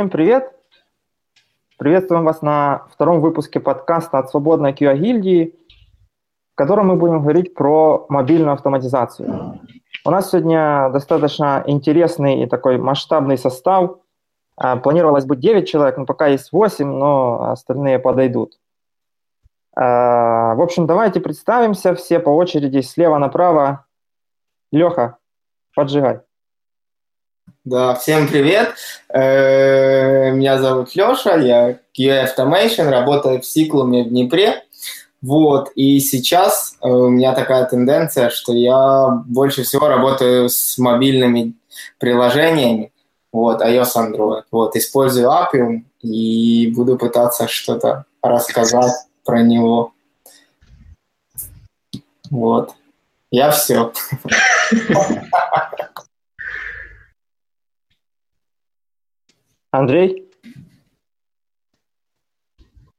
Всем привет! Приветствуем вас на втором выпуске подкаста от Свободной QA гильдии, в котором мы будем говорить про мобильную автоматизацию. У нас сегодня достаточно интересный и такой масштабный состав. А, планировалось быть 9 человек, но пока есть 8, но остальные подойдут. А, в общем, давайте представимся все по очереди слева направо. Леха, поджигай. Да, всем привет. Э, меня зовут Леша, я QA Automation, работаю в Сиклуме в Днепре. Вот, и сейчас э, у меня такая тенденция, что я больше всего работаю с мобильными приложениями, вот, iOS, Android. Вот, использую Appium и буду пытаться что-то рассказать про него. Вот. Я все. Андрей?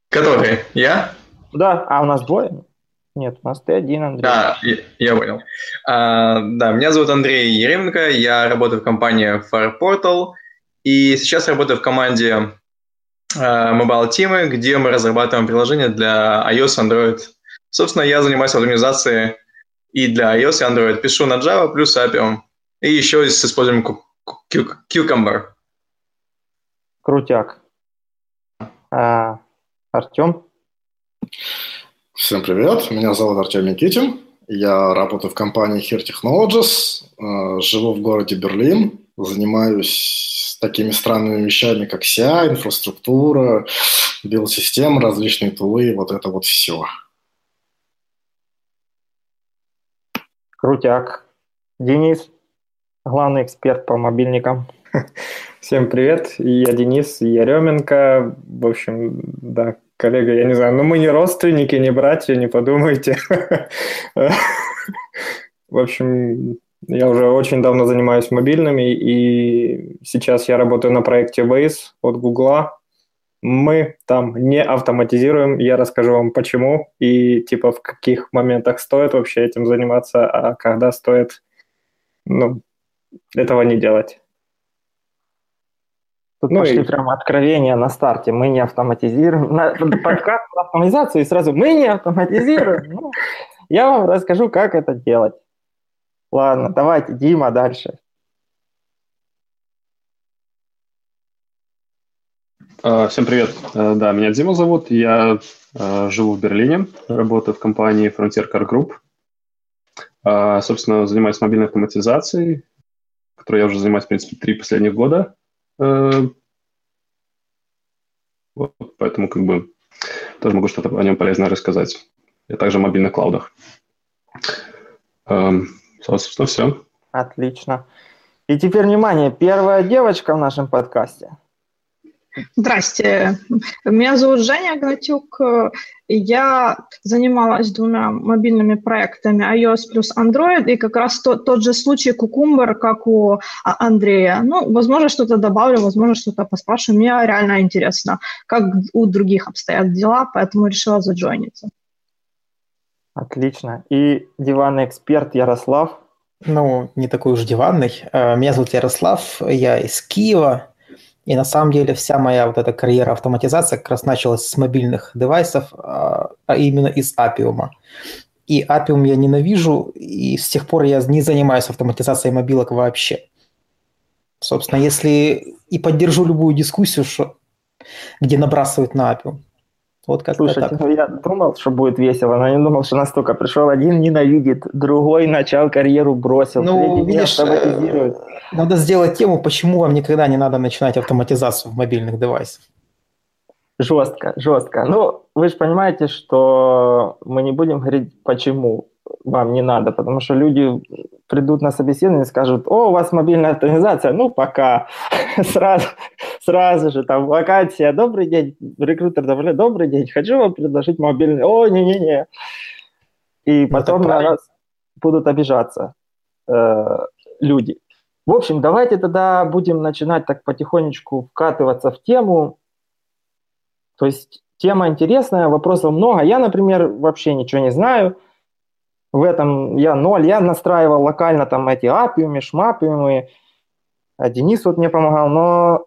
Который? Я? Да, а у нас двое? Нет, у нас ты один, Андрей. Да, я, я понял. А, да, меня зовут Андрей Еременко, я работаю в компании Fireportal, и сейчас работаю в команде а, Mobile Team, где мы разрабатываем приложения для iOS и Android. Собственно, я занимаюсь организацией и для iOS и Android. Пишу на Java плюс Appium. И еще с использованием Cucumber. Крутяк. А, Артем? Всем привет, меня зовут Артем Никитин. Я работаю в компании Here Technologies, а, живу в городе Берлин, занимаюсь такими странными вещами, как CI, инфраструктура, билд-системы, различные тулы, вот это вот все. Крутяк. Денис, главный эксперт по мобильникам. Всем привет, я Денис Яременко. В общем, да, коллега, я не знаю, ну, мы не родственники, не братья, не подумайте. В общем, я уже очень давно занимаюсь мобильными, и сейчас я работаю на проекте Waze от Гугла. Мы там не автоматизируем, я расскажу вам почему и типа в каких моментах стоит вообще этим заниматься, а когда стоит ну, этого не делать. Тут ну, пошли и... прям откровения на старте. Мы не автоматизируем. На, подкаст на автоматизацию и сразу мы не автоматизируем. Ну, я вам расскажу, как это делать. Ладно, давайте, Дима, дальше. А, всем привет. Э, да, меня Дима зовут. Я э, живу в Берлине, работаю в компании Frontier Car Group. А, собственно, занимаюсь мобильной автоматизацией, которой я уже занимаюсь, в принципе, три последних года. Э, вот, поэтому как бы тоже могу что-то о нем полезное рассказать. Я также в мобильных клаудах. Эм, собственно, все. Отлично. И теперь, внимание, первая девочка в нашем подкасте. Здрасте, меня зовут Женя Гнатюк. Я занималась двумя мобильными проектами iOS плюс Android, и как раз тот, тот же случай Кукумбер, как у а, Андрея. Ну, возможно, что-то добавлю, возможно, что-то поспрашиваю. Мне реально интересно, как у других обстоят дела, поэтому решила заджойниться. Отлично. И диванный эксперт Ярослав. Ну, не такой уж диванный. Э, меня зовут Ярослав, я из Киева, и на самом деле вся моя вот эта карьера автоматизации как раз началась с мобильных девайсов, а, а именно из Appium. И Appium я ненавижу, и с тех пор я не занимаюсь автоматизацией мобилок вообще. Собственно, если и поддержу любую дискуссию, что, где набрасывают на Appium. Вот как Слушайте, так. ну я думал, что будет весело, но не думал, что настолько. Пришел один, ненавидит, другой начал карьеру, бросил, ну, видишь, автоматизирует. Надо сделать тему, почему вам никогда не надо начинать автоматизацию в мобильных девайсах. Жестко, жестко. Ну, вы же понимаете, что мы не будем говорить, почему вам не надо, потому что люди придут на собеседование и скажут, о, у вас мобильная автоматизация, ну, пока. сразу, сразу же там вакансия, добрый день, рекрутер, добрый день, хочу вам предложить мобильный, о, не-не-не. И ну, потом на нас будут обижаться э, люди. В общем, давайте тогда будем начинать так потихонечку вкатываться в тему. То есть тема интересная, вопросов много. Я, например, вообще ничего не знаю. В этом я ноль. Я настраивал локально там эти апиумы, шмапиумы. Денис вот мне помогал. Но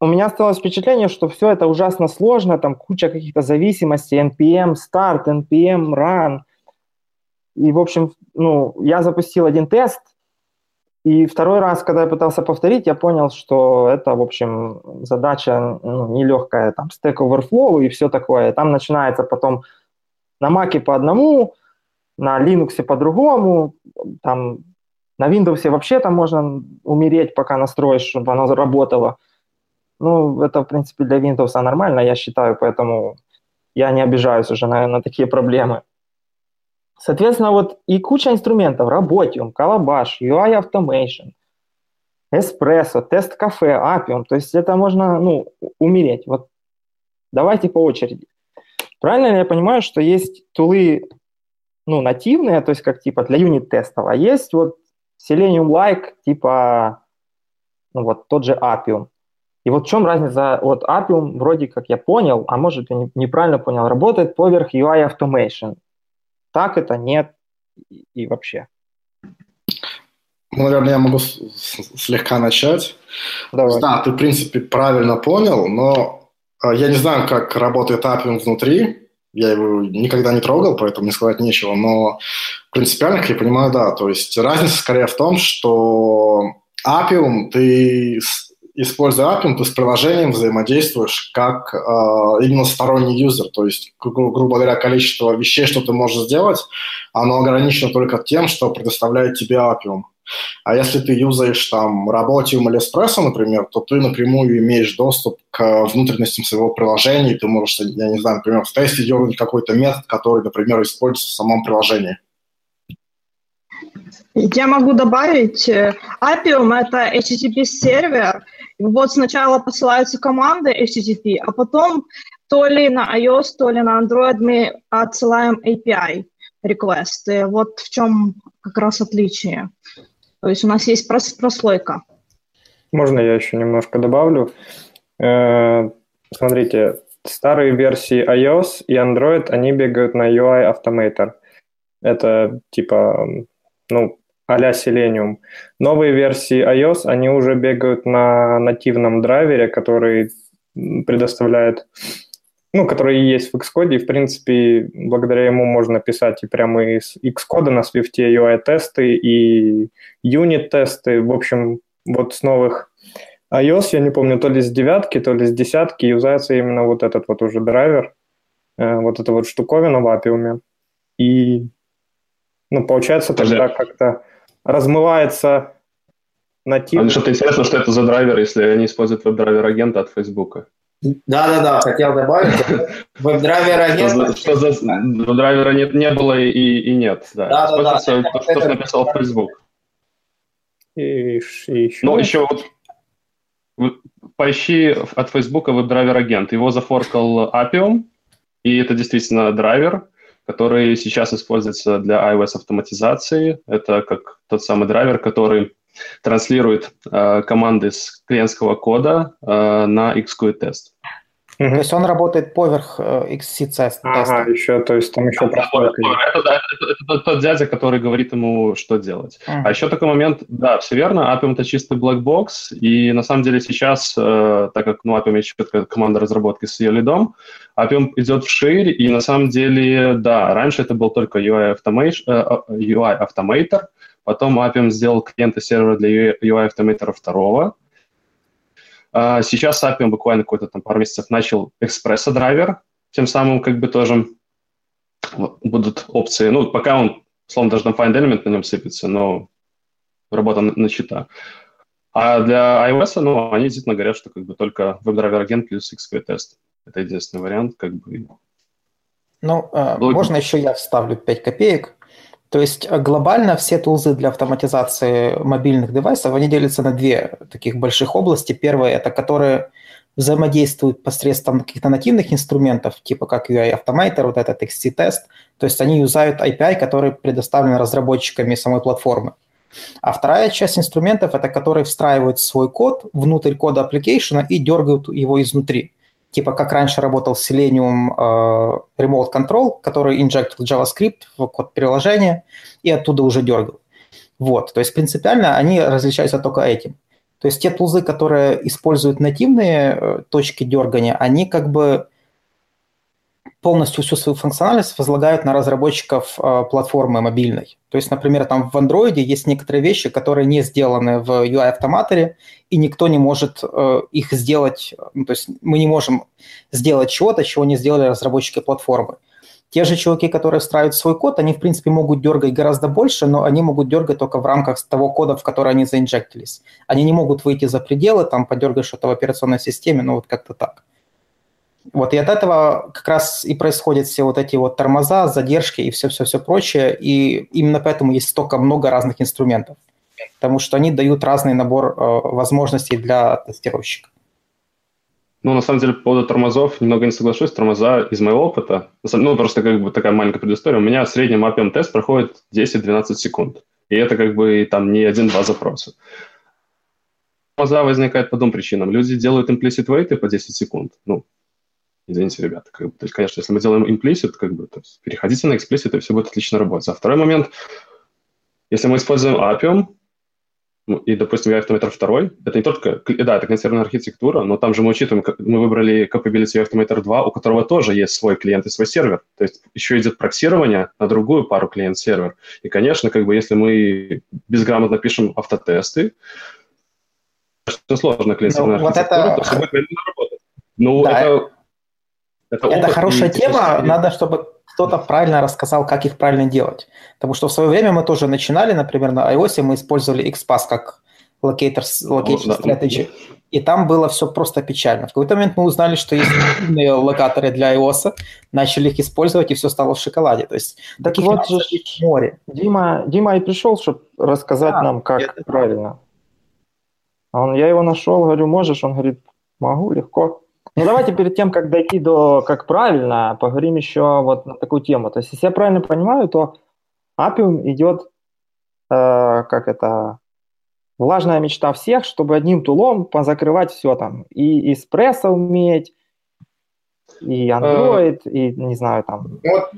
у меня осталось впечатление, что все это ужасно сложно, там куча каких-то зависимостей, NPM start, NPM run. И, в общем, ну, я запустил один тест, и второй раз, когда я пытался повторить, я понял, что это, в общем, задача ну, нелегкая, там, Stack Overflow и все такое. Там начинается потом на Mac по одному, на Linux по-другому, там на Windows вообще там можно умереть, пока настроишь, чтобы оно заработало. Ну, это, в принципе, для Windows нормально, я считаю, поэтому я не обижаюсь уже на, на такие проблемы. Соответственно, вот и куча инструментов. Работиум, Calabash, UI Automation, Espresso, Тест Кафе, Appium. То есть это можно ну, умереть. Вот давайте по очереди. Правильно ли я понимаю, что есть тулы ну, нативные, то есть как типа для юнит-тестов, а есть вот Selenium-like, типа ну, вот тот же Appium. И вот в чем разница? Вот Appium, вроде как я понял, а может я неправильно понял, работает поверх UI Automation. Так это, нет и, вообще. Ну, наверное, я могу слегка начать. Давай. Да, ты, в принципе, правильно понял, но э, я не знаю, как работает Appium внутри. Я его никогда не трогал, поэтому мне сказать нечего. Но принципиально, как я понимаю, да. То есть разница скорее в том, что Appium ты используя Appium, ты с приложением взаимодействуешь как э, именно сторонний юзер. То есть, гру- грубо говоря, количество вещей, что ты можешь сделать, оно ограничено только тем, что предоставляет тебе Appium. А если ты юзаешь там Работиум или Espresso, например, то ты напрямую имеешь доступ к внутренностям своего приложения, и ты можешь, я не знаю, например, в тесте дернуть какой-то метод, который, например, используется в самом приложении. Я могу добавить, э, Appium – это HTTP-сервер. Вот сначала посылаются команды HTTP, а потом то ли на iOS, то ли на Android мы отсылаем API реквесты. Вот в чем как раз отличие. То есть у нас есть прос прослойка. Можно я еще немножко добавлю? Э, смотрите, старые версии iOS и Android, они бегают на UI Automator. Это типа, ну, а-ля Selenium. Новые версии iOS, они уже бегают на нативном драйвере, который предоставляет, ну, который есть в Xcode, и, в принципе, благодаря ему можно писать и прямо из Xcode на Swift UI-тесты и юнит-тесты. В общем, вот с новых iOS, я не помню, то ли с девятки, то ли с десятки юзается именно вот этот вот уже драйвер, э, вот эта вот штуковина в Appium. И, ну, получается тогда как-то размывается нативно. А что-то интересно, что это за драйвер, если они используют WebDriverAgent а от Фейсбука. Да-да-да, хотел добавить. WebDriverAgent... Что за драйвера нет, не было и, и нет. Да, да, да, да. То, что написал Facebook. И, и еще... Ну, еще вот поищи от Facebook веб-драйвер агент. Его зафоркал Appium, и это действительно драйвер, который сейчас используется для iOS автоматизации. Это как тот самый драйвер, который транслирует э, команды с клиентского кода э, на XQt тест. Mm-hmm. То есть он работает поверх э, XC теста. Ага, еще, то есть там еще да, прослойка. Это, да, это, это, это тот дядя, который говорит ему, что делать. Mm-hmm. А еще такой момент, да, все верно, Appium это чистый black box, и на самом деле сейчас, э, так как ну, Appium есть команда разработки с ее лидом, Appium идет вширь, и на самом деле, да, раньше это был только UI, automation, э, UI Automator, потом Appium сделал клиента-сервера для UI Automator второго, а, сейчас Appium буквально какой-то там пару месяцев начал экспресса драйвер, тем самым как бы тоже будут опции. Ну, пока он, словно даже там find element на нем сыпется, но работа начата. А для iOS, ну, они действительно говорят, что как бы только WebDriver агент плюс XP тест. Это единственный вариант, как бы. Ну, э, можно еще я вставлю 5 копеек. То есть э, глобально все тулзы для автоматизации мобильных девайсов, они делятся на две таких больших области. Первое – это которые взаимодействуют посредством каких-то нативных инструментов, типа как UI Automator, вот этот XC-тест. То есть они юзают API, который предоставлен разработчиками самой платформы. А вторая часть инструментов – это которые встраивают свой код внутрь кода application и дергают его изнутри типа как раньше работал Selenium э, Remote Control, который инжектил JavaScript в код приложения и оттуда уже дергал. Вот, то есть принципиально они различаются только этим. То есть те тулзы, которые используют нативные э, точки дергания, они как бы полностью всю свою функциональность возлагают на разработчиков э, платформы мобильной. То есть, например, там в Android есть некоторые вещи, которые не сделаны в UI-автоматоре, и никто не может э, их сделать, ну, то есть мы не можем сделать чего-то, чего не сделали разработчики платформы. Те же чуваки, которые встраивают свой код, они, в принципе, могут дергать гораздо больше, но они могут дергать только в рамках того кода, в который они заинжектились. Они не могут выйти за пределы, там, подергать что-то в операционной системе, ну, вот как-то так. Вот, и от этого как раз и происходят все вот эти вот тормоза, задержки и все-все-все прочее, и именно поэтому есть столько много разных инструментов, потому что они дают разный набор э, возможностей для тестировщика. Ну, на самом деле, по поводу тормозов немного не соглашусь. Тормоза из моего опыта, ну, просто как бы такая маленькая предыстория. У меня в среднем тест проходит 10-12 секунд. И это как бы там не один-два запроса. Тормоза возникает по двум причинам. Люди делают implicit wait по 10 секунд. Ну, извините, ребята. Как бы, то есть, конечно, если мы делаем implicit, как бы, то есть переходите на explicit, и все будет отлично работать. А второй момент, если мы используем Appium, ну, и, допустим, Automator 2, это не только, да, это консервная архитектура, но там же мы учитываем, мы выбрали Capability Automator 2, у которого тоже есть свой клиент и свой сервер. То есть еще идет проксирование на другую пару клиент-сервер. И, конечно, как бы если мы безграмотно пишем автотесты, очень сложно клиент-серверная ну, вот это... то все будет работать. Ну, да. это это, это хорошая тема, надо, чтобы кто-то правильно рассказал, как их правильно делать. Потому что в свое время мы тоже начинали, например, на iOS мы использовали XPath как locator, location strategy, и там было все просто печально. В какой-то момент мы узнали, что есть локаторы для iOS, начали их использовать, и все стало в шоколаде. То есть так таких вот же море. Дима, Дима и пришел, чтобы рассказать да, нам, как это... правильно. А он, я его нашел, говорю, можешь? Он говорит, могу, легко. Ну, давайте перед тем, как дойти до как правильно, поговорим еще вот на такую тему. То есть, если я правильно понимаю, то Апиум идет, э, как это, влажная мечта всех, чтобы одним тулом позакрывать все там. И эспрессо уметь, и Android, э, и, не знаю, там... Вот,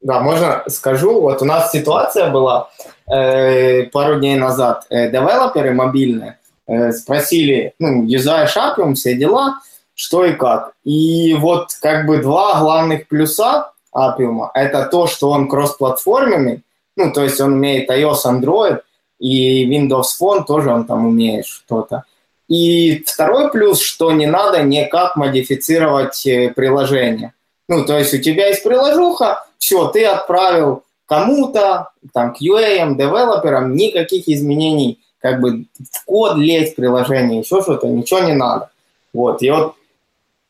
да, можно скажу. Вот у нас ситуация была э, пару дней назад. Э, девелоперы мобильные э, спросили, ну, юзаешь Appium, все дела, что и как. И вот как бы два главных плюса Appium – это то, что он кроссплатформенный, ну, то есть он умеет iOS, Android, и Windows Phone тоже он там умеет что-то. И второй плюс, что не надо никак модифицировать э, приложение. Ну, то есть у тебя есть приложуха, все, ты отправил кому-то, там, QA, девелоперам, никаких изменений, как бы в код лезть приложение, еще что-то, ничего не надо. Вот, и вот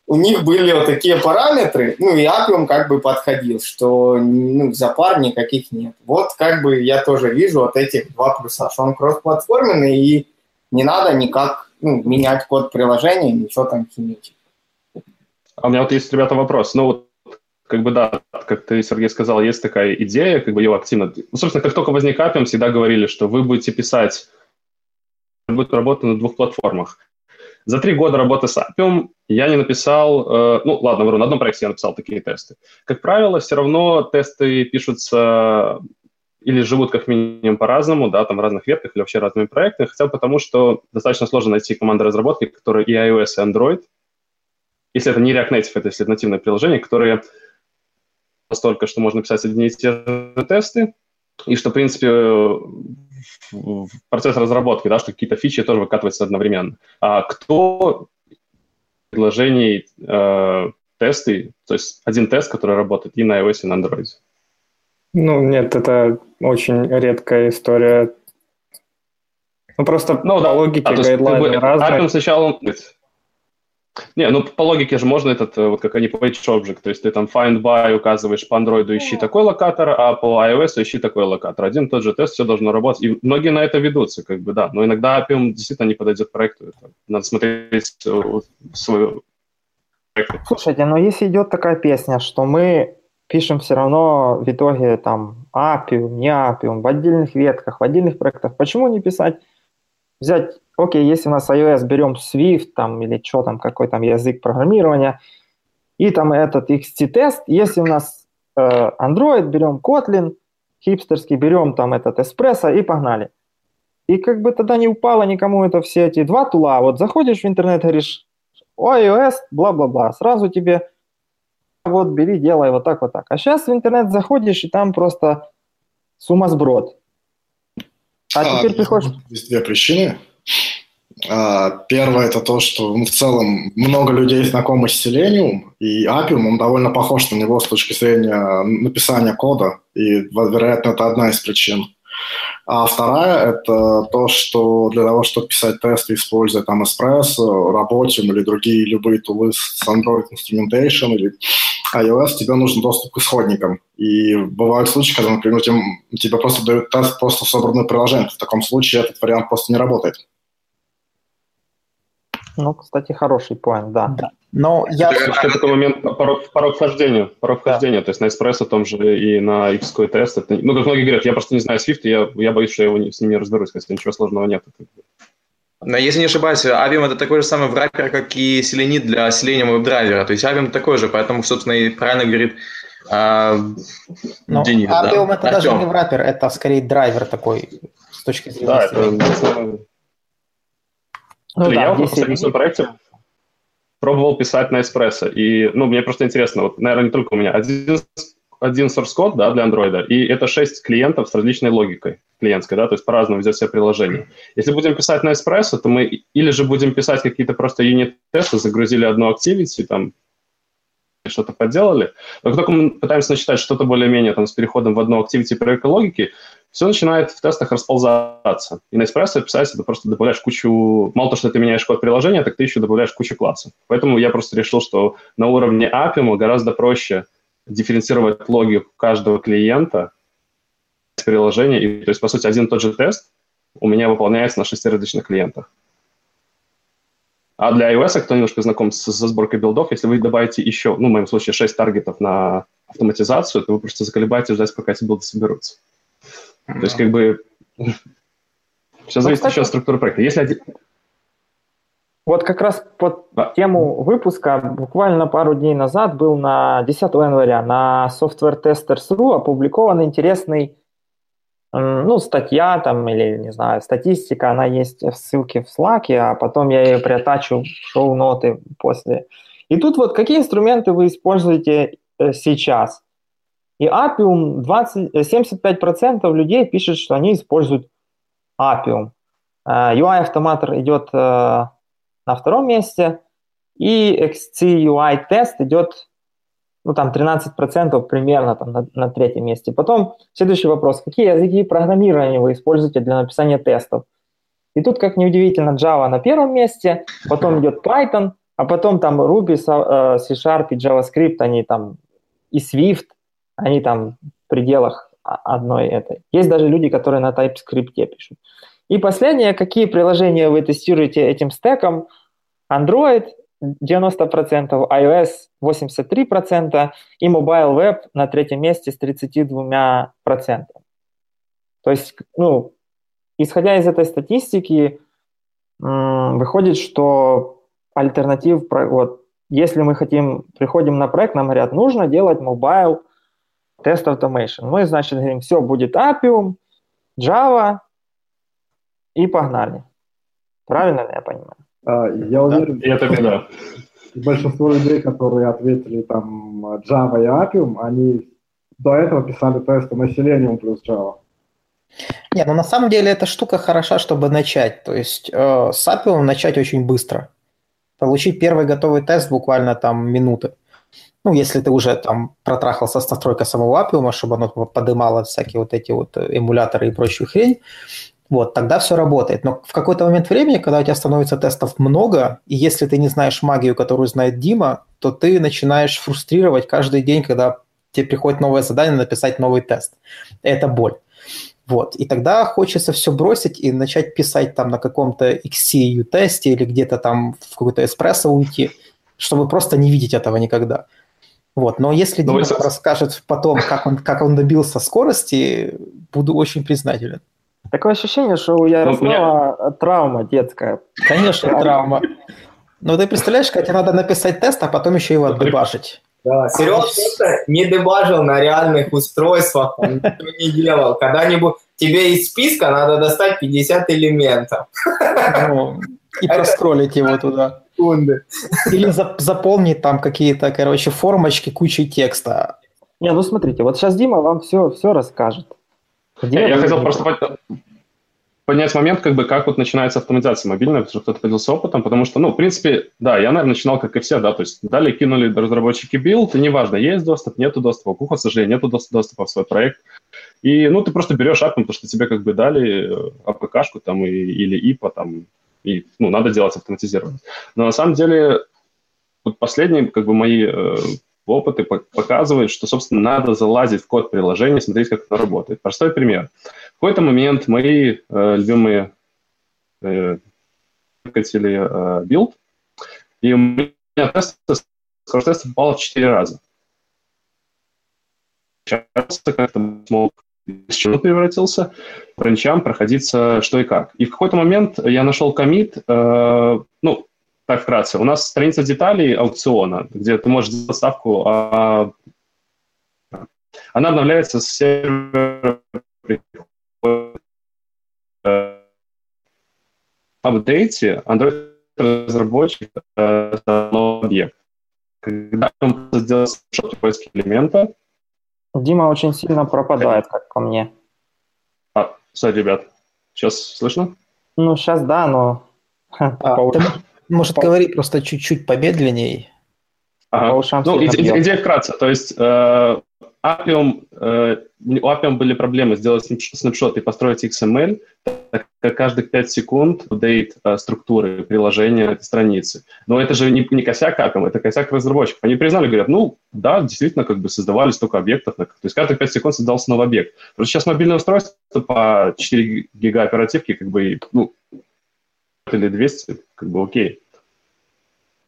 у них были вот такие параметры, ну, и Appium как бы подходил, что ну, запар никаких нет. Вот как бы я тоже вижу вот этих два плюса, что он кроссплатформенный, и не надо никак ну, менять код приложения, ничего там химичить. А у меня вот есть, ребята, вопрос. Ну, вот как бы да, как ты, Сергей, сказал, есть такая идея, как бы ее активно... Ну, собственно, как только возник Appium, всегда говорили, что вы будете писать, будет работать на двух платформах. За три года работы с Appium я не написал, э, ну ладно, говорю, на одном проекте я написал такие тесты. Как правило, все равно тесты пишутся или живут как минимум по-разному, да, там в разных ветках или вообще разными проектами, хотя бы потому, что достаточно сложно найти команды разработки, которые и iOS, и Android, если это не React Native, это если это нативное приложение, которые настолько, что можно писать одни и те же тесты, и что, в принципе, процесс разработки, да, что какие-то фичи тоже выкатываются одновременно. А кто предложений э, тесты, то есть один тест, который работает и на iOS, и на Android? Ну, нет, это очень редкая история. Ну, просто ну, по да. логике а, гайдлайны разные. Сначала не, ну по логике же можно этот, э, вот как они page object, то есть ты там find by указываешь по Android ищи такой локатор, а по iOS ищи такой локатор. Один тот же тест, все должно работать. И многие на это ведутся, как бы, да. Но иногда Appium действительно не подойдет проекту. Это надо смотреть свою Слушайте, но если идет такая песня, что мы пишем все равно в итоге там Appium, не Appium, в отдельных ветках, в отдельных проектах, почему не писать, взять окей, если у нас iOS берем Swift там или что там, какой там язык программирования, и там этот XT-тест, если у нас э, Android, берем Kotlin, хипстерский, берем там этот Espresso и погнали. И как бы тогда не упало никому это все эти два тула. Вот заходишь в интернет, говоришь, iOS, бла-бла-бла, сразу тебе вот бери, делай вот так, вот так. А сейчас в интернет заходишь, и там просто сумасброд. А, а теперь приходишь... Есть две причины. А, первое – это то, что ну, в целом много людей знакомы с Selenium, и Appium, он довольно похож на него с точки зрения написания кода, и, вероятно, это одна из причин. А вторая – это то, что для того, чтобы писать тесты, используя там Espresso, Работим или другие любые тулы с Android Instrumentation или iOS, тебе нужен доступ к исходникам. И бывают случаи, когда, например, тебе просто дают тест просто собранное приложение. В таком случае этот вариант просто не работает. Ну, кстати, хороший поинт, да. да. Но я... Это такой момент порог, порог вхождения. Порог вхождения. Да. То есть на Espresso том же и на Xcode тест. Это, ну, как многие говорят, я просто не знаю Swift, и я, я боюсь, что я его не, с ним не разберусь, хотя ничего сложного нет. Но если не ошибаюсь, Avium это такой же самый враппер, как и Selenium для Selenium WebDriver. То есть Avium такой же, поэтому, собственно, и правильно говорит а, Но Денис. Avium да? это Артем. даже не враппер, это скорее драйвер такой с точки зрения. Да, это ну, да, я в последнем своем проекте пробовал писать на эспрессо. И, ну, мне просто интересно, вот, наверное, не только у меня. Один, один source код, да, для андроида, и это шесть клиентов с различной логикой клиентской, да, то есть по-разному ведет себя приложение. Если будем писать на эспрессо, то мы или же будем писать какие-то просто юнит-тесты, загрузили одну activity, там, что-то поделали. Но как только мы пытаемся начитать что-то более-менее там, с переходом в одну activity проекта логики, все начинает в тестах расползаться. И на Espresso писать ты просто добавляешь кучу... Мало того, что ты меняешь код приложения, так ты еще добавляешь кучу классов. Поэтому я просто решил, что на уровне API гораздо проще дифференцировать логику каждого клиента приложения. И, то есть, по сути, один и тот же тест у меня выполняется на шести различных клиентах. А для iOS, кто немножко знаком со, со сборкой билдов, если вы добавите еще, ну, в моем случае, 6 таргетов на автоматизацию, то вы просто заколебаете ждать, пока эти билды соберутся. То есть как бы все зависит ну, еще от структуры проекта. Если один... Вот как раз под да. тему выпуска буквально пару дней назад был на 10 января на Software Testers.ru опубликован интересный ну, статья там или, не знаю, статистика, она есть в ссылке в Slack, а потом я ее приотачу в шоу-ноты после. И тут вот какие инструменты вы используете э, сейчас? И Appium, 20, 75% людей пишут, что они используют Appium. UI автоматор идет э, на втором месте, и XC UI тест идет, ну, там, 13% примерно там, на, на третьем месте. Потом следующий вопрос. Какие языки программирования вы используете для написания тестов? И тут, как неудивительно, Java на первом месте, потом идет Python, а потом там Ruby, э, C-Sharp и JavaScript, они там и Swift, они там в пределах одной этой. Есть даже люди, которые на TypeScript пишут. И последнее, какие приложения вы тестируете этим стеком? Android 90%, iOS 83% и Mobile Web на третьем месте с 32%. То есть, ну, исходя из этой статистики, выходит, что альтернатив, вот, если мы хотим, приходим на проект, нам говорят, нужно делать mobile Test Automation. Мы, значит, говорим, все, будет Appium, Java и погнали. Правильно ли я понимаю? А, я уверен, да, это беда. Большинство людей, которые ответили там Java и Appium, они до этого писали тесты на Selenium плюс Java. Не, ну на самом деле эта штука хороша, чтобы начать. То есть э, с Appium начать очень быстро. Получить первый готовый тест буквально там минуты. Ну, если ты уже там протрахался с настройкой самого Appium, чтобы оно подымало всякие вот эти вот эмуляторы и прочую хрень, вот, тогда все работает. Но в какой-то момент времени, когда у тебя становится тестов много, и если ты не знаешь магию, которую знает Дима, то ты начинаешь фрустрировать каждый день, когда тебе приходит новое задание написать новый тест. Это боль. Вот. И тогда хочется все бросить и начать писать там на каком-то XCU тесте или где-то там в какой-то эспрессо уйти, чтобы просто не видеть этого никогда. Вот. Но если Но Дима вы... расскажет потом, как он, как он добился скорости, буду очень признателен. Такое ощущение, что у Ярослава меня... травма детская. Конечно, травма. Но ты представляешь, как тебе надо написать тест, а потом еще его отдебажить. Да, Серега не дебажил на реальных устройствах, он ничего не делал. Когда-нибудь, тебе из списка надо достать 50 элементов. Ну, и проскролить его туда. Секунды. Или зап- заполнить там какие-то, короче, формочки кучей текста. Не, ну смотрите, вот сейчас Дима вам все, все расскажет. Где Я, я хотел просто понять момент, как бы, как вот начинается автоматизация мобильная, потому что кто-то поделился опытом, потому что, ну, в принципе, да, я, наверное, начинал, как и все, да, то есть дали, кинули разработчики билд, и неважно, есть доступ, нету доступа, у QA, к сожалению, нету дос- доступа в свой проект, и, ну, ты просто берешь app, потому что тебе как бы дали э, APK шку там и, или IPA там, и, ну, надо делать автоматизированно. Но на самом деле, вот последние, как бы, мои э, опыты по- показывают, что, собственно, надо залазить в код приложения, смотреть, как оно работает. Простой пример. В какой-то момент мои э, любимые э, э, билд, и у меня тест, скорость теста попала в 4 раза. Сейчас как-то смог из чего превратился, по ранчам проходиться что и как. И в какой-то момент я нашел комит, э, ну, так вкратце, у нас страница деталей аукциона, где ты можешь сделать ставку, а она обновляется с сервера э, апдейте Android-разработчик э, новый объект. Когда он сделал поиска элемента, Дима очень сильно пропадает, как по мне. а, sorry, ребят, сейчас слышно? Ну, сейчас да, но... А, по, ты, может, говори просто чуть-чуть помедленней. Ага. по ушам Ну, идея вкратце. То есть э, Appium, э, у Appium были проблемы сделать снапш- снапшот и построить XML, так как каждых 5 секунд апдейт э, структуры приложения этой страницы. Но это же не, не косяк Appium, это косяк разработчиков. Они признали, говорят, ну, да, действительно, как бы создавали столько объектов. То есть каждые 5 секунд создался новый объект. Просто сейчас мобильное устройство по 4 гига оперативки, как бы, ну, или 200, как бы окей.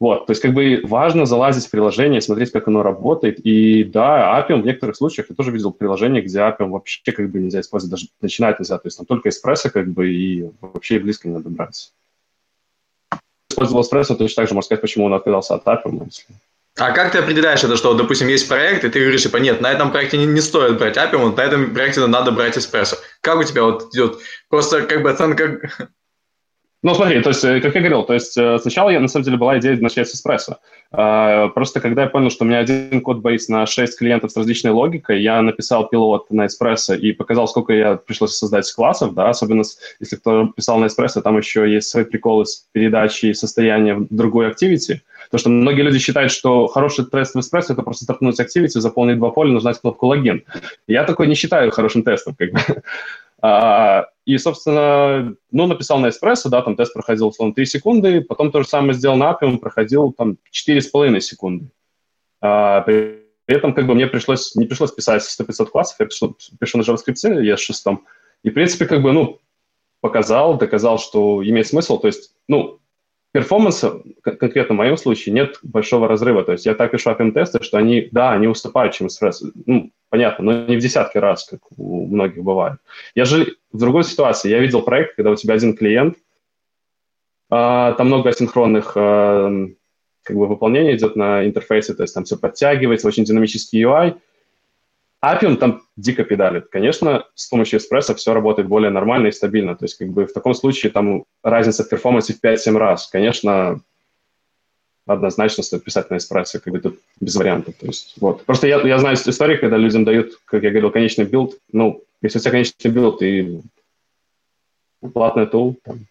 Вот, то есть как бы важно залазить в приложение, смотреть, как оно работает. И да, Appium в некоторых случаях я тоже видел приложение, где Appium вообще как бы нельзя использовать, даже начинать нельзя. То есть там только эспрессо как бы и вообще близко не надо брать. Использовал эспрессо, точно так же можно сказать, почему он отказался от Appium. Если... А как ты определяешь это, что, допустим, есть проект, и ты говоришь, типа, нет, на этом проекте не, не стоит брать Appium, вот на этом проекте надо брать эспрессо. Как у тебя вот идет просто как бы оценка... Ну, смотри, то есть, э, как я говорил, то есть э, сначала я, на самом деле, была идея начать с эспрессо. А, Просто когда я понял, что у меня один код-бейс на 6 клиентов с различной логикой, я написал пилот на эспрессо и показал, сколько я пришлось создать классов, да, особенно если кто писал на эспрессо, там еще есть свои приколы с передачей состояния в другой активити. Потому что многие люди считают, что хороший тест в эспрессо – это просто стартнуть активити, заполнить два поля, нажать кнопку логин. Я такой не считаю хорошим тестом, как бы. И, собственно, ну, написал на эспрессо, да, там тест проходил, условно, 3 секунды, потом то же самое сделал на Appium, проходил там 4,5 секунды. А, при этом, как бы, мне пришлось, не пришлось писать 100-500 классов, я пишу, пишу на JavaScript, я с шестом. И, в принципе, как бы, ну, показал, доказал, что имеет смысл. То есть, ну, перформанса, кон- конкретно в моем случае, нет большого разрыва. То есть я так пишу APM-тесты, что они, да, они уступают, чем эспрессо. Ну, понятно, но не в десятки раз, как у многих бывает. Я же в другой ситуации. Я видел проект, когда у тебя один клиент, а, там много асинхронных а, как бы выполнений идет на интерфейсе, то есть там все подтягивается, очень динамический UI. Appium там дико педалит. Конечно, с помощью Espresso все работает более нормально и стабильно. То есть как бы в таком случае там разница в перформансе в 5-7 раз. Конечно, однозначно стоит писать на Espresso, как бы тут без вариантов. То есть, вот. Просто я, я знаю истории, когда людям дают, как я говорил, конечный билд. Ну, если у тебя конечный билд и платный tool, там,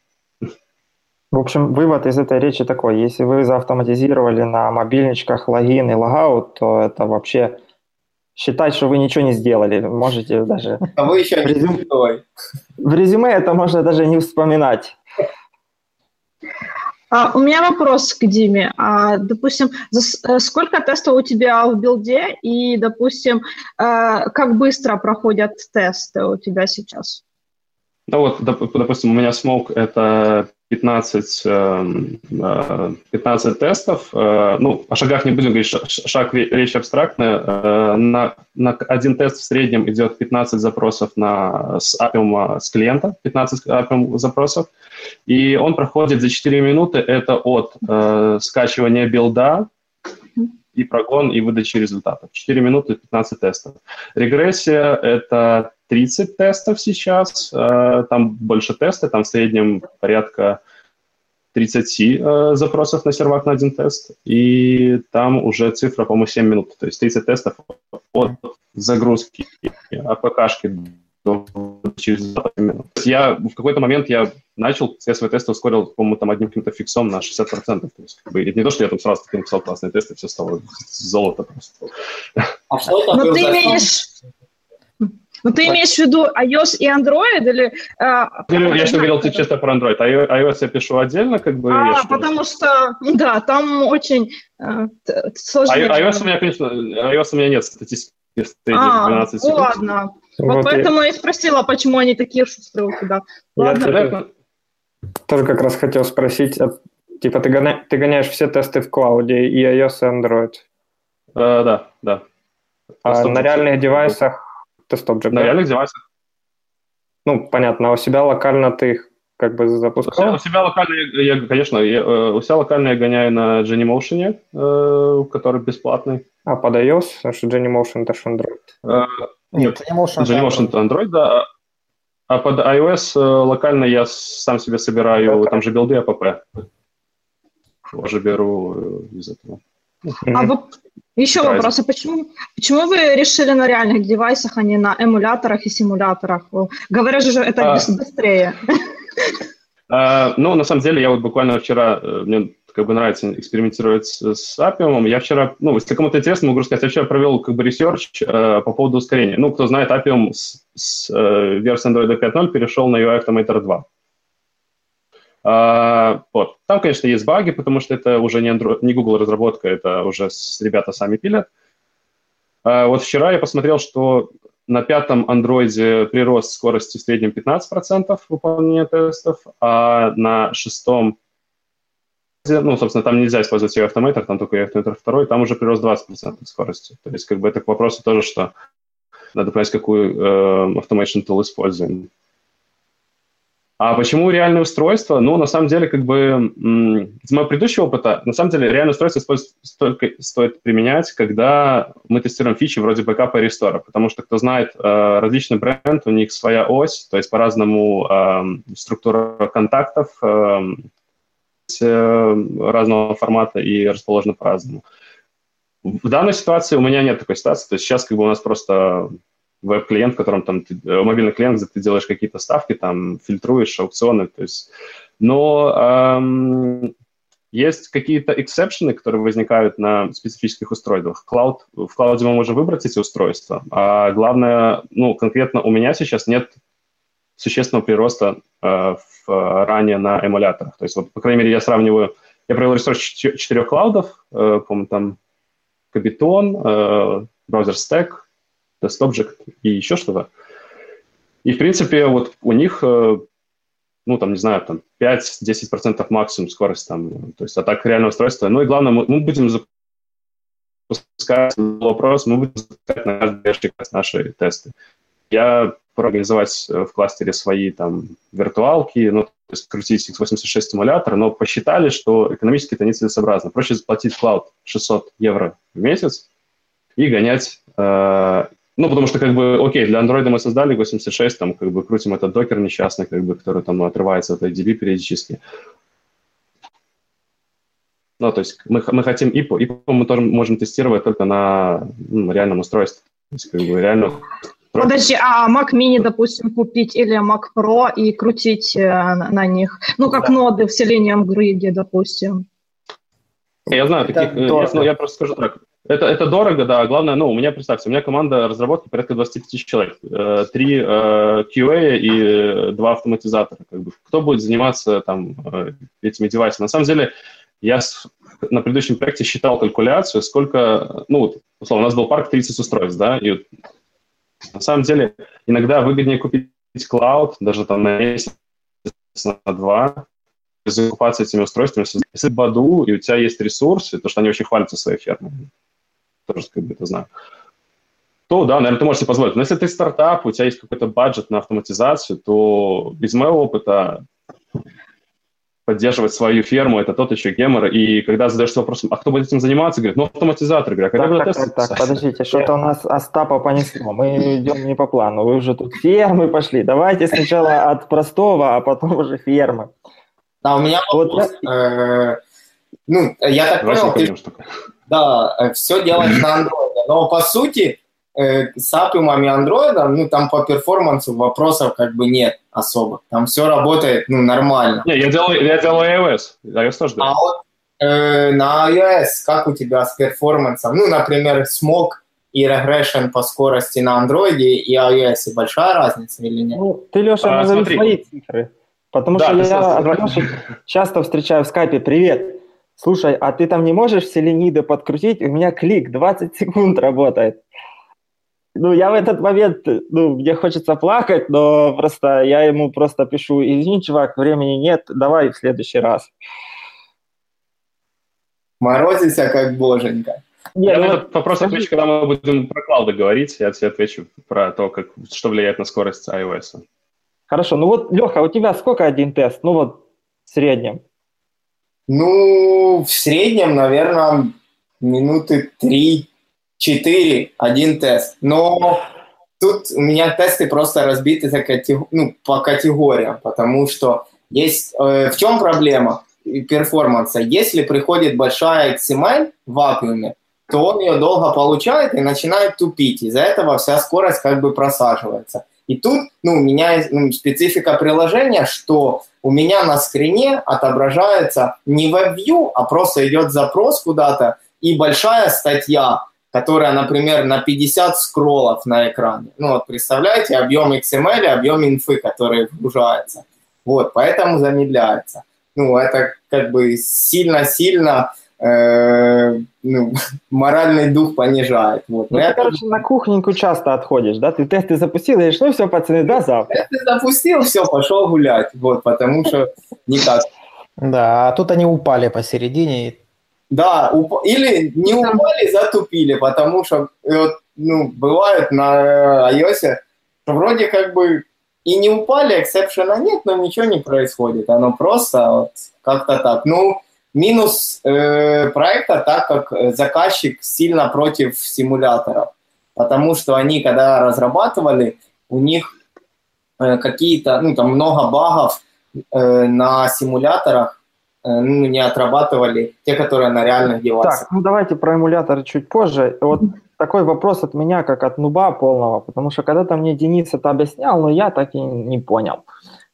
В общем, вывод из этой речи такой. Если вы заавтоматизировали на мобильничках логин и logout, то это вообще считать, что вы ничего не сделали. Можете даже... А вы еще не Резюм- крутой. В резюме это можно даже не вспоминать. А, у меня вопрос к Диме. А, допустим, за с- э, сколько тестов у тебя в билде и, допустим, э, как быстро проходят тесты у тебя сейчас? Ну вот, доп- допустим, у меня Smoke — это 15, эм, э, 15 тестов. Э, Ну, о шагах не будем говорить, шаг ре- речь абстрактная. Э, На, на один тест в среднем идет 15 запросов на, с Appium, с клиента, 15 Appium запросов. И он проходит за 4 минуты. Это от э, скачивания билда и прогон, и выдачи результатов. 4 минуты 15 тестов. Регрессия — это 30 тестов сейчас, э, там больше тесты, там в среднем порядка 30 э, запросов на сервак на один тест, и там уже цифра, по-моему, 7 минут, то есть 30 тестов от загрузки АПКшки до через 20 минут. Я в какой-то момент я начал все свои тесты ускорил, по-моему, там одним каким-то фиксом на 60%. То есть, как бы, это не то, что я там сразу таки написал классные тесты, все стало золото просто. А что такое? Но ты имеешь... Ну, ты имеешь в виду iOS и Android или... Э, я что говорил ты чисто про Android. iOS я пишу отдельно, как бы... А, потому что, да, там очень э, сложно. iOS у меня, конечно, iOS у меня нет статистики а, 12 секунд. ладно. Вот, вот поэтому я и спросила, почему они такие шустрые у тебя. Ладно. Я тоже как раз хотел спросить, а, типа ты, гоня, ты гоняешь все тесты в клауде, и iOS, и Android? Uh, да, да. А на реальных девайсах тест-объект, На да? реальных девайсах. Ну, понятно, а у себя локально ты их как бы запускал? У себя локально, я, я конечно, я, э, у себя локально я гоняю на Genymotion, э, который бесплатный. А под iOS? Потому что Genymotion это же Android. Э, нет, Genymotion, Genymotion это Android, да. А под iOS э, локально я сам себе собираю, okay. там же билды app. Тоже беру э, из этого. А вы... Еще Правильно. вопрос, а почему, почему вы решили на реальных девайсах, а не на эмуляторах и симуляторах? Говорят же, это а... быстрее. А, ну, на самом деле, я вот буквально вчера, э, мне как бы нравится экспериментировать с, с Appium. Я вчера, ну, если кому-то интересно, могу сказать, я вчера провел как бы research э, по поводу ускорения. Ну, кто знает, Appium с, с э, версии Android 5.0 перешел на UI Automator 2. А, вот. Там, конечно, есть баги, потому что это уже не, Android, не Google разработка, это уже с, ребята сами пилят. А, вот вчера я посмотрел, что на пятом андроиде прирост скорости в среднем 15% выполнения тестов, а на шестом ну, собственно, там нельзя использовать ее автоматор, там только автоматор второй, там уже прирост 20% скорости. То есть, как бы это к вопросу тоже, что надо понять, какую э, automation tool используем. А почему реальное устройство? Ну, на самом деле, как бы из моего предыдущего опыта, на самом деле, реальное устройство столько стоит применять, когда мы тестируем фичи вроде бэкапа и рестора, потому что, кто знает, э, различный бренд, у них своя ось, то есть по-разному э, структура контактов, э, Э, разного формата и расположены по-разному. В данной ситуации у меня нет такой ситуации. То есть сейчас как бы у нас просто веб-клиент, в котором там ты, э, мобильный клиент, где ты делаешь какие-то ставки, там фильтруешь аукционы. То есть, но эм, есть какие-то эксепшены, которые возникают на специфических устройствах. Cloud, в клауде мы можем выбрать эти устройства, а главное, ну, конкретно у меня сейчас нет существенного прироста э, в, ранее на эмуляторах. То есть, вот, по крайней мере, я сравниваю, я провел ресурс четырех клаудов, э, по-моему, там Кабитон, э, Browser Stack, TestObject и еще что-то. И, в принципе, вот у них, э, ну, там, не знаю, там 5-10% максимум скорость там, то есть, а так реальное устройство. Ну и главное, мы, мы будем запускать вопрос, мы будем запускать на каждый наши тесты. Я организовать э, в кластере свои там виртуалки, ну, то есть крутить x86 стимулятор, но посчитали, что экономически это нецелесообразно. Проще заплатить в клауд 600 евро в месяц и гонять, э, ну, потому что, как бы, окей, для Android мы создали 86, там, как бы, крутим этот докер несчастный, как бы, который там отрывается от IDB периодически. Ну, то есть мы, мы хотим IPO. IPO мы тоже можем тестировать только на ну, реальном устройстве. То есть, как бы, реально Подожди, а Mac Mini, допустим, купить или Mac Pro и крутить э, на них? Ну, как да. ноды в Selenium Grid, допустим. Я знаю, таких, э, я, ну, я просто скажу так. Это, это дорого, да. Главное, ну, у меня, представьте, у меня команда разработки порядка 25 человек. Э, три QA и два автоматизатора. Как бы. Кто будет заниматься там этими девайсами? На самом деле, я на предыдущем проекте считал калькуляцию, сколько, ну, условно, у нас был парк 30 устройств, да, и на самом деле, иногда выгоднее купить клауд, даже там на месяц, на два, закупаться этими устройствами. Если Баду, и у тебя есть ресурсы, то, что они очень хвалятся своей фермой, тоже как бы это знаю, то, да, наверное, ты можешь себе позволить. Но если ты стартап, у тебя есть какой-то бюджет на автоматизацию, то без моего опыта поддерживать свою ферму, это тот еще гемор. И когда задаешься вопросом, а кто будет этим заниматься, говорит, ну, автоматизатор. Говорю, а когда так, так, так, так, подождите, что-то у нас Остапа понесло. Мы идем не по плану. Вы уже тут фермы пошли. Давайте сначала от простого, а потом уже фермы. А у меня вот, э, ну, я так понял, ты, да, э, все делаешь на андроиде, но по сути э, с Appium и Android, ну, там по перформансу вопросов как бы нет особо. Там все работает, ну, нормально. Не, я делаю, я делаю iOS. iOS тоже А вот э, на iOS как у тебя с перформансом? Ну, например, смог и regression по скорости на Android и iOS. Большая разница или нет? Ну, ты, Леша, а, назови свои цифры. Потому да, что я от Леши часто встречаю в скайпе «Привет, слушай, а ты там не можешь селениды подкрутить? У меня клик 20 секунд работает». Ну, я в этот момент, ну, мне хочется плакать, но просто я ему просто пишу, извини, чувак, времени нет, давай в следующий раз. Морозится как боженька. Нет, я ну, на этот вопрос отвечу, когда мы будем про клауды говорить, я тебе отвечу про то, как, что влияет на скорость iOS. Хорошо, ну вот, Леха, у тебя сколько один тест? Ну вот в среднем. Ну, в среднем, наверное, минуты три-четыре один тест. Но тут у меня тесты просто разбиты за катего... ну, по категориям, потому что есть... Э, в чем проблема перформанса? Если приходит большая XML в вакууме, то он ее долго получает и начинает тупить. Из-за этого вся скорость как бы просаживается. И тут ну, у меня ну, специфика приложения, что у меня на скрине отображается не WebView, а просто идет запрос куда-то и большая статья, которая, например, на 50 скроллов на экране. Ну вот представляете, объем XML, объем инфы, который вгружается. Вот, поэтому замедляется. Ну, это как бы сильно-сильно Э, ну, моральный дух понижает. Вот. Ну, ты, короче, на кухненьку часто отходишь, да? Ты тесты запустил, и говоришь, ну все, пацаны, до завтра. Тесты запустил, все, пошел гулять, вот, потому что никак. Да, а тут они упали посередине. Да, уп... или не упали, затупили, потому что вот, ну, бывает на iOS, что вроде как бы и не упали, эксепшена нет, но ничего не происходит. Оно просто вот как-то так. Ну, Минус э, проекта, так как заказчик сильно против симуляторов, потому что они, когда разрабатывали, у них э, какие-то, ну, там много багов э, на симуляторах, э, ну, не отрабатывали те, которые на реальных девайсах. Так, ну давайте про эмуляторы чуть позже. Вот такой вопрос от меня, как от нуба полного, потому что когда-то мне Денис это объяснял, но я так и не понял.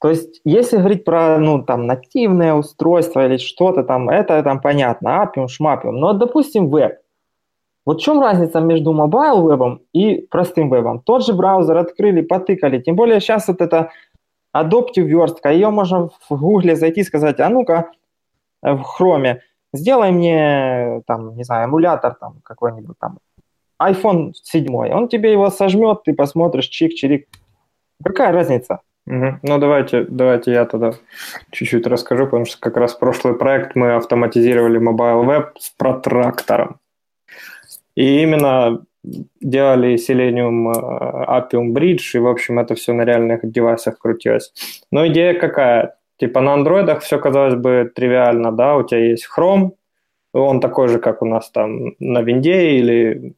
То есть, если говорить про, ну, там, нативное устройство или что-то там, это там понятно, Appium, шмапиум. Но, допустим, веб. Вот в чем разница между mobile вебом и простым вебом? Тот же браузер открыли, потыкали. Тем более сейчас вот это Adoptive верстка, ее можно в Гугле зайти и сказать, а ну-ка, в Хроме, сделай мне, там, не знаю, эмулятор там какой-нибудь там, iPhone 7. Он тебе его сожмет, ты посмотришь, чик-чирик. Какая разница? Ну, давайте, давайте я тогда чуть-чуть расскажу, потому что как раз прошлый проект мы автоматизировали Mobile Web с протрактором. И именно делали Selenium э, Appium Bridge, и, в общем, это все на реальных девайсах крутилось. Но идея какая? Типа на андроидах все, казалось бы, тривиально, да, у тебя есть Chrome, он такой же, как у нас там на винде или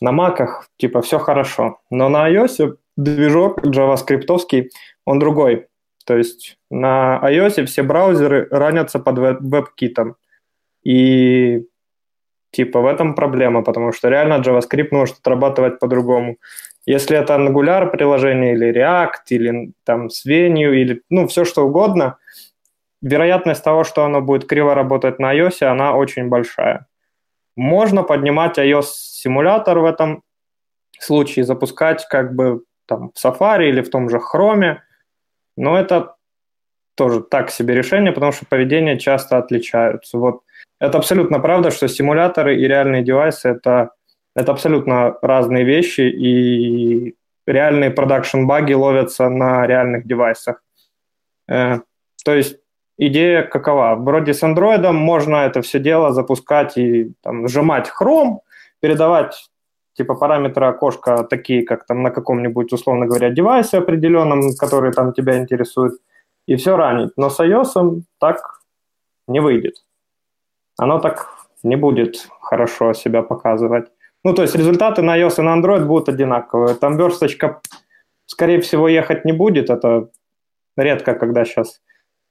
на маках, типа все хорошо. Но на iOS движок JavaScript, он другой. То есть на iOS все браузеры ранятся под веб-китом. И типа в этом проблема, потому что реально JavaScript может отрабатывать по-другому. Если это Angular приложение или React, или там Svenue, или ну все что угодно, вероятность того, что оно будет криво работать на iOS, она очень большая. Можно поднимать iOS-симулятор в этом случае, запускать как бы там, в Safari или в том же Chrome, но это тоже так себе решение, потому что поведения часто отличаются. Вот это абсолютно правда, что симуляторы и реальные девайсы это, это абсолютно разные вещи, и реальные продакшн-баги ловятся на реальных девайсах. Э, то есть идея какова? Вроде с Android можно это все дело запускать и там, сжимать Chrome, передавать типа параметры окошка такие, как там на каком-нибудь, условно говоря, девайсе определенном, который там тебя интересует, и все ранить. Но с iOS так не выйдет. Оно так не будет хорошо себя показывать. Ну, то есть результаты на iOS и на Android будут одинаковые. Там версточка, скорее всего, ехать не будет. Это редко, когда сейчас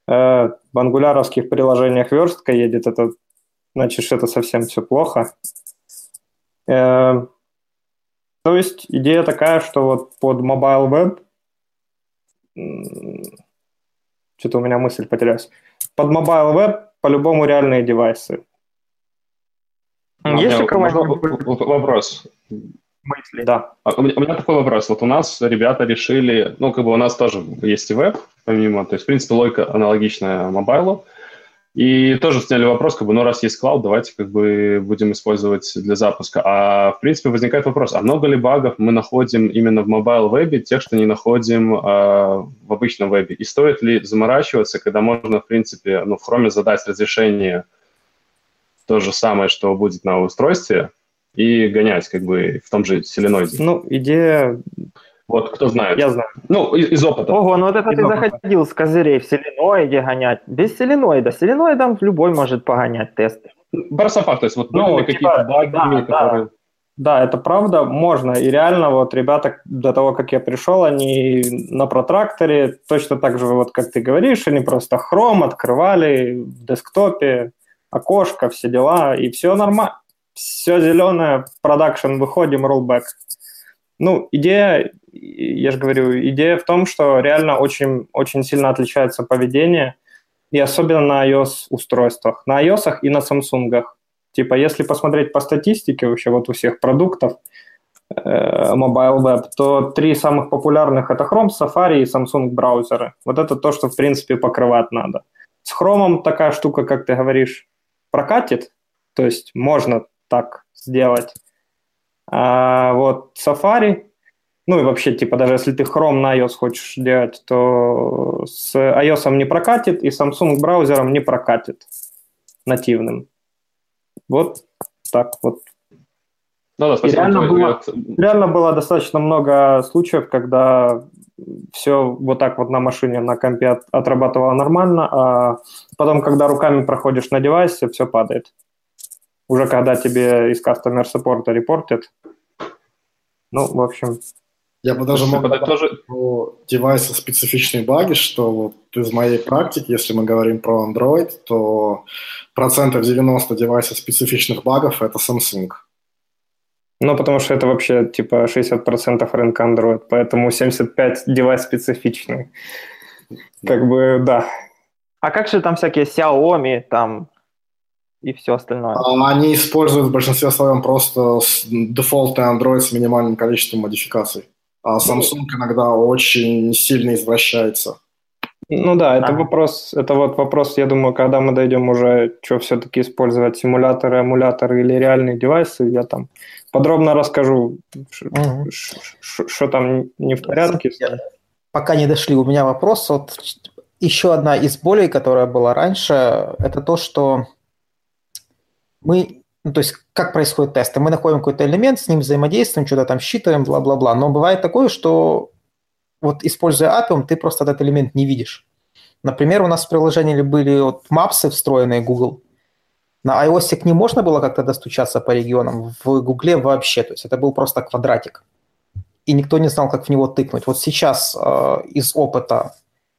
э, в ангуляровских приложениях верстка едет. Это значит, что это совсем все плохо. Э, то есть идея такая, что вот под Mobile Web что-то у меня мысль потерялась. Под Mobile Web по-любому реальные девайсы. Есть у кого-нибудь вопрос? Мысли. Да. А у меня такой вопрос. Вот у нас ребята решили, ну, как бы у нас тоже есть и веб, помимо, то есть, в принципе, логика аналогичная mobile у. И тоже сняли вопрос, как бы, ну, раз есть cloud, давайте как бы будем использовать для запуска. А, в принципе, возникает вопрос, а много ли багов мы находим именно в mobile вебе, тех, что не находим а, в обычном вебе? И стоит ли заморачиваться, когда можно, в принципе, ну, в Chrome задать разрешение то же самое, что будет на устройстве, и гонять как бы в том же селеноиде. Ну, идея... Вот, кто знает. Я знаю. Ну, из, из опыта. Ого, ну вот это из ты опыта. заходил с козырей в селеноиде гонять. Без селеноида. Селеноидом любой может погонять тесты. Просто факт, то есть вот ну, были типа, какие-то баги, да, которые... Да. Да, это правда, можно. И реально вот ребята до того, как я пришел, они на протракторе точно так же, вот как ты говоришь, они просто хром открывали в десктопе, окошко, все дела, и все нормально. Все зеленое, продакшн, выходим, rollback. Ну, идея, я же говорю, идея в том, что реально очень, очень сильно отличается поведение, и особенно на iOS-устройствах. На iOS и на Samsung. Типа, если посмотреть по статистике вообще вот у всех продуктов, э, Mobile Web, то три самых популярных это Chrome, Safari и Samsung браузеры. Вот это то, что в принципе покрывать надо. С Chrome такая штука, как ты говоришь, прокатит, то есть можно так сделать. А вот Safari, ну и вообще, типа, даже если ты Chrome на iOS хочешь делать, то с iOS не прокатит, и Samsung браузером не прокатит нативным. Вот так вот. Ну, да, спасибо. реально, было, реально было достаточно много случаев, когда все вот так вот на машине, на компе отрабатывало нормально, а потом, когда руками проходишь на девайсе, все падает. Уже когда тебе из Customer Support репортят. Ну, в общем... Я бы даже мог тоже... про девайсы специфичные баги, что вот из моей практики, если мы говорим про Android, то процентов 90 девайсов специфичных багов – это Samsung. Ну, потому что это вообще типа 60% рынка Android, поэтому 75 девайс специфичный. Как бы, да. А как же там всякие Xiaomi там и все остальное? А, они используют в большинстве своем просто дефолтный Android с минимальным количеством модификаций. А Samsung иногда очень сильно извращается. Ну да, это а. вопрос, это вот вопрос, я думаю, когда мы дойдем уже, что все-таки использовать симуляторы, эмуляторы или реальные девайсы, я там подробно расскажу, что там не в порядке. Пока не дошли, у меня вопрос. Вот еще одна из болей, которая была раньше, это то, что мы, ну, то есть как происходят тесты. Мы находим какой-то элемент, с ним взаимодействуем, что-то там считаем, бла-бла-бла. Но бывает такое, что вот используя Appium, ты просто этот элемент не видишь. Например, у нас в приложении были вот мапсы встроенные Google. На iOS к ним можно было как-то достучаться по регионам, в Гугле вообще. То есть это был просто квадратик. И никто не знал, как в него тыкнуть. Вот сейчас э, из опыта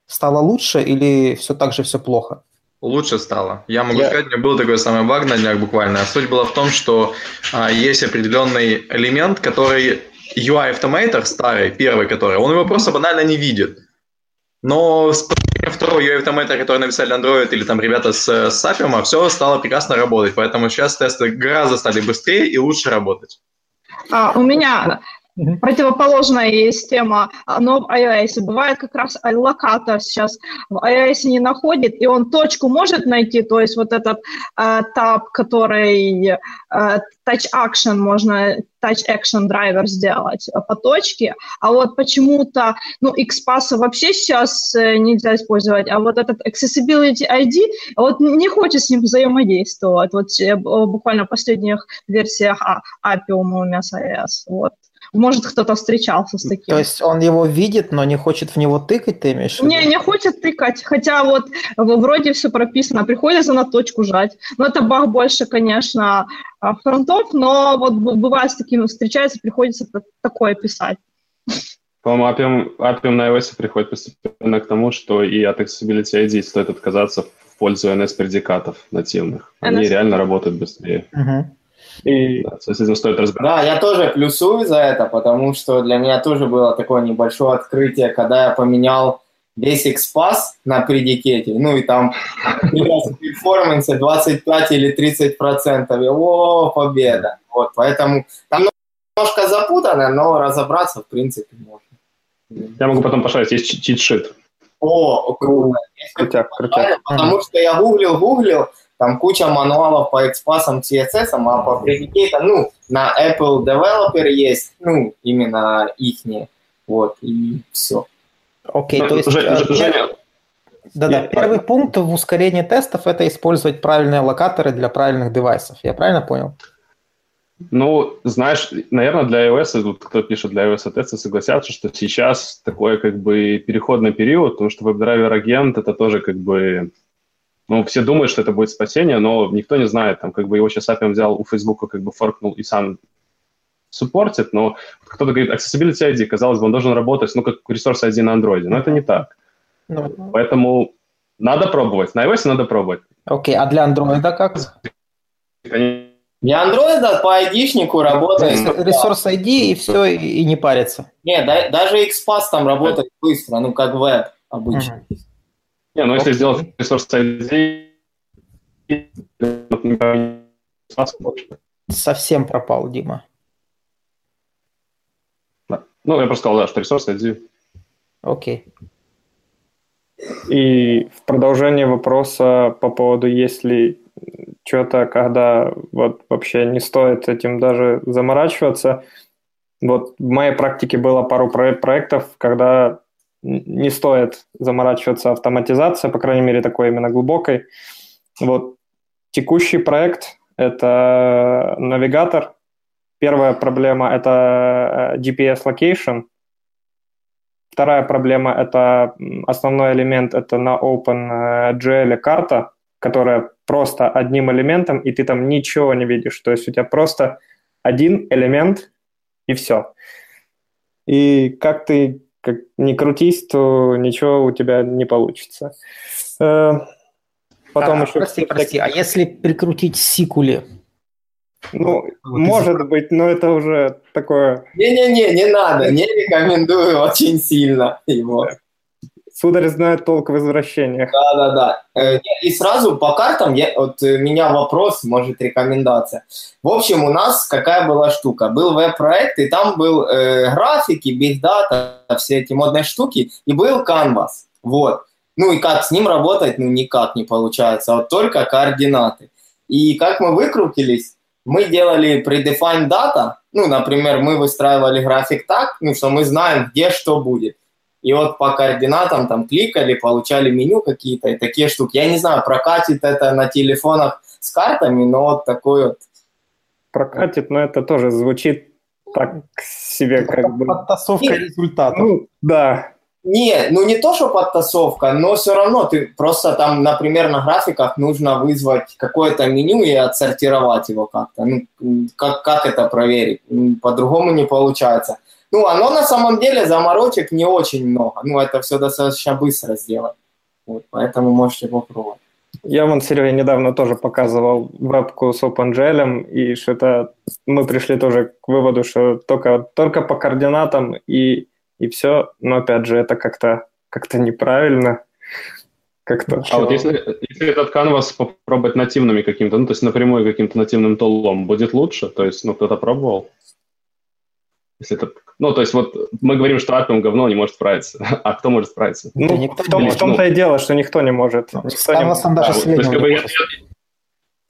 стало лучше или все так же все плохо? Лучше стало. Я могу я... сказать, у меня был такой самый баг на днях буквально. Суть была в том, что а, есть определенный элемент, который UI Automator старый, первый который, он его просто банально не видит. Но с второго UI Automator, который написали Android или там ребята с, с все стало прекрасно работать. Поэтому сейчас тесты гораздо стали быстрее и лучше работать. А, у меня Противоположная есть тема, но в iOS. Бывает как раз локатор сейчас в iOS не находит, и он точку может найти, то есть вот этот э, таб, который э, touch action, можно touch action драйвер сделать по точке, а вот почему-то, ну, XPath вообще сейчас э, нельзя использовать, а вот этот accessibility ID, вот не хочет с ним взаимодействовать, вот э, буквально в последних версиях Appium у меня с iOS, вот. Может, кто-то встречался с таким. То есть он его видит, но не хочет в него тыкать, ты имеешь в виду? Не, не хочет тыкать, хотя вот вроде все прописано, приходится на точку жать. Но это баг больше, конечно, а, фронтов, но вот бывает с таким встречается, приходится такое писать. По-моему, Appium, Appium на iOS приходит постепенно к тому, что и от Accessibility ID стоит отказаться в пользу NS-предикатов нативных. Они NS. реально работают быстрее. Угу. И да, с этим стоит разбираться. Да, я тоже плюсую за это, потому что для меня тоже было такое небольшое открытие, когда я поменял весь XPath на предикете, ну и там в перформансе 25 или 30 процентов, о, победа. Вот, поэтому там немножко запутано, но разобраться в принципе можно. Я могу потом пошарить, есть чит-шит. О, круто. Крутяк, крутяк. Потому что я гуглил, гуглил, там куча мануалов по экспасам, CSS, а по Predicate, ну, на Apple Developer есть, ну, именно ихние, вот, и все. Окей, okay, то есть... Женя, э, да-да, первый пункт в ускорении тестов – это использовать правильные локаторы для правильных девайсов. Я правильно понял? Ну, знаешь, наверное, для iOS, тут кто пишет для iOS тесты, согласятся, что сейчас такой как бы переходный период, потому что WebDriver агент это тоже как бы ну, все думают, что это будет спасение, но никто не знает, там, как бы его сейчас Appium взял у Facebook, как бы форкнул и сам суппортит, но кто-то говорит, Accessibility ID, казалось бы, он должен работать, ну, как Resource ID на Android, но это не так. Ну, Поэтому надо пробовать. На iOS надо пробовать. Окей, а для Android как? Для Android по ID-шнику работает. Resource ID и все, и не парится. Нет, да, даже XPath там работает быстро, ну, как веб обычно. Uh-huh. Не, ну если сделать ресурс ID, Совсем пропал, Дима. Да. Ну, я просто сказал, да, что ресурс ID. Окей. И в продолжение вопроса по поводу, если что-то, когда вот вообще не стоит этим даже заморачиваться, вот в моей практике было пару проектов, когда не стоит заморачиваться автоматизацией, по крайней мере, такой именно глубокой. Вот текущий проект – это навигатор. Первая проблема – это э, GPS location. Вторая проблема – это основной элемент – это на OpenGL карта, которая просто одним элементом, и ты там ничего не видишь. То есть у тебя просто один элемент, и все. И как ты как не крутись, то ничего у тебя не получится. Э, потом а, еще... Прости, прости, а если прикрутить сикули? Ну, вот может из... быть, но это уже такое... Не-не-не, не надо, не рекомендую очень сильно его. Сударь знает толк в возвращениях. Да, да, да. Э, и сразу по картам, я, вот э, у меня вопрос, может, рекомендация. В общем, у нас какая была штука? Был веб-проект, и там был э, графики, big data, все эти модные штуки, и был canvas. Вот. Ну и как с ним работать, ну никак не получается, вот только координаты. И как мы выкрутились, мы делали predefined data, ну, например, мы выстраивали график так, ну, что мы знаем, где что будет и вот по координатам там кликали, получали меню какие-то и такие штуки. Я не знаю, прокатит это на телефонах с картами, но вот такой вот. Прокатит, но это тоже звучит так себе как бы... Подтасовка результатов. Ну, да. Не, ну не то, что подтасовка, но все равно ты просто там, например, на графиках нужно вызвать какое-то меню и отсортировать его как-то. Ну, как, как это проверить? По-другому не получается. Ну, оно на самом деле заморочек не очень много. Ну, это все достаточно быстро сделать. Вот, поэтому можете попробовать. Я вон Сереге недавно тоже показывал вебку с OpenGL, и что-то мы пришли тоже к выводу, что только, только по координатам и, и все. Но опять же, это как-то как неправильно. Как-то. А вот если, если этот канвас попробовать нативными каким-то, ну, то есть напрямую каким-то нативным толлом, будет лучше? То есть, ну, кто-то пробовал? Если это, ну, то есть вот мы говорим, что Appium говно не может справиться. А кто может справиться? Ну, никто в, том, в том-то и дело, что никто не может. Никто не может. даже да, вот, как бы, я,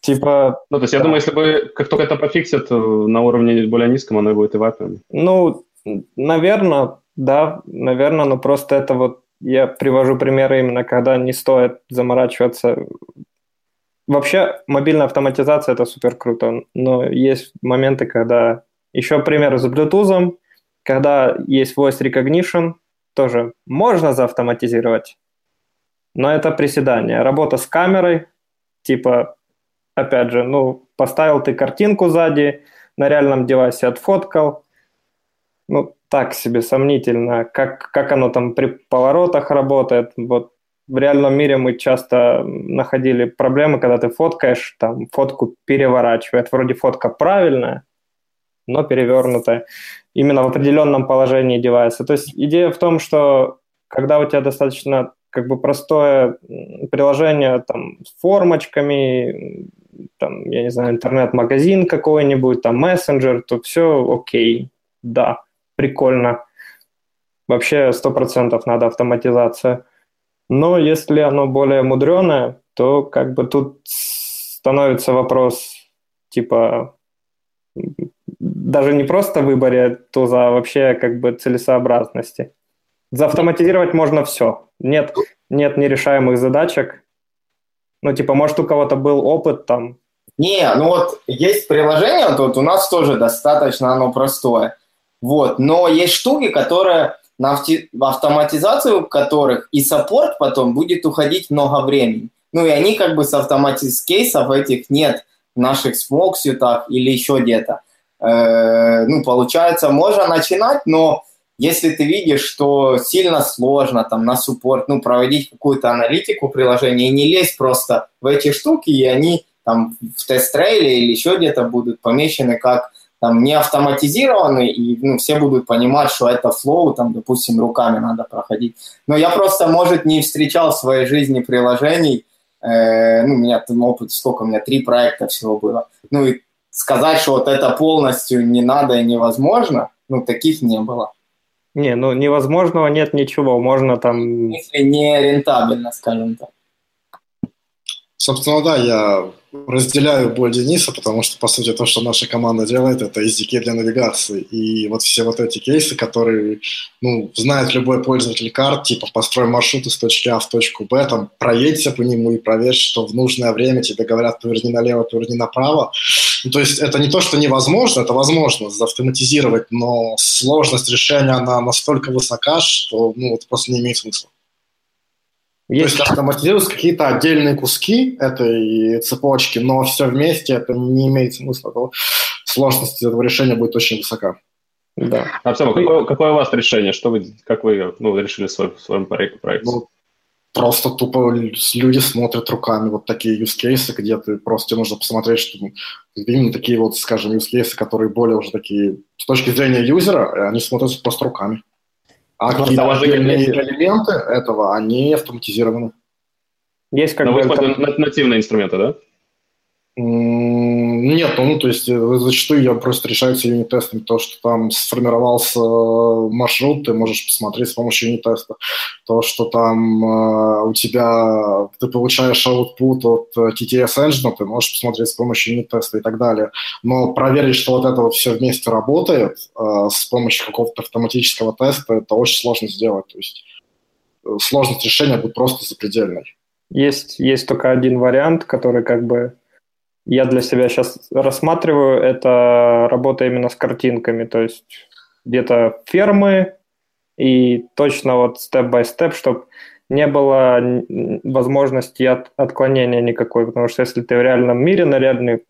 Типа... Ну, то есть да. я думаю, если бы как только это пофиксят э, на уровне более низком, оно будет и в Appium. Ну, наверное, да, наверное, но просто это вот я привожу примеры именно, когда не стоит заморачиваться. Вообще, мобильная автоматизация – это супер круто, но есть моменты, когда еще пример с Bluetooth. Когда есть voice recognition, тоже можно заавтоматизировать, но это приседание. Работа с камерой, типа, опять же, ну, поставил ты картинку сзади, на реальном девайсе отфоткал, ну, так себе сомнительно, как, как оно там при поворотах работает. Вот в реальном мире мы часто находили проблемы, когда ты фоткаешь, там фотку переворачивает. Вроде фотка правильная, но перевернутая. Именно в определенном положении девайса. То есть идея в том, что когда у тебя достаточно как бы простое приложение там с формочками, там, я не знаю, интернет-магазин какой-нибудь, там мессенджер, то все окей, да, прикольно. Вообще сто процентов надо автоматизация. Но если оно более мудреное, то как бы тут становится вопрос типа даже не просто выборе туза, а вообще как бы целесообразности. Заавтоматизировать можно все. Нет, нет нерешаемых задачек. Ну, типа, может, у кого-то был опыт там. Не, ну вот есть приложение, вот у нас тоже достаточно оно простое. Вот, но есть штуки, которые на автоматизацию которых и саппорт потом будет уходить много времени. Ну и они как бы с автоматиз кейсов этих нет в наших смоксютах или еще где-то. Э, ну, получается, можно начинать, но если ты видишь, что сильно сложно там на суппорт, ну, проводить какую-то аналитику приложения и не лезть просто в эти штуки, и они там в тест-трейле или еще где-то будут помечены как там не автоматизированы, и ну, все будут понимать, что это флоу, там, допустим, руками надо проходить. Но я просто, может, не встречал в своей жизни приложений, э, ну, у меня там опыт, сколько у меня, три проекта всего было. Ну, и сказать, что вот это полностью не надо и невозможно, ну, таких не было. Не, ну, невозможного нет ничего, можно там... Если не рентабельно, скажем так. Собственно, да, я разделяю боль Дениса, потому что, по сути, то, что наша команда делает, это SDK для навигации. И вот все вот эти кейсы, которые, ну, знает любой пользователь карт, типа, построй маршрут из точки А в точку Б, там, проедься по нему и проверь, что в нужное время тебе говорят, поверни налево, поверни направо. Ну, то есть это не то, что невозможно, это возможно автоматизировать, но сложность решения, она настолько высока, что, ну, это просто не имеет смысла. Есть. То есть автоматизируются какие-то отдельные куски этой цепочки, но все вместе это не имеет смысла. Сложность этого решения будет очень высока. Да. Артем, какое, какое у вас решение? Что вы, как вы ну, решили свой, в своем проекте? Ну, просто тупо люди смотрят руками вот такие use cases, где ты просто нужно посмотреть, что именно такие вот, скажем, use cases, которые более уже такие с точки зрения юзера, они смотрятся просто руками. А какие-то отдельные элементы этого, они автоматизированы. Есть как Но бы... Вы нативные инструменты, да? Нет, ну, то есть э, зачастую я просто решается юнит-тестами. То, что там сформировался э, маршрут, ты можешь посмотреть с помощью юнит-теста. То, что там э, у тебя, ты получаешь output от TTS Engine, ты можешь посмотреть с помощью юнит-теста и так далее. Но проверить, что вот это вот все вместе работает э, с помощью какого-то автоматического теста, это очень сложно сделать. То есть э, сложность решения будет просто запредельной. Есть, есть только один вариант, который как бы я для себя сейчас рассматриваю, это работа именно с картинками, то есть где-то фермы и точно вот степ-бай-степ, чтобы не было возможности от отклонения никакой, потому что если ты в реальном мире на реальных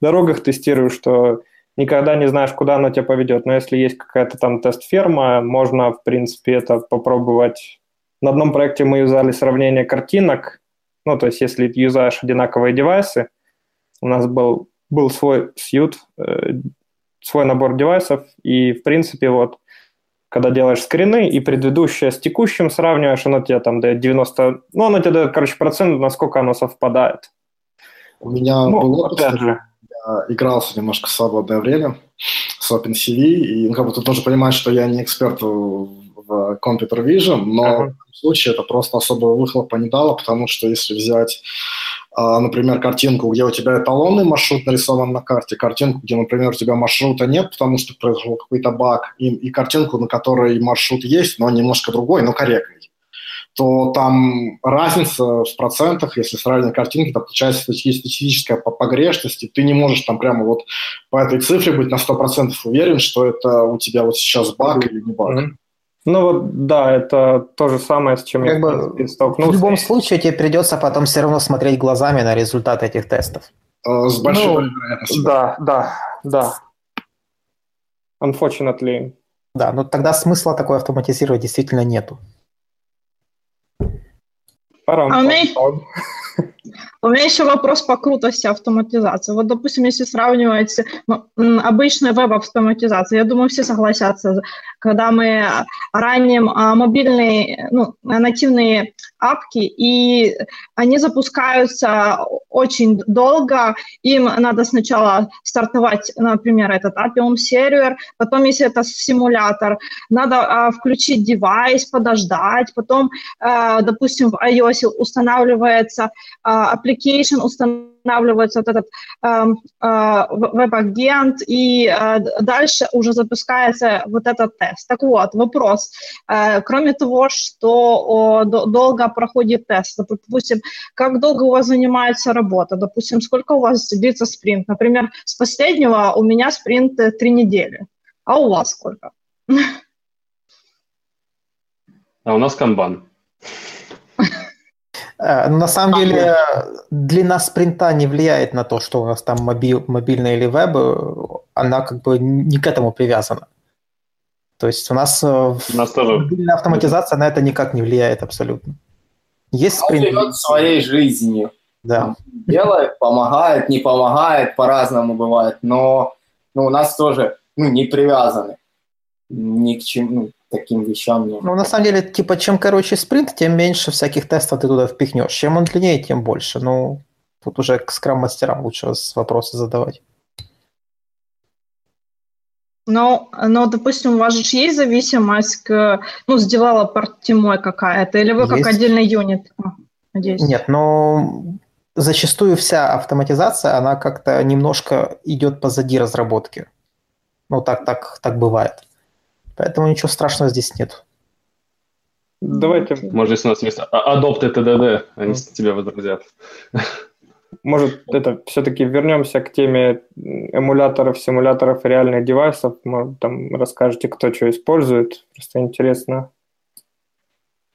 дорогах тестируешь, что никогда не знаешь, куда оно тебя поведет. Но если есть какая-то там тест-ферма, можно, в принципе, это попробовать. На одном проекте мы юзали сравнение картинок, ну, то есть если юзаешь одинаковые девайсы, у нас был, был свой сьют, э, свой набор девайсов, и, в принципе, вот, когда делаешь скрины и предыдущее с текущим сравниваешь, оно тебе там дает 90, ну, оно тебе дает, короче, процент, насколько оно совпадает. У меня ну, был опыт, опять же. я игрался немножко в свободное время с OpenCV, и ну, как бы ты тоже понимаешь, что я не эксперт в Computer Vision, но uh-huh. в этом случае это просто особого выхлопа не дало, потому что если взять а, например, картинку, где у тебя эталонный маршрут нарисован на карте, картинку, где, например, у тебя маршрута нет, потому что произошел какой-то баг, и, и картинку, на которой маршрут есть, но немножко другой, но корректный, то там разница в процентах, если сравнивать картинки, то получается статистическая погрешность, и ты не можешь там прямо вот по этой цифре быть на 100% уверен, что это у тебя вот сейчас баг или не баг. Ну вот, да, это то же самое, с чем как я бы, столкнулся. В любом случае тебе придется потом все равно смотреть глазами на результаты этих тестов. Э, с большой ну, вероятностью. Да, да, да. Unfortunately. Да, но тогда смысла такой автоматизировать действительно нету. Парам, а у, меня, у меня еще вопрос по крутости автоматизации. Вот, допустим, если сравнивать обычную веб-автоматизацию, я думаю, все согласятся, когда мы раним а, мобильные, ну, нативные апки, и они запускаются очень долго, им надо сначала стартовать, например, этот Appium сервер, потом, если это симулятор, надо а, включить девайс, подождать, потом, а, допустим, в iOS устанавливается application, устанавливается вот этот э, э, веб-агент, и э, дальше уже запускается вот этот тест. Так вот, вопрос. Э, кроме того, что долго проходит тест, допустим, как долго у вас занимается работа, допустим, сколько у вас длится спринт? Например, с последнего у меня спринт три недели, а у вас сколько? А у нас канбан. Э, на самом деле длина спринта не влияет на то, что у нас там мобиль, мобильный или веб, она как бы не к этому привязана. То есть у нас, э, у нас тоже... мобильная автоматизация на это никак не влияет абсолютно. Есть спринт. живет своей жизнью. Да. Делает, помогает, не помогает, по-разному бывает, но ну, у нас тоже ну, не привязаны ни к чему, ну, таким вещам. Не... Ну, на самом деле, типа, чем короче спринт, тем меньше всяких тестов ты туда впихнешь. Чем он длиннее, тем больше. Ну, тут уже к скрам-мастерам лучше вопросы задавать. Ну, но, допустим, у вас же есть зависимость к, ну, с девелопер тимой какая-то, или вы есть. как отдельный юнит? Надеюсь. Нет, но зачастую вся автоматизация, она как-то немножко идет позади разработки. Ну, так, так, так бывает. Поэтому ничего страшного здесь нет. Давайте. Может, если у нас есть Adopt TDD, они mm. тебя возразят. Может, это все-таки вернемся к теме эмуляторов, симуляторов реальных девайсов. Может, там расскажете, кто что использует. Просто интересно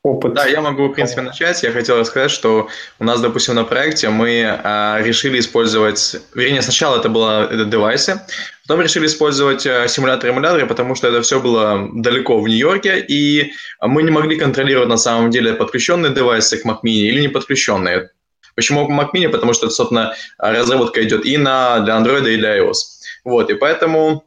опыт. Да, я могу, в принципе, начать. Я хотел рассказать, что у нас, допустим, на проекте мы а, решили использовать... Вернее, сначала это было это девайсы, потом решили использовать а, симуляторы-эмуляторы, потому что это все было далеко в Нью-Йорке, и мы не могли контролировать на самом деле подключенные девайсы к Mac Mini или не подключенные. Почему к Mac Mini? Потому что, собственно, разработка идет и на, для Android, и для iOS. Вот, и поэтому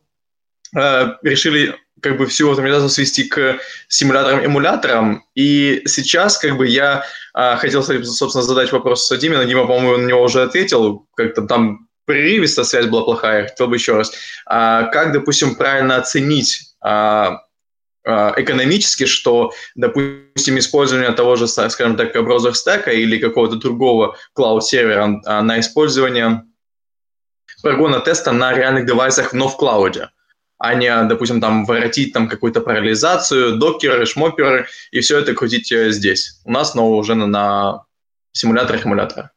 э, решили как бы всю автоматизацию свести к симуляторам-эмуляторам. И сейчас как бы я а, хотел, собственно, задать вопрос Диме, но Дима, по-моему, на него уже ответил, как-то там прерывисто связь была плохая, хотел бы еще раз. А, как, допустим, правильно оценить а, а, экономически, что, допустим, использование того же, скажем так, браузер-стека или какого-то другого клауд-сервера на использование прогона теста на реальных девайсах, но в клауде а не, допустим, там воротить там какую-то парализацию, докеры, шмоперы и все это крутить э, здесь. У нас, но уже на, на симуляторах эмулятора.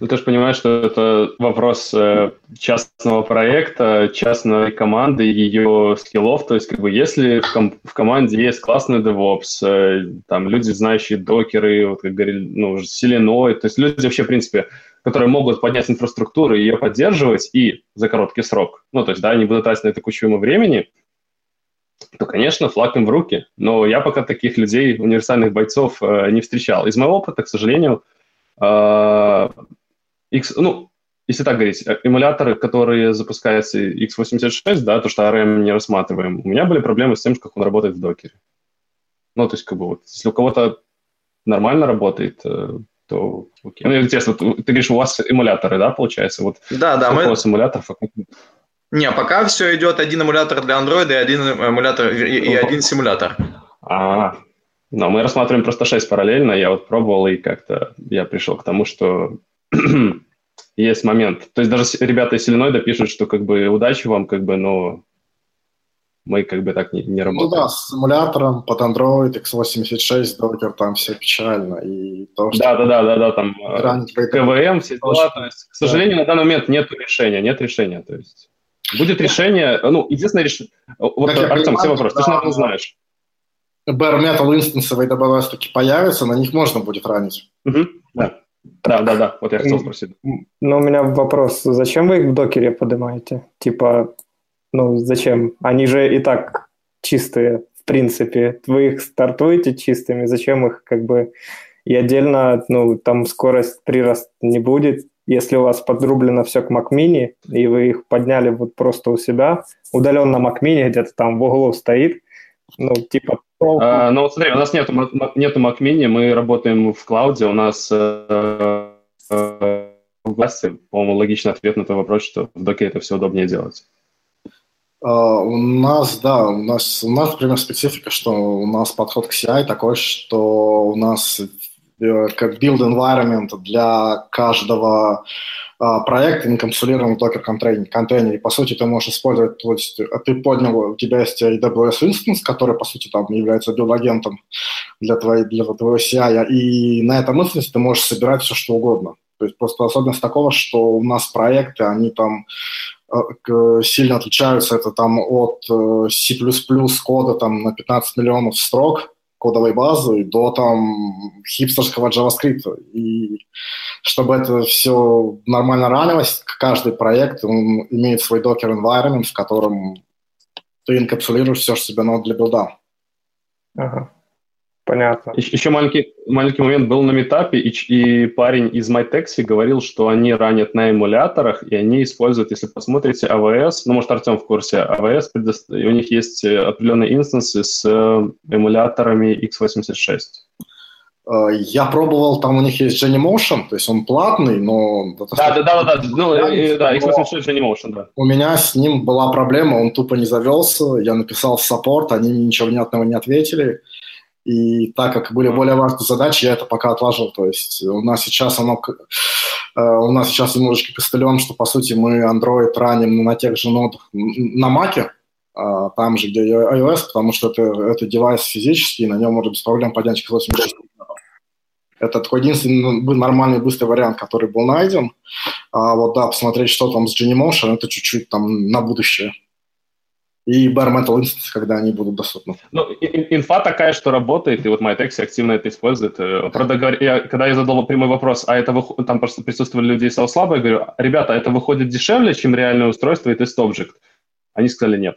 Ну, ты же понимаешь, что это вопрос э, частного проекта, частной команды, ее скиллов. То есть, как бы, если в, ком- в команде есть классный DevOps, э, там люди, знающие докеры, вот как говорили, ну, Селеной, то есть люди вообще, в принципе, которые могут поднять инфраструктуру и ее поддерживать, и за короткий срок, ну, то есть, да, они будут тратить на это кучу ему времени, то, конечно, флаг им в руки. Но я пока таких людей, универсальных бойцов, э, не встречал. Из моего опыта, к сожалению, э, X, ну, если так говорить, э, эмуляторы, которые запускаются x86, да, то, что ARM не рассматриваем, у меня были проблемы с тем, как он работает в докере. Ну, то есть, как бы вот, если у кого-то нормально работает, э, то окей. Ну, интересно, ты, ты говоришь, у вас эмуляторы, да, получается? Вот да, да. Мы... У вас эмуляторов? Не, пока все идет один эмулятор для Android и один эмулятор и, и один симулятор. А, но мы рассматриваем просто 6 параллельно. Я вот пробовал, и как-то я пришел к тому, что есть момент. То есть даже ребята из Иллинойда пишут, что как бы удачи вам, как бы, но мы как бы так не, не работаем. Ну да, с эмулятором под Android x86 Docker там все печально. И то, что да, да, да, да, да, там КВМ, все дела. То есть, к сожалению, да. на данный момент нет решения, нет решения. То есть будет решение, ну, единственное решение... Вот, как Артем, все вопросы, да, ты же, наверное, знаешь. Bare Metal инстансы в AWS таки появятся, на них можно будет ранить. Угу, да. Да, да, да, вот я хотел спросить. Ну, у меня вопрос, зачем вы их в докере поднимаете? Типа, ну, зачем? Они же и так чистые, в принципе. Вы их стартуете чистыми, зачем их как бы... И отдельно, ну, там скорость прирост не будет. Если у вас подрублено все к Mac Mini, и вы их подняли вот просто у себя, удаленно Mac Mini где-то там в углу стоит, ну, типа... А, ну, вот смотри, у нас нету, нету Mac Mini, мы работаем в клауде, у нас э, э, по-моему, логичный ответ на твой вопрос, что в доке это все удобнее делать. Uh, у нас, да, у нас, у нас, например, специфика, что у нас подход к CI такой, что у нас э, как build environment для каждого uh, проекта инкапсулирован докер контейнер. И, по сути, ты можешь использовать, то есть ты поднял, у тебя есть AWS instance, который, по сути, там является build-агентом для, твоей, для твоего CI, и на этом инстансе ты можешь собирать все, что угодно. То есть просто особенность такого, что у нас проекты, они там Э, сильно отличаются. Это там от э, C++ кода там, на 15 миллионов строк кодовой базы до там хипстерского JavaScript. И чтобы это все нормально ранилось, каждый проект он имеет свой Docker environment, в котором ты инкапсулируешь все, что тебе надо для билда. Ага. Понятно. Еще маленький, маленький момент был на метапе, и, и парень из MyTaxi говорил, что они ранят на эмуляторах, и они используют, если посмотрите, AWS, ну, может, Артем в курсе, AWS, предост... у них есть э, определенные инстансы с э, эмуляторами x86. Э, я пробовал, там у них есть Genymotion, то есть он платный, но... Да, да, да, да, ну, да, x86 Genymotion, да. У меня с ним была проблема, он тупо не завелся, я написал в саппорт, они ничего внятного не ответили. И так как были более важные задачи, я это пока отложил. То есть у нас сейчас оно, э, у нас сейчас немножечко костылем, что по сути мы Android раним на тех же нодах на Mac, а, там же, где iOS, потому что это, это девайс физический, на нем может без проблем поднять 80 это такой единственный ну, нормальный быстрый вариант, который был найден. А вот да, посмотреть, что там с Genymotion, это чуть-чуть там на будущее и bare metal instance, когда они будут доступны. Ну, инфа такая, что работает, и вот MyTex активно это использует. Э, правда, я, когда я задал прямой вопрос, а это вы, там просто присутствовали люди из слабо, я говорю, ребята, это выходит дешевле, чем реальное устройство и тест Object? Они сказали нет.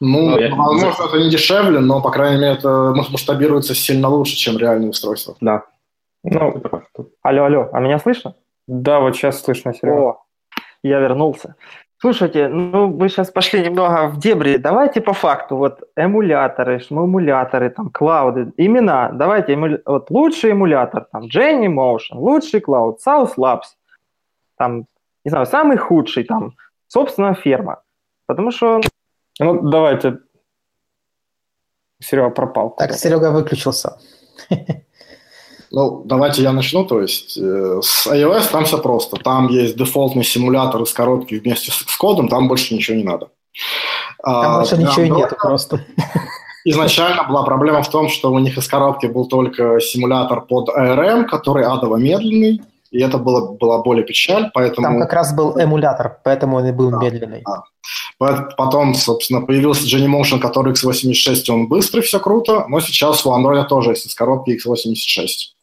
Ну, но я... возможно, это не дешевле, но, по крайней мере, это масштабируется сильно лучше, чем реальное устройство. Да. Ну, алло, алло, а меня слышно? Да, вот сейчас слышно, Серега. О, я вернулся. Слушайте, ну вы сейчас пошли немного в дебри. Давайте по факту. Вот эмуляторы, эмуляторы, там, клауды, имена. Давайте, эмуля... вот лучший эмулятор, там, Jenny Motion, лучший клауд, South Labs, там, не знаю, самый худший, там, собственно, ферма. Потому что... Ну, давайте. Серега пропал. Так, Серега выключился. Ну, давайте я начну. То есть э, с iOS там все просто. Там есть дефолтный симулятор из коробки вместе с, кодом, там больше ничего не надо. Там а, больше ничего и нет просто. Изначально была проблема в том, что у них из коробки был только симулятор под ARM, который адово медленный, и это было, была более печаль, поэтому... Там как раз был эмулятор, поэтому он и был да, медленный. Да. Потом, собственно, появился Genymotion, который x86, он быстрый, все круто, но сейчас у Android тоже есть из коробки x86.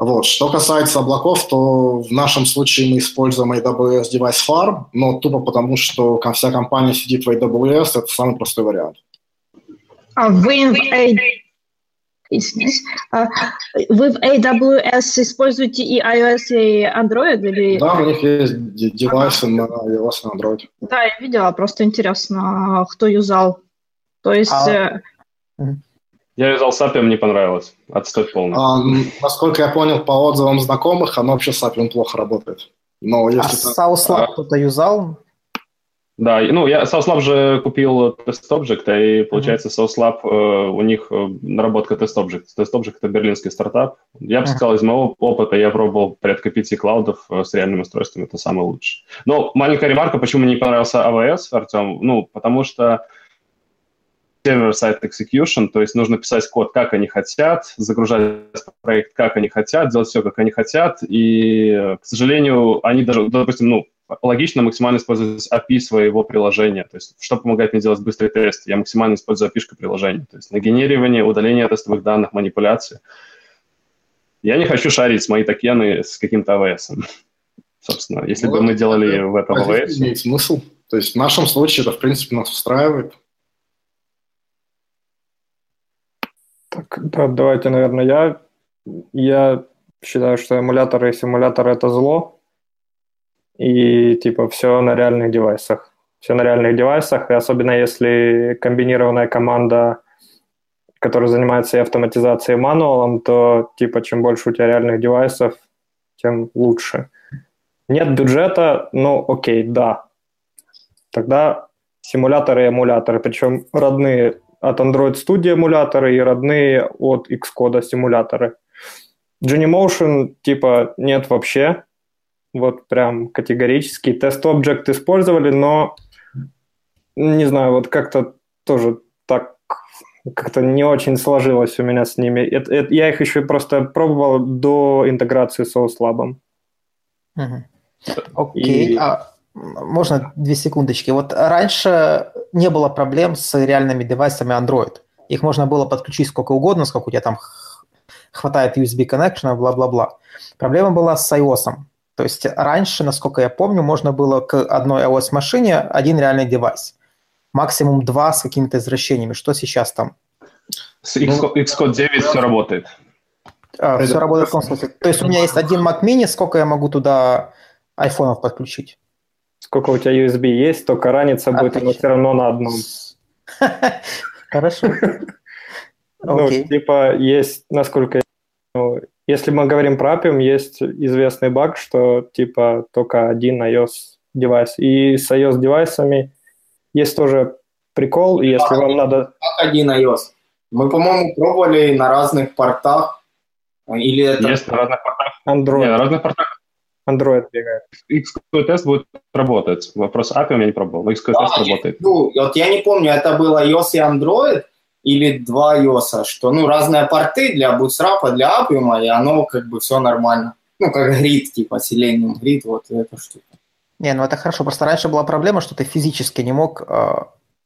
Вот. Что касается облаков, то в нашем случае мы используем AWS Device Farm, но тупо потому, что вся компания сидит в AWS, это самый простой вариант. А вы а, вы в AWS используете и iOS, и Android? Или... Да, у них есть девайсы на iOS и Android. Да, я видела, просто интересно, кто юзал. То есть... А... Я юзал SAP, мне понравилось. Отстой полный. А, насколько я понял по отзывам знакомых, оно вообще SAP плохо работает. Но если а. South а... кто-то юзал? Да, ну я SourceLab же купил тест Object, и получается SourceLab, э, у них э, наработка тест Object. Это берлинский стартап. Я бы сказал, из моего опыта я пробовал порядка пяти клаудов э, с реальными устройствами, это самый лучший. Но маленькая ремарка, почему мне не понравился AWS, Артем, ну, потому что server-side execution, то есть нужно писать код, как они хотят, загружать проект, как они хотят, делать все, как они хотят, и, к сожалению, они даже, допустим, ну, логично максимально использовать API своего приложения. То есть что помогает мне делать быстрый тест? Я максимально использую API приложения. То есть нагенеривание, удаление тестовых данных, манипуляции. Я не хочу шарить мои токены с каким-то AWS. Собственно, если ну, бы мы делали в этом AWS... Имеет смысл. То есть в нашем случае это, в принципе, нас устраивает. Так, да, давайте, наверное, я, я считаю, что эмуляторы и симуляторы – это зло, и типа все на реальных девайсах. Все на реальных девайсах, и особенно если комбинированная команда, которая занимается и автоматизацией, и мануалом, то типа чем больше у тебя реальных девайсов, тем лучше. Нет бюджета, ну окей, да. Тогда симуляторы и эмуляторы, причем родные от Android Studio эмуляторы и родные от Xcode симуляторы. Genymotion типа нет вообще, вот прям категорически. Тест Object использовали, но не знаю, вот как-то тоже так как-то не очень сложилось у меня с ними. Это, это, я их еще просто пробовал до интеграции с SourceLab. Окей, И... а можно две секундочки? Вот раньше не было проблем с реальными девайсами Android. Их можно было подключить сколько угодно, сколько у тебя там хватает USB connection, бла-бла-бла. Проблема была с iOS. То есть раньше, насколько я помню, можно было к одной iOS-машине один реальный девайс. Максимум два с какими-то извращениями. Что сейчас там? С Xcode 9 все работает. А, все работает в том смысле. То есть у меня есть один Mac mini, сколько я могу туда айфонов подключить? Сколько у тебя USB есть, только разница будет, но все равно на одном. Хорошо. Ну, типа, есть, насколько я если мы говорим про Appium, есть известный баг, что типа только один iOS девайс. И с iOS девайсами есть тоже прикол, и если как вам надо... Как один iOS? Мы, по-моему, пробовали на разных портах. Или это... Есть на разных портах. Android. Нет, на разных портах. Android бегает. Xcode тест будет работать. Вопрос Appium я не пробовал, но Xcode тест работает. Ну, вот я не помню, это был iOS и Android, или два iOS, что, ну, разные порты для Bootstrap, для Appium, и оно как бы все нормально. Ну, как грид, типа Selenium грид, вот эта штука. Не, ну это хорошо. Просто раньше была проблема, что ты физически не мог э,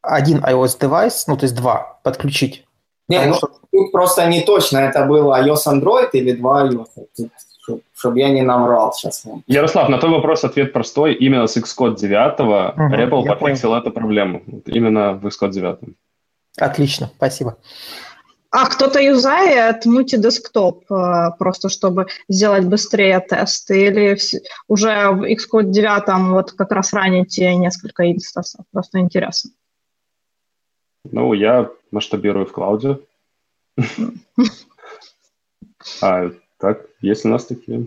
один iOS-девайс, ну, то есть два, подключить. Не, ну, что... тут просто не точно, это был iOS Android или два iOS, чтобы я не наврал сейчас. Ярослав, на твой вопрос ответ простой. Именно с Xcode 9 угу, Apple пофиксил эту проблему. Именно в Xcode 9. Отлично, спасибо. А кто-то юзает мультидесктоп э, просто, чтобы сделать быстрее тесты? Или уже в Xcode 9 вот как раз раните несколько инстансов? Просто интересно. Ну, я масштабирую в клауде. Так, есть у нас такие?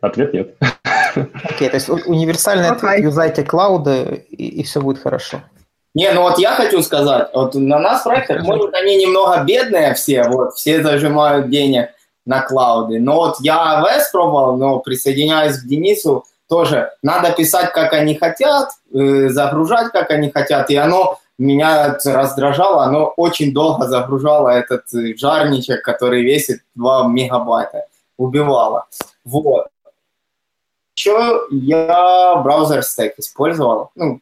Ответ нет. Окей, okay, то есть универсальный okay. ответ, юзайте клауды, и, и все будет хорошо. Не, ну вот я хочу сказать, вот на нас проектах, может, они немного бедные все, вот, все зажимают денег на клауды, но вот я AWS пробовал, но присоединяюсь к Денису, тоже надо писать, как они хотят, э, загружать, как они хотят, и оно меня раздражало, оно очень долго загружало этот э, жарничек, который весит 2 мегабайта, убивало. Вот. Еще я браузер стек использовал. Ну,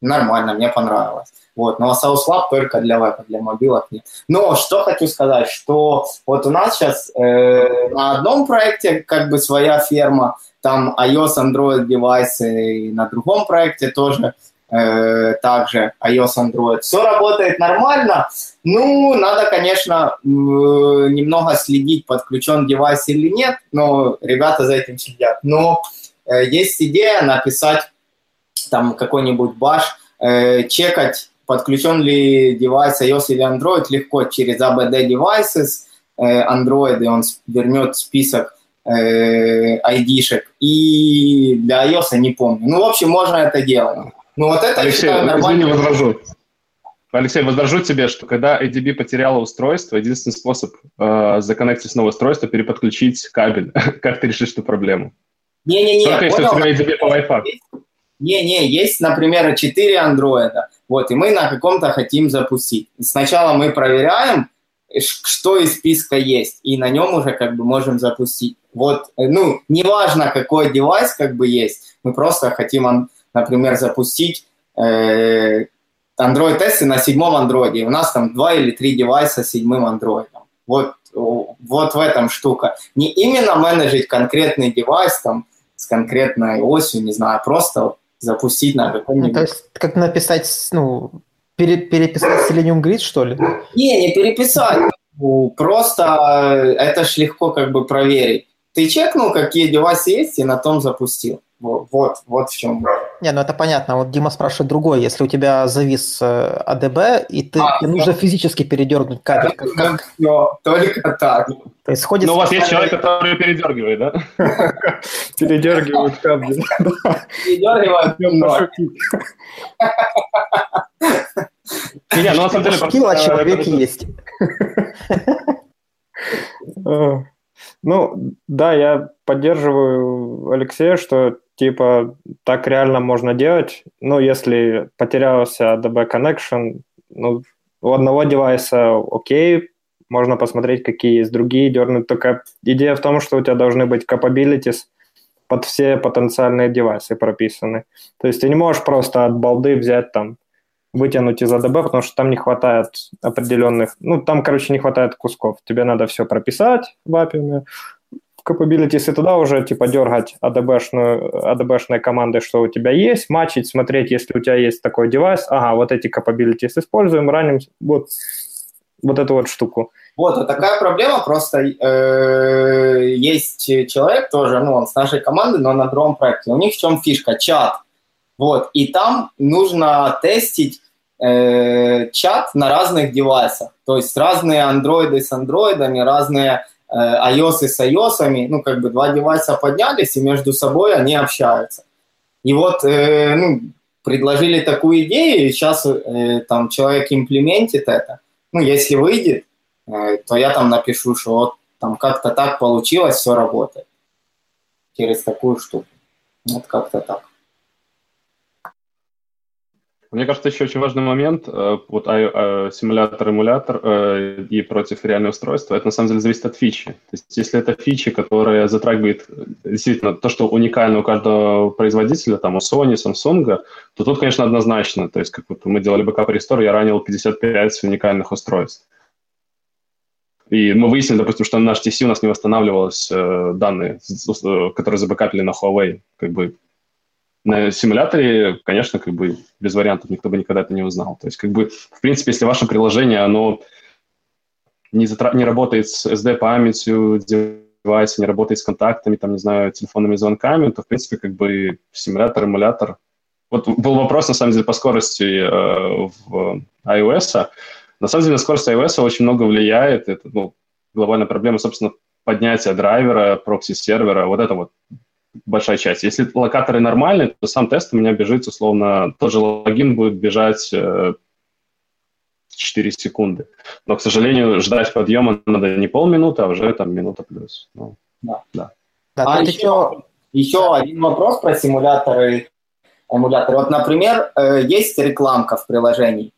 нормально, мне понравилось. Вот, но South Lab только для веба, для мобилок нет. Но что хочу сказать, что вот у нас сейчас э, на одном проекте как бы своя ферма, там iOS, Android девайсы, и на другом проекте тоже также iOS, Android. Все работает нормально. Ну, надо, конечно, э, немного следить, подключен девайс или нет, но ребята за этим следят. Но Э, есть идея написать там какой-нибудь баш, э, чекать, подключен ли девайс iOS или Android легко через ABD Devices, э, Android, и он вернет список э, ID-шек, и для iOS не помню. Ну, в общем, можно это делать. Ну, вот это, Алексей, считаю, нормально. извини, возражу. Алексей, возражу тебе, что когда ADB потеряла устройство, единственный способ э, законнектить снова устройство – переподключить кабель. как ты решишь эту проблему? Не-не-не, Только если у тебя ADB по Wi-Fi. Не-не, есть, например, 4 андроида, вот, и мы на каком-то хотим запустить. Сначала мы проверяем, что из списка есть, и на нем уже как бы можем запустить. Вот, э, ну, неважно, какой девайс как бы есть, мы просто хотим, например, запустить э, Android-тесты на седьмом андроиде. У нас там два или три девайса с седьмым андроидом. Вот, вот в этом штука. Не именно менеджить конкретный девайс там с конкретной осью, не знаю, а просто запустить на Ну, каком-нибудь... то есть, как написать, ну, пере- переписать Selenium Grid, что ли? Не, не переписать. Ну, Просто э, это ж легко как бы проверить. Ты чекнул, какие девайсы есть, и на том запустил. Вот, вот, в чем. Не, ну это понятно. Вот Дима спрашивает другое. Если у тебя завис э, ADB, и ты, А, тебе нужно физически передернуть кабель. Как- как- Всё, только так. то есть ходит Но у вас есть человек, который передергивает, да? Передергивают кабель. Передергивает. Не, ну на самом деле... А просто, человек есть. Ну, да, я поддерживаю Алексея, что типа так реально можно делать. Ну, если потерялся ADB connection, ну, у одного девайса окей, можно посмотреть, какие есть другие, дернуть. Только идея в том, что у тебя должны быть capabilities под все потенциальные девайсы прописаны. То есть ты не можешь просто от балды взять там вытянуть из ADB, потому что там не хватает определенных, ну, там, короче, не хватает кусков. Тебе надо все прописать в API, capabilities, и туда уже, типа, дергать ADB-шную, ADB-шные команды, что у тебя есть, матчить, смотреть, если у тебя есть такой девайс, ага, вот эти capabilities используем, раним вот, вот эту вот штуку. Вот, вот такая проблема, просто э, есть человек тоже, ну, он с нашей команды, но на другом проекте. У них в чем фишка? Чат. Вот, и там нужно тестить э, чат на разных девайсах. То есть разные андроиды с андроидами, разные э, iOS с iOS, ну, как бы два девайса поднялись, и между собой они общаются. И вот, э, ну, предложили такую идею, и сейчас э, там человек имплементит это. Ну, если выйдет, э, то я там напишу, что вот там как-то так получилось, все работает. Через такую штуку. Вот как-то так. Мне кажется, еще очень важный момент, э, вот э, симулятор, эмулятор э, и против реального устройства, это на самом деле зависит от фичи. То есть если это фича, которая затрагивает действительно то, что уникально у каждого производителя, там у Sony, Samsung, то тут, конечно, однозначно. То есть как вот мы делали backup restore, я ранил 55 уникальных устройств. И мы выяснили, допустим, что на наш TC у нас не восстанавливалось э, данные, которые забэкапили на Huawei. Как бы на симуляторе, конечно, как бы без вариантов никто бы никогда это не узнал. То есть, как бы, в принципе, если ваше приложение, оно не, затра... не работает с SD-памятью девайса, не работает с контактами, там, не знаю, телефонными звонками, то, в принципе, как бы симулятор, эмулятор. Вот был вопрос, на самом деле, по скорости э, в iOS. На самом деле, на скорость iOS очень много влияет. Это, ну, глобальная проблема, собственно, поднятия драйвера, прокси-сервера, вот это вот большая часть. Если локаторы нормальные, то сам тест у меня бежит, условно, тот же логин будет бежать э, 4 секунды. Но, к сожалению, ждать подъема надо не полминуты, а уже там минута плюс. Ну, Да. Да, А тут еще, еще- еще один вопрос про симуляторы. Эмуляторы. Вот, например, э, есть рекламка в приложении.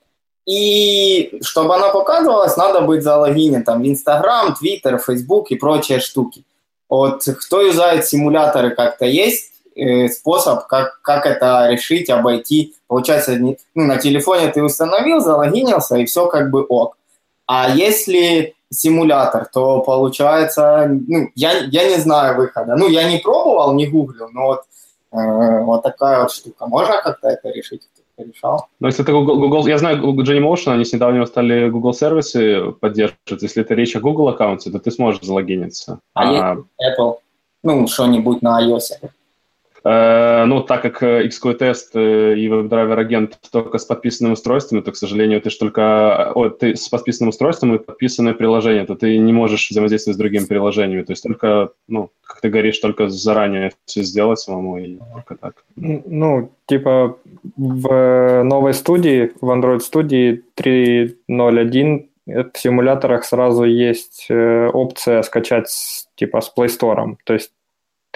И чтобы она показывалась, надо быть залогинен там в Инстаграм, Твиттер, Фейсбук и прочие штуки. Вот кто юзает симуляторы как-то есть э, способ, как, как это решить, обойти. Получается, не- ну, на телефоне ты установил, залогинился, и все как бы ок. А если симулятор, то получается, ну, я, я не знаю выхода. Ну, я не пробовал, не гуглил, но вот, э, вот такая вот штука. Можно как-то это решить? Решал? Но если это Google, Google, я знаю Genymotion, они с недавнего стали Google сервисы поддерживать. Если это речь о Google аккаунте, то ты сможешь залогиниться. А есть Apple? Ну, что-нибудь на iOS. Э, ну, так как XQT-тест и WebDriver агент только с подписанными устройствами, то, к сожалению, ты же только о, ты с подписанным устройством и подписанное приложение, то ты не можешь взаимодействовать с другими приложениями. То есть только, ну, как ты говоришь, только заранее все сделать самому и только так. Ну, типа в новой студии, в Android студии 3.0.1 в симуляторах сразу есть э, опция скачать типа с Play Store. То есть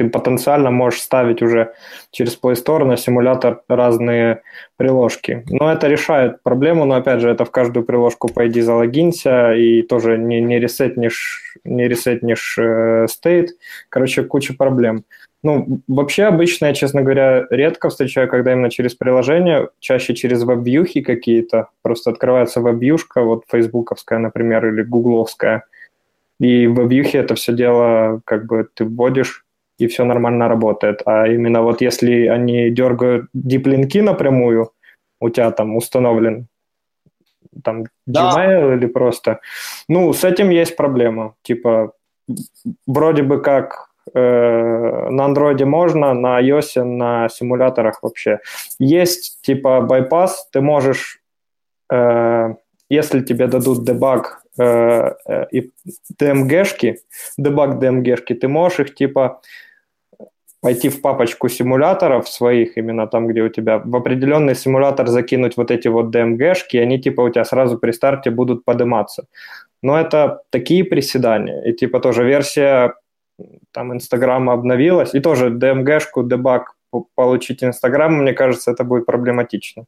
ты потенциально можешь ставить уже через Play Store на симулятор разные приложки. Но это решает проблему, но опять же, это в каждую приложку пойди залогинься и тоже не, не ресетнешь, не ресетнешь э, state. Короче, куча проблем. Ну, вообще обычно, я, честно говоря, редко встречаю, когда именно через приложение, чаще через веб-вьюхи какие-то. Просто открывается веб-вьюшка, вот фейсбуковская, например, или гугловская. И в веб-вьюхе это все дело как бы ты вводишь, и все нормально работает. А именно вот если они дергают диплинки напрямую, у тебя там установлен там да. Gmail или просто... Ну, с этим есть проблема. Типа, вроде бы как э, на андроиде можно, на iOS, на симуляторах вообще. Есть типа байпас, ты можешь, э, если тебе дадут дебаг э, э, и DMG-шки, дебаг DMG-шки, ты можешь их типа пойти в папочку симуляторов своих, именно там, где у тебя в определенный симулятор закинуть вот эти вот DMG-шки, и они типа у тебя сразу при старте будут подниматься. Но это такие приседания. И типа тоже версия там Инстаграма обновилась, и тоже DMG-шку, дебаг получить Инстаграм, мне кажется, это будет проблематично.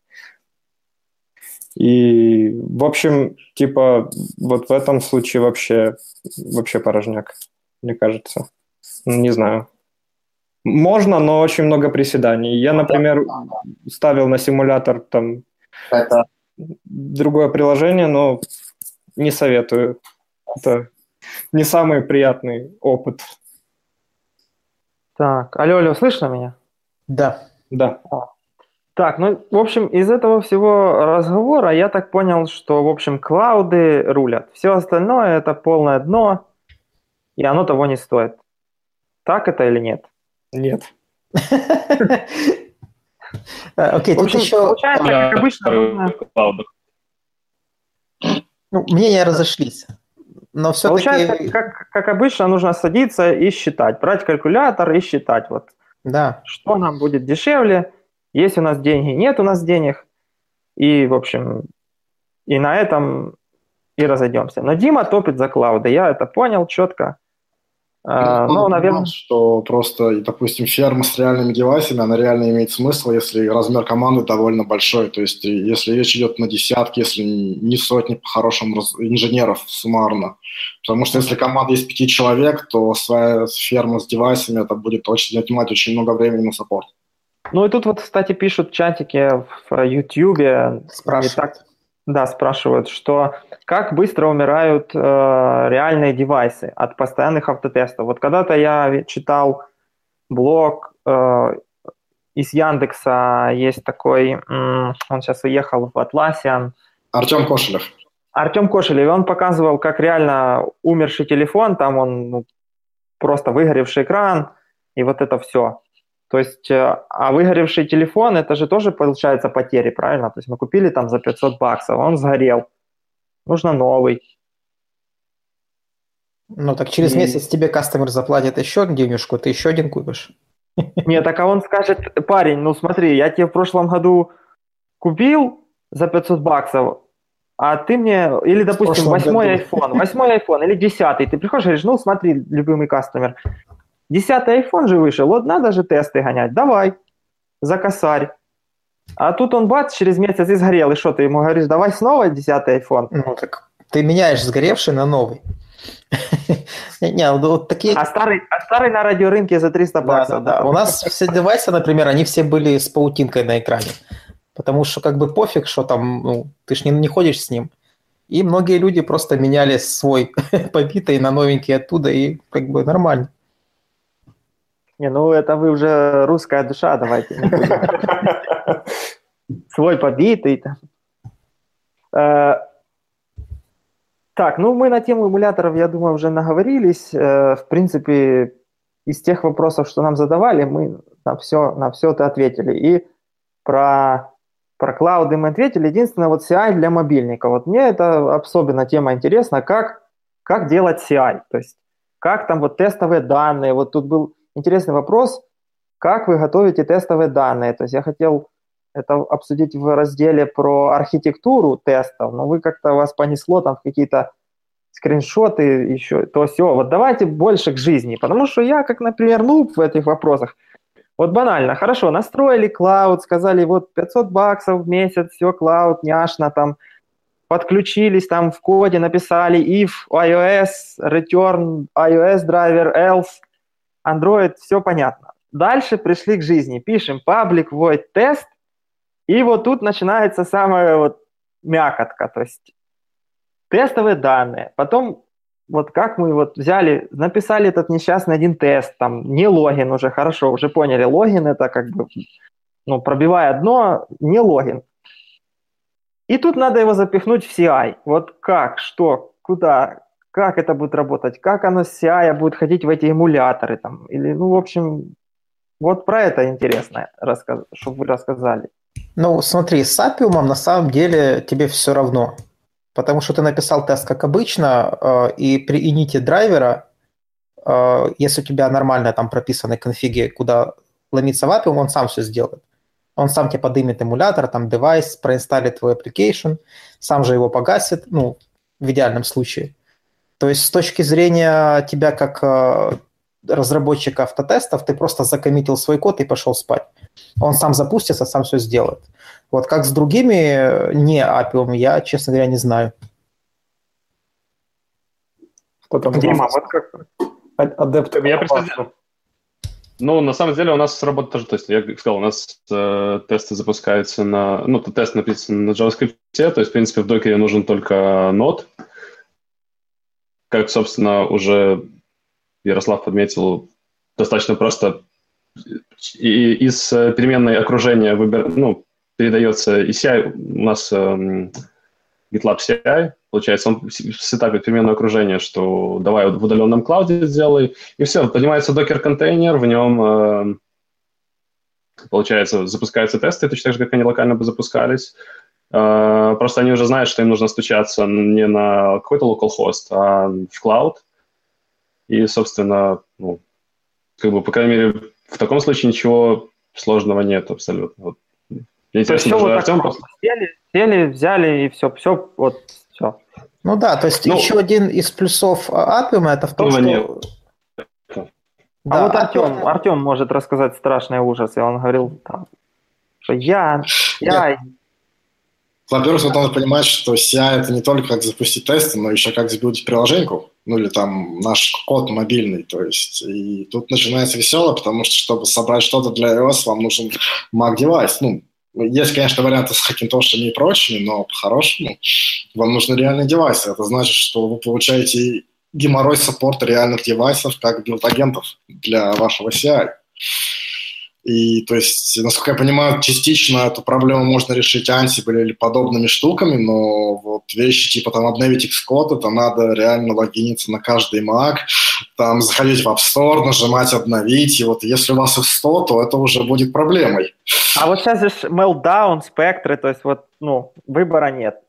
И, в общем, типа, вот в этом случае вообще, вообще порожняк, мне кажется. Не знаю. Можно, но очень много приседаний. Я, например, ставил на симулятор там Это... другое приложение, но не советую. Это не самый приятный опыт. Так, алло, алло, слышно меня? Да. Да. Так, ну, в общем, из этого всего разговора я так понял, что, в общем, клауды рулят. Все остальное – это полное дно, и оно того не стоит. Так это или нет? Нет. Окей, тут еще... Получается, как обычно, Ну, мнения разошлись. Но все-таки... Получается, как, как обычно, нужно садиться и считать. Брать калькулятор и считать. Вот. Да. Что нам будет дешевле, есть у нас деньги, нет у нас денег. И, в общем, и на этом и разойдемся. Но Дима топит за клауды. Я это понял четко. А, ну, наверное... Что просто, допустим, ферма с реальными девайсами, она реально имеет смысл, если размер команды довольно большой. То есть, если речь идет на десятки, если не сотни по-хорошему инженеров суммарно. Потому что если команда из пяти человек, то своя ферма с девайсами, это будет очень отнимать очень много времени на саппорт. Ну и тут вот, кстати, пишут в чатике в YouTube. Спрашивают. Да, спрашивают, что как быстро умирают э, реальные девайсы от постоянных автотестов. Вот когда-то я читал блог э, из Яндекса, есть такой, э, он сейчас уехал в Атласиан. Артем Кошелев. Артем Кошелев, он показывал, как реально умерший телефон, там он ну, просто выгоревший экран, и вот это все. То есть, э, а выгоревший телефон, это же тоже получается потери, правильно? То есть мы купили там за 500 баксов, он сгорел, нужно новый. Ну так через и... месяц тебе кастомер заплатит еще денежку, ты еще один купишь. Нет, так а он скажет, парень, ну смотри, я тебе в прошлом году купил за 500 баксов, а ты мне, или, допустим, восьмой iPhone, восьмой iPhone или десятый, ты приходишь и говоришь, ну смотри, любимый кастомер, Десятый iPhone же вышел, вот надо же тесты гонять, давай, за косарь. А тут он бац, через месяц и сгорел, и что ты ему говоришь, давай снова десятый iPhone? Ну так ты меняешь сгоревший на новый. Не, вот такие... а, старый, а старый на радиорынке за 300 баксов. Да, да, да. У нас все девайсы, например, они все были с паутинкой на экране. Потому что как бы пофиг, что там, ну, ты ж не, не ходишь с ним. И многие люди просто меняли свой побитый на новенький оттуда, и как бы нормально. Не, ну это вы уже русская душа, давайте. Свой побитый. Э, так, ну мы на тему эмуляторов, я думаю, уже наговорились. Э, в принципе, из тех вопросов, что нам задавали, мы на все, на все ты ответили. И про, про клауды мы ответили. Единственное, вот CI для мобильника. Вот мне это особенно тема интересна, как, как делать CI. То есть как там вот тестовые данные. Вот тут был интересный вопрос, как вы готовите тестовые данные. То есть я хотел это обсудить в разделе про архитектуру тестов, но вы как-то вас понесло там в какие-то скриншоты, еще то все. Вот давайте больше к жизни, потому что я, как, например, нуб в этих вопросах, вот банально, хорошо, настроили клауд, сказали, вот 500 баксов в месяц, все, клауд, няшно, там, подключились, там в коде написали if iOS, return iOS driver, else, Android, все понятно. Дальше пришли к жизни, пишем public void test, и вот тут начинается самая вот мякотка, то есть тестовые данные. Потом вот как мы вот взяли, написали этот несчастный один тест, там не логин уже, хорошо, уже поняли, логин это как бы, ну, пробивая дно, не логин. И тут надо его запихнуть в CI. Вот как, что, куда, как это будет работать, как оно с CI будет ходить в эти эмуляторы там, или, ну, в общем, вот про это интересно, чтобы вы рассказали. Ну, смотри, с Appium на самом деле тебе все равно. Потому что ты написал тест как обычно, э, и при init драйвера, э, если у тебя нормально там прописаны конфиги, куда ломиться в Appium, он сам все сделает. Он сам тебе подымет эмулятор, там девайс, проинсталит твой application, сам же его погасит, ну, в идеальном случае. То есть с точки зрения тебя как э, разработчика автотестов, ты просто закоммитил свой код и пошел спать. Он сам запустится, сам все сделает. Вот как с другими э, не Appium, я, честно говоря, не знаю. Кто там? Дима, вот как адепты. Я представляю. Ну, на самом деле у нас работа тоже, то есть я сказал, у нас э, тесты запускаются на, ну, тест написан на JavaScript, то есть, в принципе, в докере нужен только нод. Как, собственно, уже Ярослав подметил, достаточно просто. Из э, переменной окружения выбер, ну, передается и CI, у нас эм, GitLab CI, получается, он сетапит переменное окружение, что давай в удаленном клауде сделай, и все, поднимается докер-контейнер, в нем, э, получается, запускаются тесты, точно так же, как они локально бы запускались, просто они уже знают, что им нужно стучаться не на какой-то localhost, а в клауд, и, собственно, ну, как бы, по крайней мере, в таком случае ничего сложного нет абсолютно. Вот. Интересно, вот Артем просто... сели, сели, взяли и все, все, вот, все. Ну да, то есть ну, еще один из плюсов Appium это в том, что... Нет. А да, вот Артем, Артем может рассказать страшный ужас, и он говорил там, что я, я, во-первых, надо понимать, что CI это не только как запустить тесты, но еще как запустить приложеньку, ну или там наш код мобильный, то есть и тут начинается весело, потому что чтобы собрать что-то для iOS, вам нужен Mac девайс. Ну, есть, конечно, варианты с хакинтошами и прочими, но по-хорошему вам нужны реальные девайсы. Это значит, что вы получаете геморрой саппорта реальных девайсов как билд-агентов для вашего CI. И, то есть, насколько я понимаю, частично эту проблему можно решить Ansible или подобными штуками, но вот вещи типа там обновить Xcode, это надо реально логиниться на каждый Mac, там заходить в App Store, нажимать обновить, и вот если у вас их 100, то это уже будет проблемой. А вот сейчас же Meltdown, спектры, то есть вот, ну, выбора нет.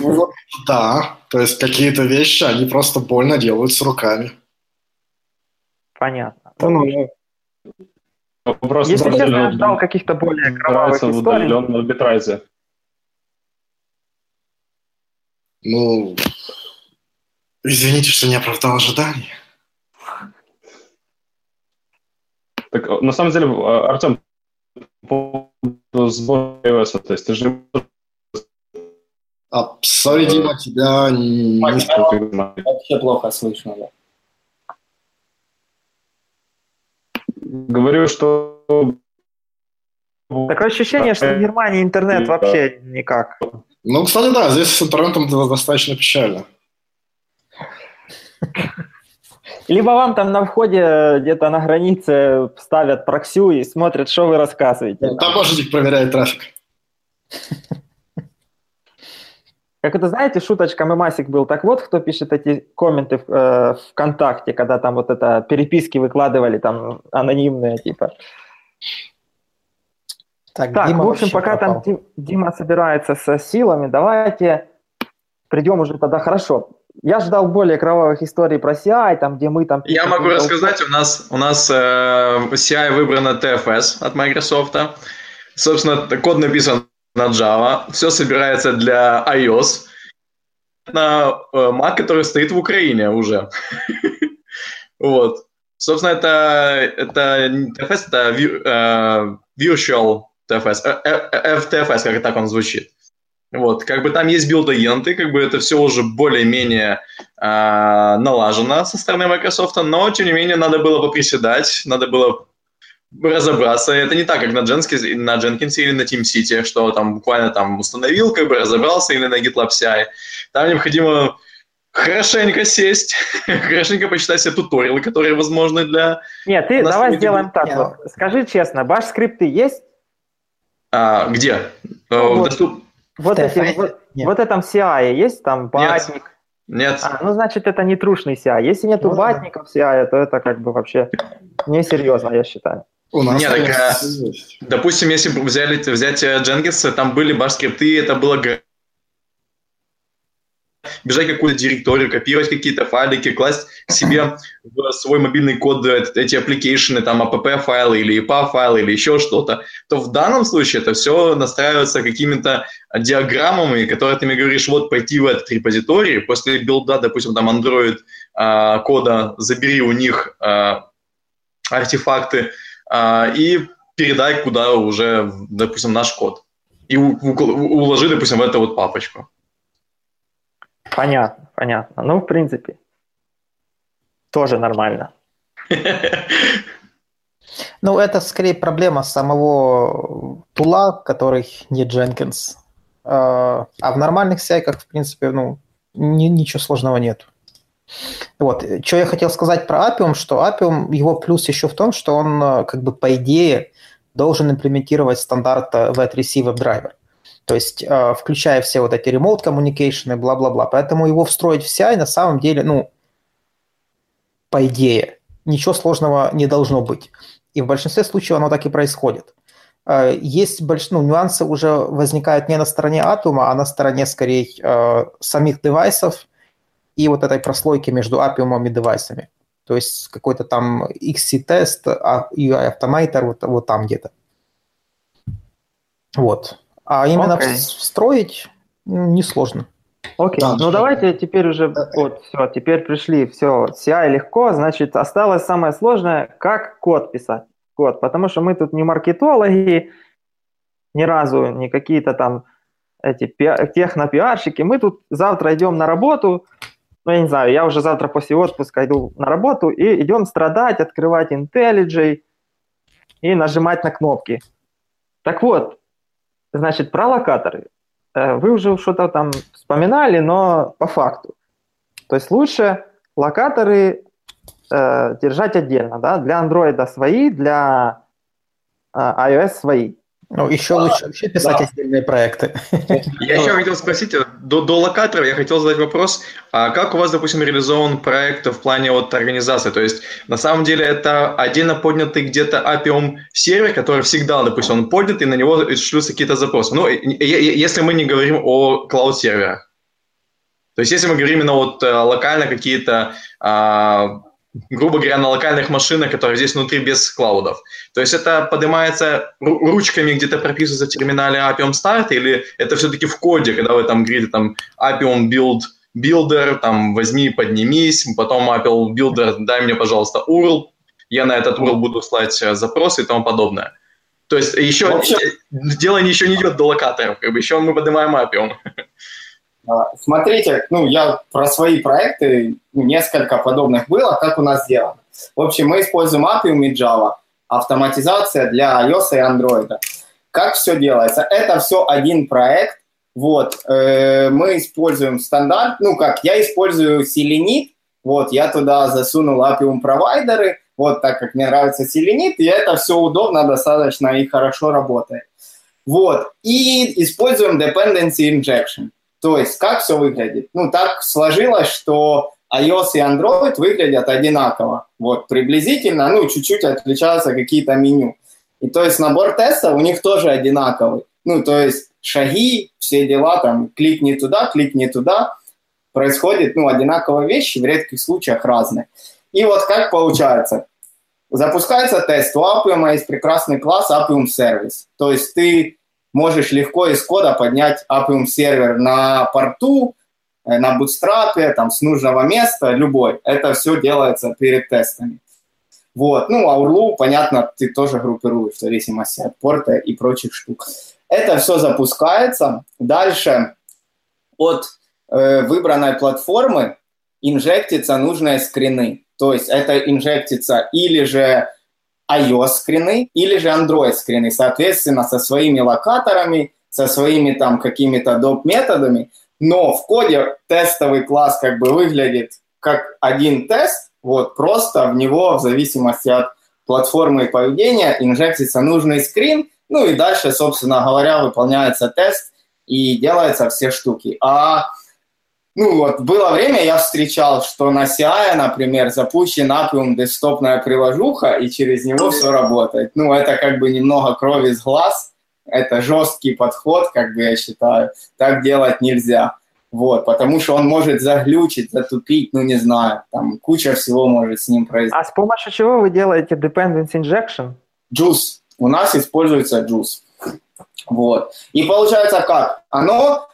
Ну, вот, да, то есть какие-то вещи, они просто больно делаются руками. Понятно. Ну, Вопрос Если честно, я ждал каких-то более кровавых историй. в удаленном арбитраже. Ну, извините, что не оправдал ожиданий. Так, на самом деле, а, Артем, по сбору iOS, то есть ты же... А, sorry, Дима, тебя не... Вообще плохо слышно, да. Говорю, что... Такое ощущение, что в Германии интернет вообще никак. Ну, кстати, да, здесь с интернетом достаточно печально. Либо вам там на входе где-то на границе ставят проксю и смотрят, что вы рассказываете. Там можете проверять трафик. Как это, знаете, шуточка мемасик был. Так вот, кто пишет эти комменты в э, ВКонтакте, когда там вот это переписки выкладывали, там анонимные, типа. Так, так Дима в общем, пока пропал. там Дима собирается со силами, давайте придем уже тогда хорошо. Я ждал более кровавых историй про CI, там, где мы там... Я могу рассказать, у нас, у нас э, CI выбрано TFS от Microsoft. Собственно, код написан на Java, все собирается для iOS, на э, Mac, который стоит в Украине уже. Вот. Собственно, это, это TFS, это э, Virtual TFS, VTFS, как так он звучит. Вот, как бы там есть билд-агенты, как бы это все уже более-менее э, налажено со стороны Microsoft, но, тем не менее, надо было поприседать, надо было разобраться. Это не так, как на, Jenkins, на Jenkins или на TeamCity, что там буквально там установил, как бы разобрался, или на GitLab CI. Там необходимо хорошенько сесть, хорошенько почитать все туториалы, которые возможны для... Нет, ты давай сделаем так. Вот. Скажи честно, баш скрипты есть? А, где? Ну, вот. Доступ... Вот, эти, вот, вот этом CI есть там батник? Нет. А, ну, значит, это не трушный CI. Если нету ну, батников CI, то это как бы вообще несерьезно, я считаю. У нас Нет, так, а, допустим, если взяли, взять Jenkins, там были баш-скрипты, это было лезть в какую-то директорию, копировать какие-то файлики, класть себе в свой мобильный код эти аппликейшены, там app-файлы или IPA-файлы или еще что-то, то в данном случае это все настраивается какими-то диаграммами, которые ты мне говоришь, вот пойти в этот репозиторий, после билда, допустим, там Android а, кода, забери у них а, артефакты и передай куда уже, допустим, наш код. И уложи, допустим, в эту вот папочку. Понятно, понятно. Ну, в принципе, тоже нормально. Ну, это скорее проблема самого тула, который не Jenkins. А, а в нормальных сайках, в принципе, ну, ничего сложного нет. Вот. Что я хотел сказать про Appium, что Appium, его плюс еще в том, что он, как бы, по идее, должен имплементировать стандарт V3C WebDriver. То есть, э, включая все вот эти remote communication и бла-бла-бла. Поэтому его встроить в CI на самом деле, ну, по идее, ничего сложного не должно быть. И в большинстве случаев оно так и происходит. Э, есть больш... ну, нюансы уже возникают не на стороне атома, а на стороне, скорее, э, самих девайсов и вот этой прослойки между апиумом и девайсами. То есть какой-то там XC-тест, UI Automator, вот, вот там где-то. Вот. А именно okay. встроить несложно. Окей, okay. да, ну давайте теперь уже, вот, все, теперь пришли, все, CI легко, значит, осталось самое сложное, как код писать, код, потому что мы тут не маркетологи, ни разу, не какие-то там эти технопиарщики, мы тут завтра идем на работу, ну, я не знаю, я уже завтра после отпуска иду на работу, и идем страдать, открывать IntelliJ и нажимать на кнопки. Так вот, Значит, про локаторы. Э, вы уже что-то там вспоминали, но по факту. То есть лучше локаторы э, держать отдельно, да, для Android свои, для э, iOS свои. Ну, еще а, лучше вообще писать да. отдельные проекты. Я еще хотел спросить, до, до локатора я хотел задать вопрос, а как у вас, допустим, реализован проект в плане вот организации? То есть, на самом деле, это отдельно поднятый где-то Appium сервер, который всегда, допустим, он поднят, и на него шлются какие-то запросы. Ну, если мы не говорим о клауд-серверах. То есть, если мы говорим именно вот э, локально какие-то а, грубо говоря, на локальных машинах, которые здесь внутри без клаудов. То есть это поднимается ручками, где-то прописывается в терминале Appium Start, или это все-таки в коде, когда вы там говорите там Appium Build Builder, там возьми, поднимись, потом Apple Builder, дай мне, пожалуйста, URL, я на этот URL буду слать э, запросы и тому подобное. То есть еще Вообще... дело еще не идет до локаторов, как бы еще мы поднимаем Appium. А, смотрите, ну, я про свои проекты, ну, несколько подобных было, как у нас сделано. В общем, мы используем Appium и Java, автоматизация для iOS и Android. Как все делается? Это все один проект. Вот, э, мы используем стандарт, ну как, я использую Selenit, вот, я туда засунул Appium провайдеры, вот, так как мне нравится Selenit, и это все удобно достаточно и хорошо работает. Вот, и используем dependency injection. То есть как все выглядит? Ну, так сложилось, что iOS и Android выглядят одинаково. Вот, приблизительно, ну, чуть-чуть отличаются какие-то меню. И то есть набор тестов у них тоже одинаковый. Ну, то есть шаги, все дела, там, кликни туда, кликни туда, происходит, ну, одинаковые вещи, в редких случаях разные. И вот как получается? Запускается тест, у Appium есть прекрасный класс Appium Service. То есть ты можешь легко из кода поднять Appium сервер на порту, э, на бутстрапе, там, с нужного места, любой. Это все делается перед тестами. Вот. Ну, а URL, понятно, ты тоже группируешь в зависимости от порта и прочих штук. Это все запускается. Дальше от э, выбранной платформы инжектятся нужные скрины. То есть это инжектится или же iOS скрины, или же Android скрины, соответственно, со своими локаторами, со своими там какими-то доп. методами. Но в коде тестовый класс как бы выглядит как один тест, вот, просто в него в зависимости от платформы и поведения инжектится нужный скрин, ну и дальше, собственно говоря, выполняется тест и делаются все штуки. А ну вот, было время, я встречал, что на CI, например, запущен Appium десктопная приложуха, и через него все работает. Ну, это как бы немного крови с глаз, это жесткий подход, как бы я считаю. Так делать нельзя. Вот, потому что он может заглючить, затупить, ну, не знаю, там куча всего может с ним произойти. А с помощью чего вы делаете dependency injection? Juice. У нас используется Juice. Вот. И получается как? Оно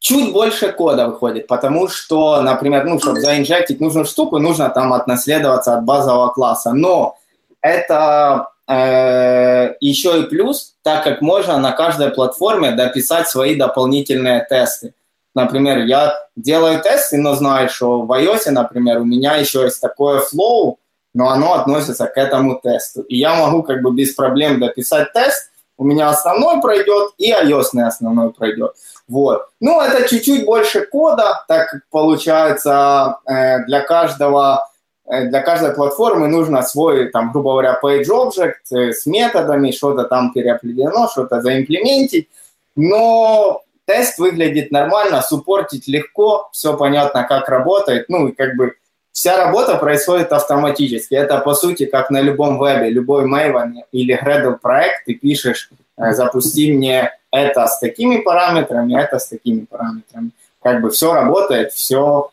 чуть больше кода выходит, потому что, например, ну, чтобы заинжектить нужную штуку, нужно там отнаследоваться от базового класса. Но это э, еще и плюс, так как можно на каждой платформе дописать свои дополнительные тесты. Например, я делаю тесты, но знаю, что в iOS, например, у меня еще есть такое flow, но оно относится к этому тесту. И я могу как бы без проблем дописать тест, у меня основной пройдет и iOS основной пройдет. Вот. Ну, это чуть-чуть больше кода, так получается э, для каждого э, для каждой платформы нужно свой, там, грубо говоря, page object э, с методами, что-то там переопределено, что-то заимплементить. Но тест выглядит нормально, суппортить легко, все понятно, как работает. Ну, и как бы вся работа происходит автоматически. Это, по сути, как на любом вебе, любой Maven или Gradle проект, ты пишешь, запусти мне это с такими параметрами, это с такими параметрами. Как бы все работает, все,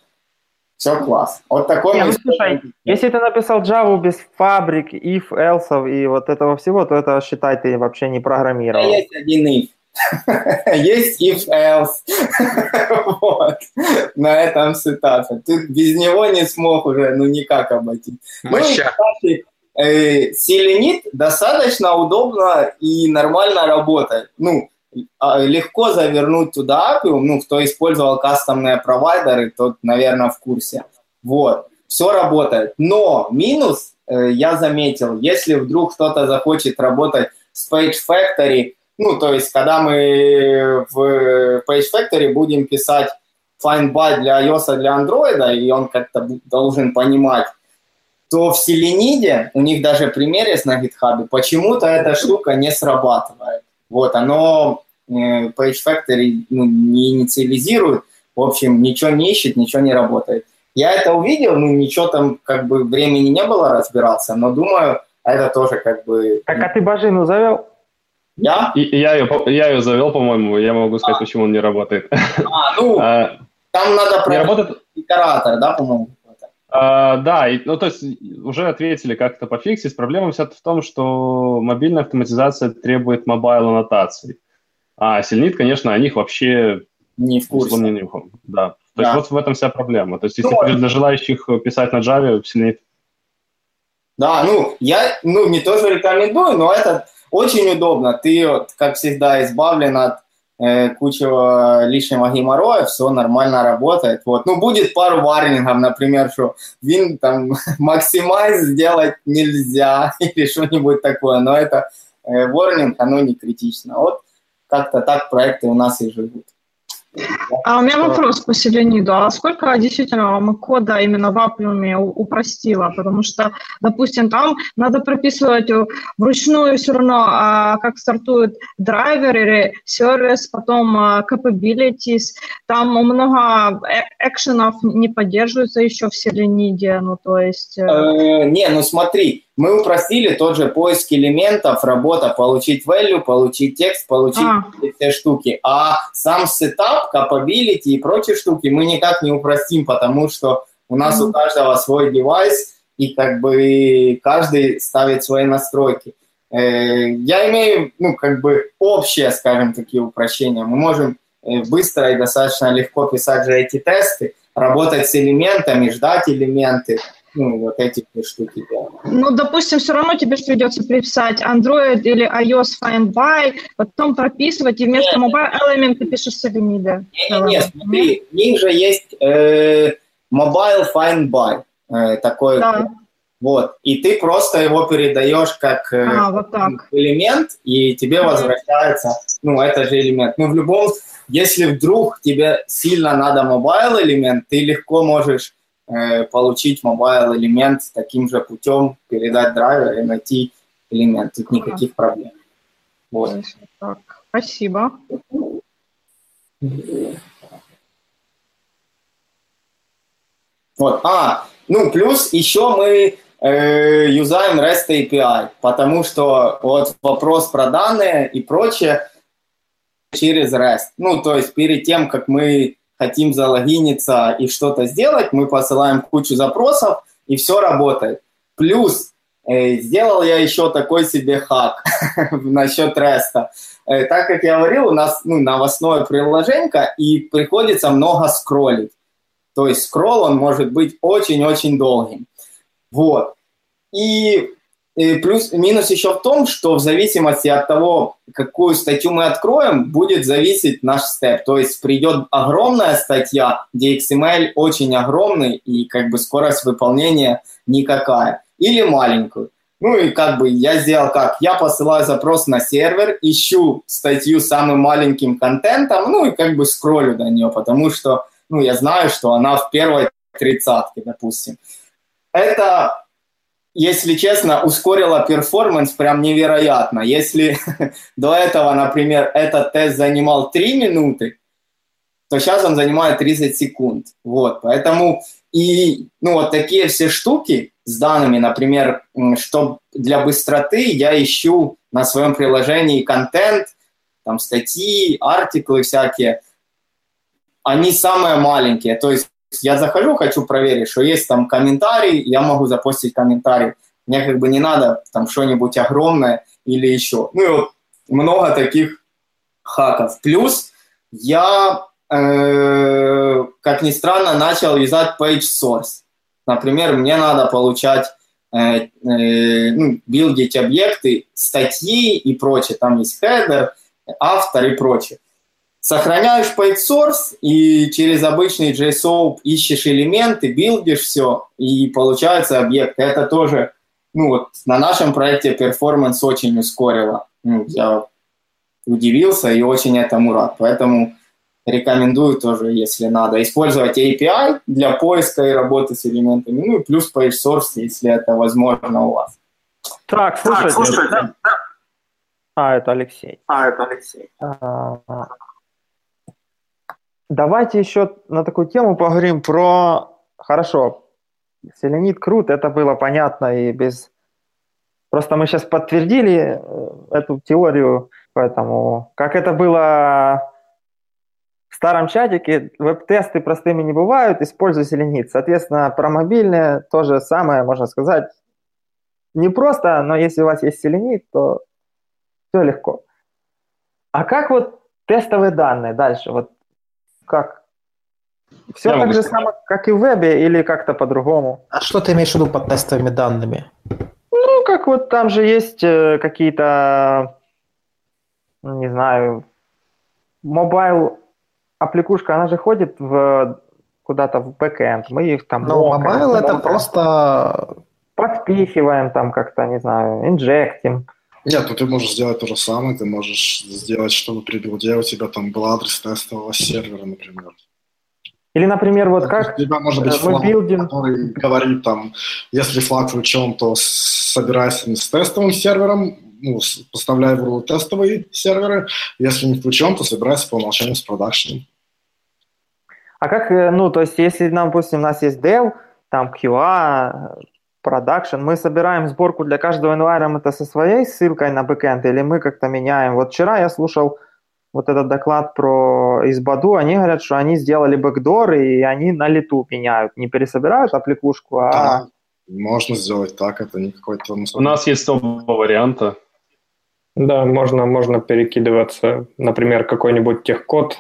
все класс. Вот такой Не, ну, слушай, если ты написал Java без фабрик, if, else и вот этого всего, то это, считай, ты вообще не программировал. Есть один if. Есть if else. вот. На этом сетапе. Ты без него не смог уже, ну, никак обойти. Ну, и, кстати, э, Селенит достаточно удобно и нормально работает. Ну, легко завернуть туда Appium, ну, кто использовал кастомные провайдеры, тот, наверное, в курсе. Вот, все работает. Но минус, э, я заметил, если вдруг кто-то захочет работать с Page Factory, ну, то есть, когда мы в Page Factory будем писать find by для iOS, для Android, и он как-то должен понимать, то в Селениде, у них даже пример есть на GitHub, почему-то эта штука не срабатывает. Вот, оно Page Factory ну, не инициализирует, в общем, ничего не ищет, ничего не работает. Я это увидел, ну, ничего там, как бы, времени не было разбираться, но думаю, это тоже как бы... Так, а ты Бажину завел? Я? И, я, ее, я ее завел, по-моему, я могу сказать, а. почему он не работает. А, ну, а, там надо проверить работает... итератор, да, по-моему? А, да, и, ну то есть уже ответили, как это пофиксить. Проблема вся в том, что мобильная автоматизация требует mobile аннотаций. А Selenide, конечно, о них вообще не в курсе. Не нюхал. Да. То да. есть вот в этом вся проблема. То есть если ну, для желающих писать на Java, Selenide. Да, ну я ну, не тоже рекомендую, но это очень удобно. Ты, вот, как всегда, избавлен от э, куча лишнего геморроя, все нормально работает. Вот. Ну, будет пару варнингов, например, что вин там максимайз сделать нельзя или что-нибудь такое, но это э, warning, оно не критично. Вот как-то так проекты у нас и живут. А у меня вопрос по Селениду. А сколько действительно вам кода именно в Appium упростило? Потому что, допустим, там надо прописывать вручную все равно, а, как стартует драйвер или сервис, потом а, capabilities. Там много э, экшенов не поддерживаются еще в Selenide. Ну, то есть... Э, не, ну смотри, мы упростили тот же поиск элементов, работа, получить value, получить текст, получить а. все штуки. А сам сетап, capability и прочие штуки мы никак не упростим, потому что у нас mm-hmm. у каждого свой девайс, и как бы каждый ставит свои настройки. Э, я имею, ну, как бы общее, скажем, такие упрощения. Мы можем э, быстро и достаточно легко писать же эти тесты, работать с элементами, ждать элементы, ну, вот эти штуки делать. Ну, допустим, все равно тебе придется приписать Android или iOS Find By, потом прописывать, и вместо нет, mobile element ты пишешь Selenium. Нет, нет, смотри, у них же есть э, Mobile Find By, э, такой да. Вот. И ты просто его передаешь как э, а, вот элемент, и тебе возвращается, ну, это же элемент. Ну, в любом, если вдруг тебе сильно надо mobile элемент, ты легко можешь получить mobile элемент таким же путем, передать драйвер и найти элемент. Тут никаких проблем. Вот. Так, спасибо. Вот. А, ну, плюс еще мы э, юзаем REST API, потому что вот вопрос про данные и прочее через REST. Ну, то есть перед тем, как мы хотим залогиниться и что-то сделать, мы посылаем кучу запросов, и все работает. Плюс э, сделал я еще такой себе хак насчет REST. Э, так как я говорил, у нас ну, новостное приложение, и приходится много скроллить. То есть скролл, он может быть очень-очень долгим. Вот. И, и плюс минус еще в том, что в зависимости от того, какую статью мы откроем, будет зависеть наш степ. То есть придет огромная статья, где XML очень огромный и как бы скорость выполнения никакая. Или маленькую. Ну и как бы я сделал как? Я посылаю запрос на сервер, ищу статью с самым маленьким контентом, ну и как бы скроллю до нее, потому что ну, я знаю, что она в первой тридцатке, допустим это, если честно, ускорило перформанс прям невероятно. Если до этого, например, этот тест занимал 3 минуты, то сейчас он занимает 30 секунд. Вот, поэтому и ну, вот такие все штуки с данными, например, что для быстроты я ищу на своем приложении контент, там статьи, артиклы всякие, они самые маленькие. То есть я захожу, хочу проверить, что есть там комментарий, я могу запостить комментарий. Мне как бы не надо там что-нибудь огромное или еще. Ну и вот много таких хаков. Плюс я, э, как ни странно, начал юзать page source. Например, мне надо получать, э, э, ну, билдить объекты, статьи и прочее. Там есть header, автор и прочее. Сохраняешь PageSource и через обычный JSOAP ищешь элементы, билдишь все, и получается объект. Это тоже, ну вот на нашем проекте перформанс очень ускорило. Ну, я удивился и очень этому рад. Поэтому рекомендую тоже, если надо, использовать API для поиска и работы с элементами, ну и плюс PageSource, если это возможно у вас. Так, слушайте. Так, слушайте. Да. А, это Алексей. А, это Алексей. А, Давайте еще на такую тему поговорим про... Хорошо, селенит крут, это было понятно и без... Просто мы сейчас подтвердили э, эту теорию, поэтому как это было в старом чатике, веб-тесты простыми не бывают, используй селенит. Соответственно, про мобильные то же самое, можно сказать, не просто, но если у вас есть Selenide, то все легко. А как вот тестовые данные дальше? Вот как? Все так же самое, как и в вебе, или как-то по-другому? А что ты имеешь в виду под тестовыми данными? Ну, как вот там же есть э, какие-то, ну, не знаю, mobile аппликушка, она же ходит в куда-то в бэкэнд, мы их там... Ну, mobile это просто... Подпихиваем там как-то, не знаю, инжектим. Нет, ну ты можешь сделать то же самое, ты можешь сделать, чтобы при билде у тебя там был адрес тестового сервера, например. Или, например, вот как у тебя может быть э, флаг, билдим... который говорит там, если флаг включен, то собирайся с тестовым сервером, ну, поставляй в RU тестовые серверы, если не включен, то собирайся по умолчанию с продакшеном. А как, э, ну, то есть, если, допустим, у нас есть dev, там QA, production. Мы собираем сборку для каждого environment со своей ссылкой на бэкэнд, или мы как-то меняем. Вот вчера я слушал вот этот доклад про из Badoo, они говорят, что они сделали бэкдор, и они на лету меняют. Не пересобирают аппликушку, а... Да, можно сделать так, это не какой-то... У нас есть оба варианта. Да, можно, можно перекидываться, например, какой-нибудь техкод,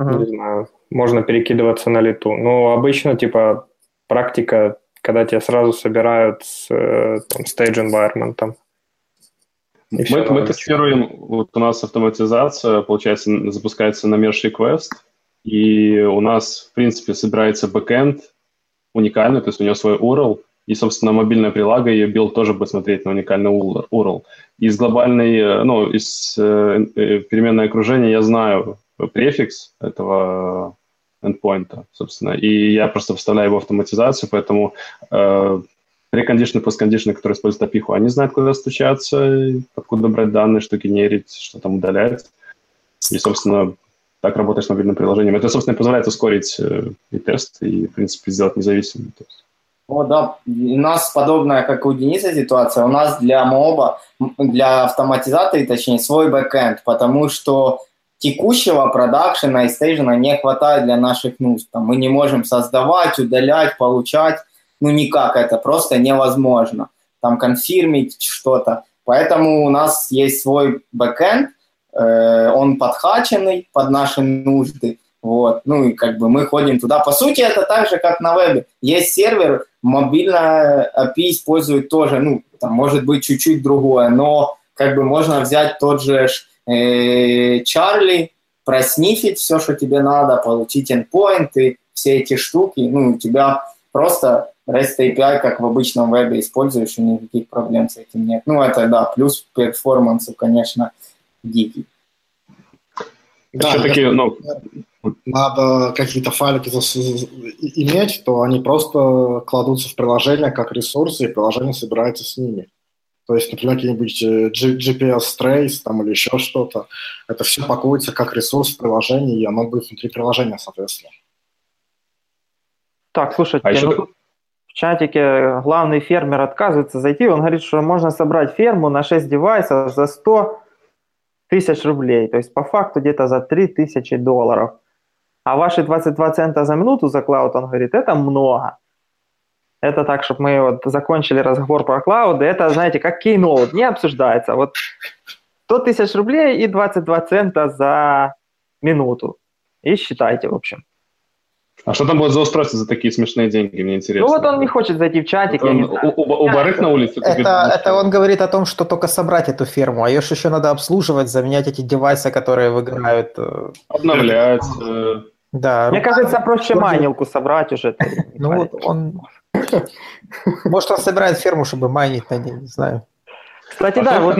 uh-huh. не знаю, можно перекидываться на лету. Но обычно, типа, практика, когда тебя сразу собирают с э, там, stage environment. Мы, мы тестируем, вот у нас автоматизация, получается, запускается на Merge Request, и у нас, в принципе, собирается бэкэнд уникальный, то есть у него свой URL, и, собственно, мобильная прилага, ее билд тоже будет смотреть на уникальный URL. Из глобальной, э, ну, из э, э, переменной окружения я знаю префикс этого endpoint, собственно, и я просто вставляю его в автоматизацию, поэтому э, прекондишны, посткондишны, которые используют API, они знают, куда стучаться, откуда брать данные, что генерить, что там удалять. И, собственно, так работаешь с мобильным приложением. Это, собственно, позволяет ускорить э, и тест, и, в принципе, сделать независимым. О, да, у нас подобная, как у Дениса ситуация. У нас для моба, для автоматизации, точнее, свой бэкэнд, потому что текущего продакшена и стейжена не хватает для наших нужд. Там мы не можем создавать, удалять, получать. Ну, никак, это просто невозможно. Там конфирмить что-то. Поэтому у нас есть свой бэкэнд, э, он подхаченный под наши нужды. Вот. Ну и как бы мы ходим туда. По сути, это так же, как на вебе. Есть сервер, мобильная API использует тоже, ну, там может быть чуть-чуть другое, но как бы можно взять тот же э, Чарли, проснифить все, что тебе надо, получить endpoinты, все эти штуки, ну, у тебя просто REST API, как в обычном вебе, используешь, и никаких проблем с этим нет. Ну, это, да, плюс перформансу, конечно, дикий. Да, Все-таки, ну, надо какие-то файлики иметь, то они просто кладутся в приложение как ресурсы, и приложение собирается с ними. То есть, например, какие-нибудь э, GPS trace там, или еще что-то. Это все пакуется как ресурс в приложении, и оно будет внутри приложения, соответственно. Так, слушайте, а еще... ну, в чатике главный фермер отказывается зайти. Он говорит, что можно собрать ферму на 6 девайсов за 100 тысяч рублей. То есть по факту где-то за 3 тысячи долларов. А ваши 22 цента за минуту за клауд, он говорит, это много. Это так, чтобы мы вот закончили разговор про клауды. Это, знаете, как кейноут, не обсуждается. Вот 100 тысяч рублей и 22 цента за минуту. И считайте, в общем. А что там будет за устройство за такие смешные деньги, мне интересно. Ну вот он не хочет зайти в чатик. Он, у, у, у барыг на улице? Это, это он говорит о том, что только собрать эту ферму, а ее же еще надо обслуживать, заменять эти девайсы, которые выиграют. Э, Обновлять. Да. Мне кажется, проще майнилку собрать уже. Ну вот он... Может, он собирает ферму, чтобы майнить на ней, не знаю. Кстати, а да, вот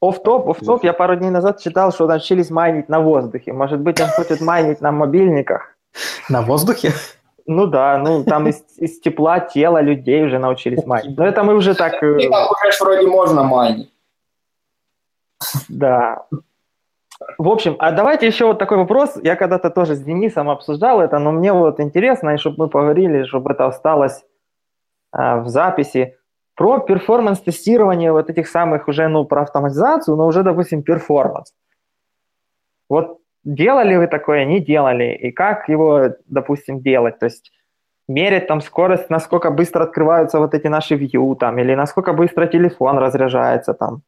Оф-топ, оф-топ, я пару дней назад читал, что научились майнить на воздухе. Может быть, он хочет майнить на мобильниках. На воздухе? Ну да, ну там из, из тепла тела людей уже научились майнить. Но это мы уже так... Э, И так уже вроде можно майнить. Да. В общем, а давайте еще вот такой вопрос. Я когда-то тоже с Денисом обсуждал это, но мне вот интересно, и чтобы мы поговорили, чтобы это осталось а, в записи, про перформанс-тестирование вот этих самых уже, ну, про автоматизацию, но уже, допустим, перформанс. Вот Делали вы такое, не делали? И как его, допустим, делать? То есть мерить там скорость, насколько быстро открываются вот эти наши view там, или насколько быстро телефон разряжается там.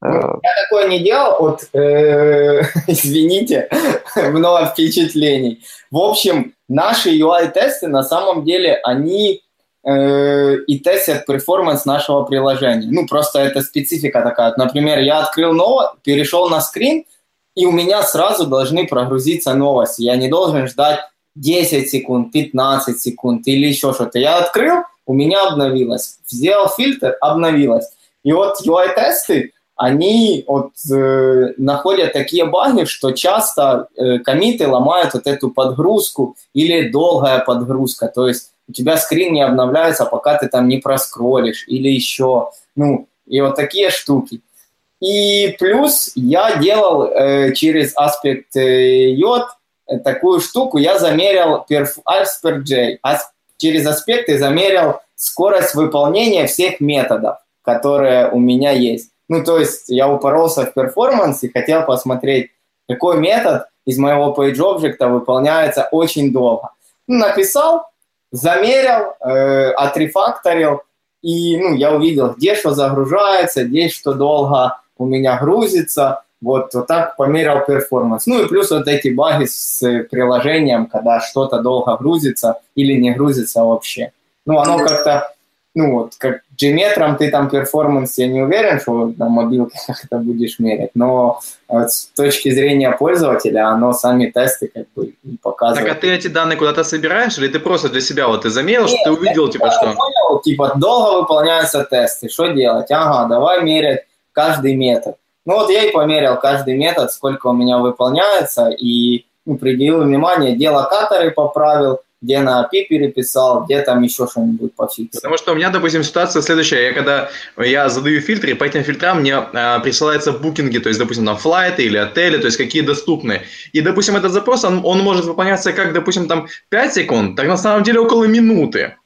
Ну, я такое не делал, вот, э, извините, много впечатлений. В общем, наши UI-тесты на самом деле, они э, и тестят перформанс нашего приложения. Ну, просто это специфика такая. Например, я открыл новое, перешел на скрин, и у меня сразу должны прогрузиться новости. Я не должен ждать 10 секунд, 15 секунд или еще что-то. Я открыл, у меня обновилось. Сделал фильтр, обновилось. И вот UI-тесты, они вот, э, находят такие баги, что часто э, комиты ломают вот эту подгрузку или долгая подгрузка. То есть у тебя скрин не обновляется, пока ты там не проскролишь или еще. Ну, и вот такие штуки. И плюс я делал э, через аспект э, такую штуку, я замерил перф, Asper J, через аспекты замерил скорость выполнения всех методов, которые у меня есть. Ну, то есть я упоролся в перформанс и хотел посмотреть, какой метод из моего PageObject выполняется очень долго. Ну, написал, замерил, э, отрефакторил, и ну, я увидел, где что загружается, где что долго у меня грузится. Вот, вот так померил перформанс. Ну и плюс вот эти баги с приложением, когда что-то долго грузится или не грузится вообще. Ну, оно как-то, ну вот, как Gmetrом ты там перформанс, я не уверен, что на мобилке как это будешь мерять, но вот, с точки зрения пользователя, оно сами тесты как бы показывают. Так, а ты эти данные куда-то собираешь, или ты просто для себя вот ты замерил, что ты увидел, типа, что... Понял, типа, долго выполняются тесты, что делать? Ага, давай мерять каждый метод. Ну вот я и померил каждый метод, сколько у меня выполняется, и ну, предъявил внимание, где локаторы поправил, где на API переписал, где там еще что-нибудь пофиксил. Потому что у меня, допустим, ситуация следующая. Я когда я задаю фильтры, по этим фильтрам мне а, присылаются букинги, то есть, допустим, там флайты или отели, то есть какие доступны. И, допустим, этот запрос, он, он может выполняться как, допустим, там 5 секунд, так на самом деле около минуты.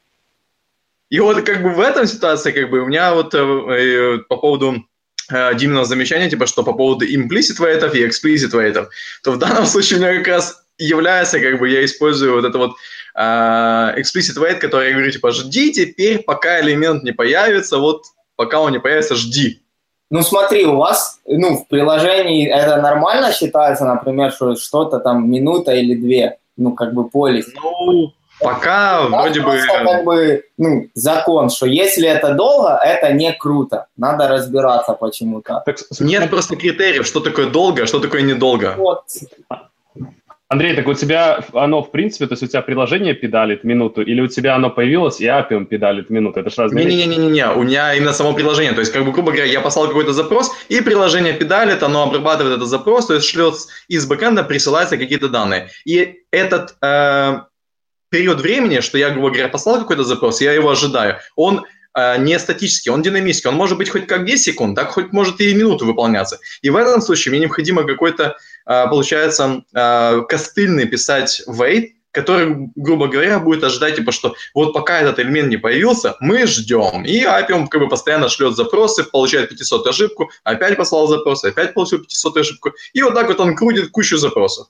И вот как бы в этом ситуации, как бы у меня вот э, э по поводу э, Димина замечания, типа, что по поводу implicit вейтов и explicit вейтов, то в данном случае у меня как раз является, как бы, я использую вот это вот explicit wait, который я говорю, типа, жди теперь, пока элемент не появится, вот пока он не появится, жди. Ну смотри, у вас, ну, в приложении это нормально считается, например, что что-то там минута или две, ну, как бы полис? Ну, Пока да, вроде бы... как бы ну, закон, что если это долго, это не круто. Надо разбираться почему-то. Нет просто критериев, что такое долго, а что такое недолго. Вот. Андрей, так у тебя оно в принципе, то есть у тебя приложение педалит минуту, или у тебя оно появилось и Appium педалит минуту? Это же разные Не-не-не, у меня именно само приложение. То есть, как бы, грубо говоря, я послал какой-то запрос, и приложение педалит, оно обрабатывает этот запрос, то есть шлет из бэкэнда, присылаются какие-то данные. И этот э, период времени, что я, грубо говоря, послал какой-то запрос, я его ожидаю, он не статический, он динамический. Он может быть хоть как 10 секунд, так хоть может и минуту выполняться. И в этом случае мне необходимо какой-то, э, получается, э, костыльный писать wait, который, грубо говоря, будет ожидать, типа, что вот пока этот элемент не появился, мы ждем. И API он как бы постоянно шлет запросы, получает 500 ошибку, опять послал запросы, опять получил 500 ошибку. И вот так вот он крутит кучу запросов.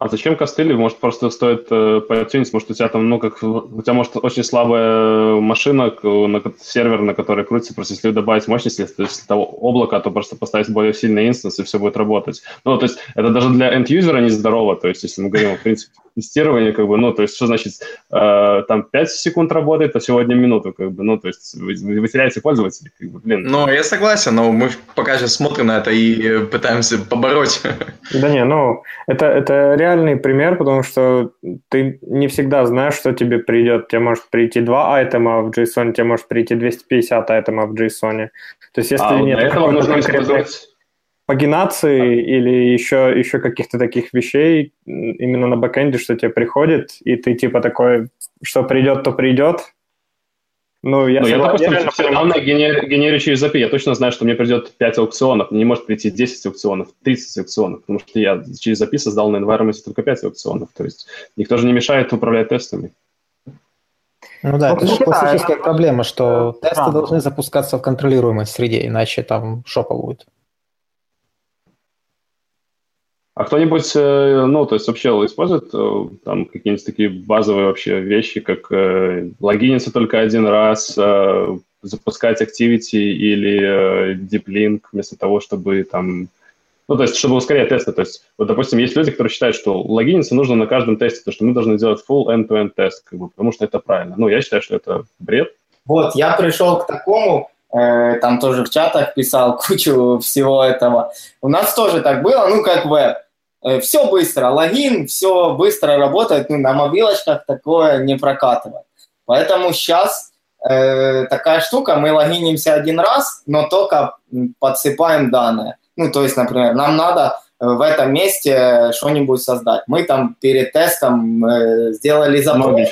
А зачем костыли? Может, просто стоит э, подтюнить? Может, у тебя там, ну, как у тебя, может, очень слабая машина, на, сервер, на которой крутится, просто если добавить мощности, если, если того облака, то просто поставить более сильный инстанс, и все будет работать. Ну, то есть это даже для end-юзера нездорово, то есть если мы говорим, в принципе, тестирование, как бы, ну, то есть, что значит, э, там 5 секунд работает, а сегодня минуту, как бы, ну, то есть, вы, вы теряете пользователей, как бы, блин. Ну, я согласен, но мы пока сейчас смотрим на это и пытаемся побороть. Да не, ну, это, это реальный пример, потому что ты не всегда знаешь, что тебе придет. Тебе может прийти два айтема в JSON, тебе может прийти 250 айтема в JSON. То есть, если а, нет... Для этого нужно использовать пагинации или еще, еще каких-то таких вещей именно на бэкэнде, что тебе приходит, и ты типа такой, что придет, то придет. Ну, я, ну, я, допустим, я все равно генер, генерю через API. Я точно знаю, что мне придет 5 аукционов. Мне не может прийти 10 аукционов, 30 аукционов, потому что я через API создал на environment только 5 аукционов. То есть никто же не мешает управлять тестами. Ну да, это же классическая проблема, что тесты должны запускаться в контролируемой среде, иначе там шопа будет. А кто-нибудь, э, ну, то есть вообще использует э, там какие-нибудь такие базовые вообще вещи, как э, логиниться только один раз, э, запускать Activity или э, Deep Link вместо того, чтобы там... Ну, то есть, чтобы ускорять тесты. То есть, вот, допустим, есть люди, которые считают, что логиниться нужно на каждом тесте, то, что мы должны делать full end-to-end тест, как бы, потому что это правильно. Ну, я считаю, что это бред. Вот, я пришел к такому, э, там тоже в чатах писал кучу всего этого. У нас тоже так было, ну, как веб все быстро, логин, все быстро работает, ну, на мобилочках такое не прокатывает. Поэтому сейчас э, такая штука, мы логинимся один раз, но только подсыпаем данные. Ну, то есть, например, нам надо э, в этом месте что-нибудь создать. Мы там перед тестом э, сделали запрос.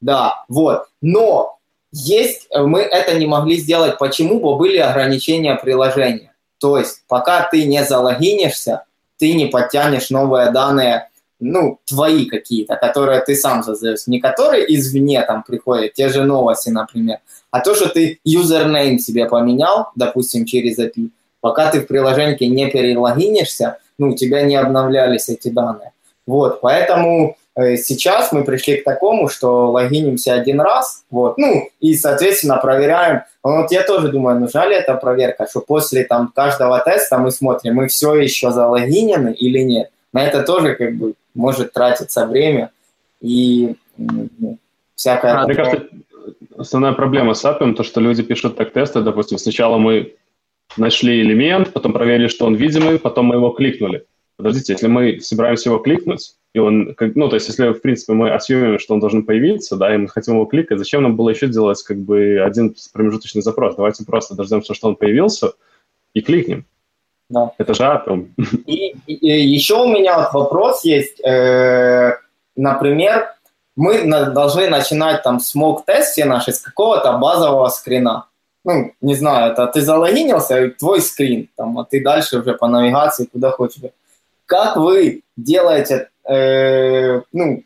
Да, вот. Но есть, э, мы это не могли сделать. Почему? Бо были ограничения приложения. То есть, пока ты не залогинишься, ты не подтянешь новые данные ну, твои какие-то, которые ты сам создаешь, не которые извне там приходят, те же новости, например, а то, что ты юзернейм себе поменял, допустим, через API, пока ты в приложении не перелогинишься, ну, у тебя не обновлялись эти данные. Вот, поэтому сейчас мы пришли к такому, что логинимся один раз, вот, ну, и, соответственно, проверяем. Вот я тоже думаю, нужна ли эта проверка, что после там каждого теста мы смотрим, мы все еще залогинены или нет. На это тоже как бы может тратиться время и ну, всякое. А, мне кажется, основная проблема с API, то, что люди пишут так тесты, допустим, сначала мы нашли элемент, потом проверили, что он видимый, потом мы его кликнули. Подождите, если мы собираемся его кликнуть, и он, ну, то есть, если, в принципе, мы осъемим, что он должен появиться, да, и мы хотим его кликать, зачем нам было еще делать, как бы, один промежуточный запрос? Давайте просто дождемся, что он появился, и кликнем. Да. Это же атом. И, и, и еще у меня вот вопрос есть. Э, например, мы на, должны начинать там смог-тест все наши с какого-то базового скрина. Ну, не знаю, это ты залогинился, и твой скрин, там, а ты дальше уже по навигации куда хочешь. Как вы делаете, э, ну,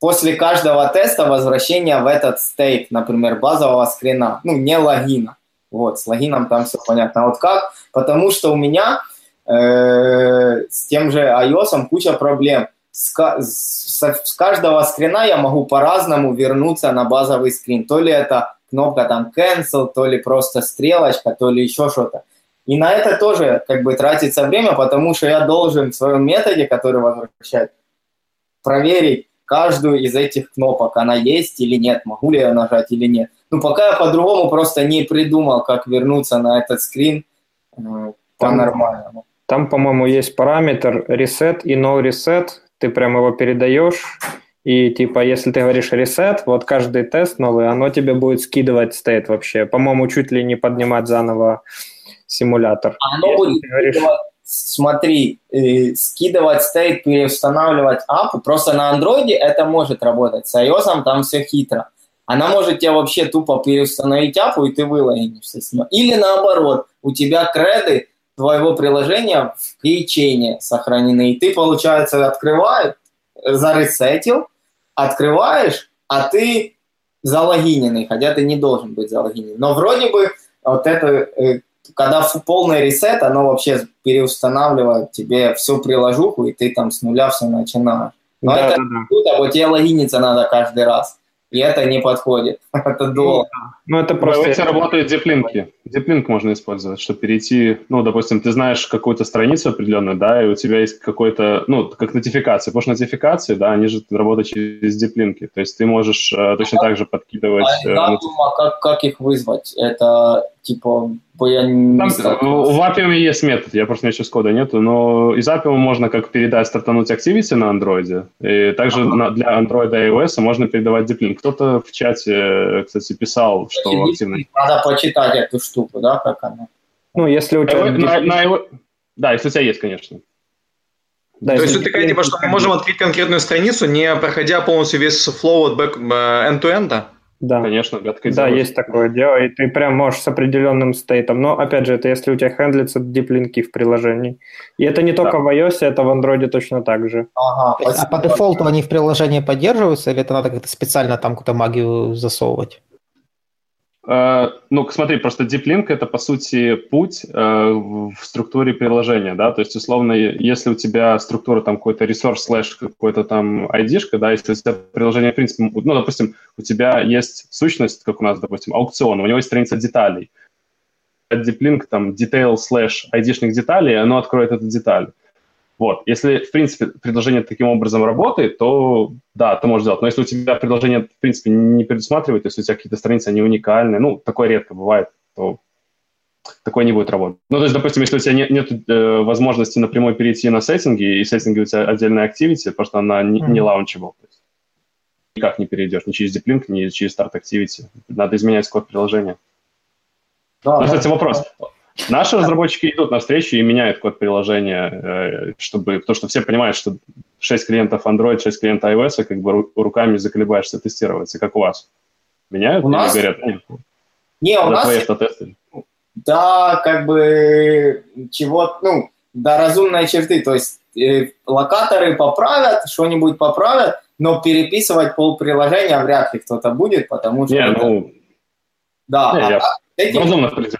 после каждого теста возвращение в этот стейт, например, базового скрина, ну, не логина. Вот, с логином там все понятно. А вот как? Потому что у меня э, с тем же iOS куча проблем. С, с, с каждого скрина я могу по-разному вернуться на базовый скрин. То ли это кнопка там cancel, то ли просто стрелочка, то ли еще что-то. И на это тоже как бы тратится время, потому что я должен в своем методе, который возвращает, проверить каждую из этих кнопок, она есть или нет, могу ли я нажать или нет. Ну, пока я по-другому просто не придумал, как вернуться на этот скрин э, по-нормальному. Там, по-моему, есть параметр reset и no reset. Ты прям его передаешь, и типа, если ты говоришь reset, вот каждый тест новый, оно тебе будет скидывать стейт вообще. По-моему, чуть ли не поднимать заново симулятор. Оно будет говоришь... смотри, э, скидывать стейт, переустанавливать апу. Просто на андроиде это может работать. С iOS там все хитро она может тебя вообще тупо переустановить апу, и ты вылогинишься с нее. Или наоборот, у тебя креды твоего приложения в кейчейне сохранены, и ты, получается, открываешь, заресетил, открываешь, а ты залогиненный, хотя ты не должен быть залогинен. Но вроде бы вот это, э, когда полный ресет, оно вообще переустанавливает тебе всю приложуху, и ты там с нуля все начинаешь. Но да, это да, да. круто, вот тебе логиниться надо каждый раз и это не подходит. это долго. Ну, это просто... Эти работают диплинки. Диплинк можно использовать, чтобы перейти... Ну, допустим, ты знаешь какую-то страницу определенную, да, и у тебя есть какой-то... Ну, как нотификация. Потому что нотификации, да, они же работают через диплинки. То есть ты можешь э, точно так же подкидывать... А, э, да, как, как их вызвать? Это, типа, я не Там, в Appium есть метод, я просто у меня сейчас кода нету, но из Appium можно как передать, стартануть Activity на Android, и также ага. на, для Android и iOS можно передавать диплинк. Кто-то в чате, кстати, писал, что активно... Надо почитать эту штуку, да, как она? Ну, если у тебя... На, на, да, если у тебя есть, конечно. Да, То есть вы такая, типа, что мы можем открыть конкретную страницу, не проходя полностью весь флоу от э, end-to-end? -end? Да. Конечно, открыть Да, есть такое дело, и ты прям можешь с определенным стейтом. Но, опять же, это если у тебя хендлится диплинки в приложении. И это не только да. в iOS, это в Android точно так же. Ага, а по дефолту они в приложении поддерживаются, или это надо как-то специально там какую-то магию засовывать? Э, ну, смотри, просто deep link — это, по сути, путь э, в структуре приложения, да, то есть, условно, если у тебя структура там какой-то resource слэш какой-то там ID-шка, да, если у тебя приложение, в принципе, ну, допустим, у тебя есть сущность, как у нас, допустим, аукцион, у него есть страница деталей, deep link, там, detail слэш ID-шных деталей, оно откроет эту деталь. Вот. Если, в принципе, предложение таким образом работает, то да, ты можешь делать. Но если у тебя предложение, в принципе, не предусматривает, если у тебя какие-то страницы, они уникальные, ну, такое редко бывает, то такое не будет работать. Ну, то есть, допустим, если у тебя нет, нет э, возможности напрямую перейти на сеттинги, и сеттинги у тебя отдельная activity, потому что она не, не launchable. То есть никак не перейдешь ни через Deep Link, ни через Start Activity. Надо изменять код приложения. Да, ну, кстати, вопрос. Наши разработчики идут навстречу и меняют код приложения, э, чтобы, потому что все понимают, что 6 клиентов Android, 6 клиентов iOS, как бы руками заколебаешься тестироваться. Как у вас? Меняют? У нас? говорят, нет? Не, у нас... Да, как бы чего, ну, до разумной черты. То есть э, локаторы поправят, что-нибудь поправят, но переписывать пол приложения вряд ли кто-то будет, потому что... Не, это... ну... Да, Не, а я... этим... Разумно, в принципе.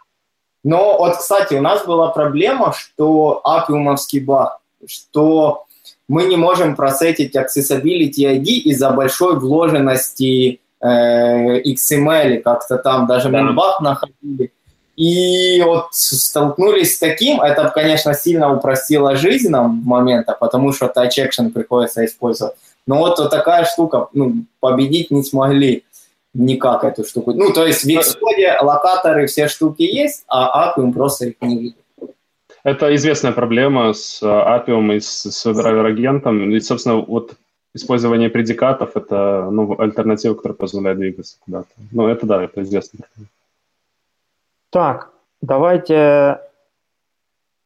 Но вот, кстати, у нас была проблема, что апиумовский баг, что мы не можем просетить accessibility ID из-за большой вложенности э, XML, как-то там даже Да. минбаг находили. И вот столкнулись с таким, это, конечно, сильно упростило жизнь нам момента, потому что touch action приходится использовать. Но вот, вот такая штука, ну, победить не смогли никак эту штуку. Ну, то есть в Xcode локаторы, все штуки есть, а Appium просто их не видит. Это известная проблема с э, Appium и с, с WebDriver-агентом. И, собственно, вот использование предикатов – это ну, альтернатива, которая позволяет двигаться куда-то. Ну, это да, это известно. Так, давайте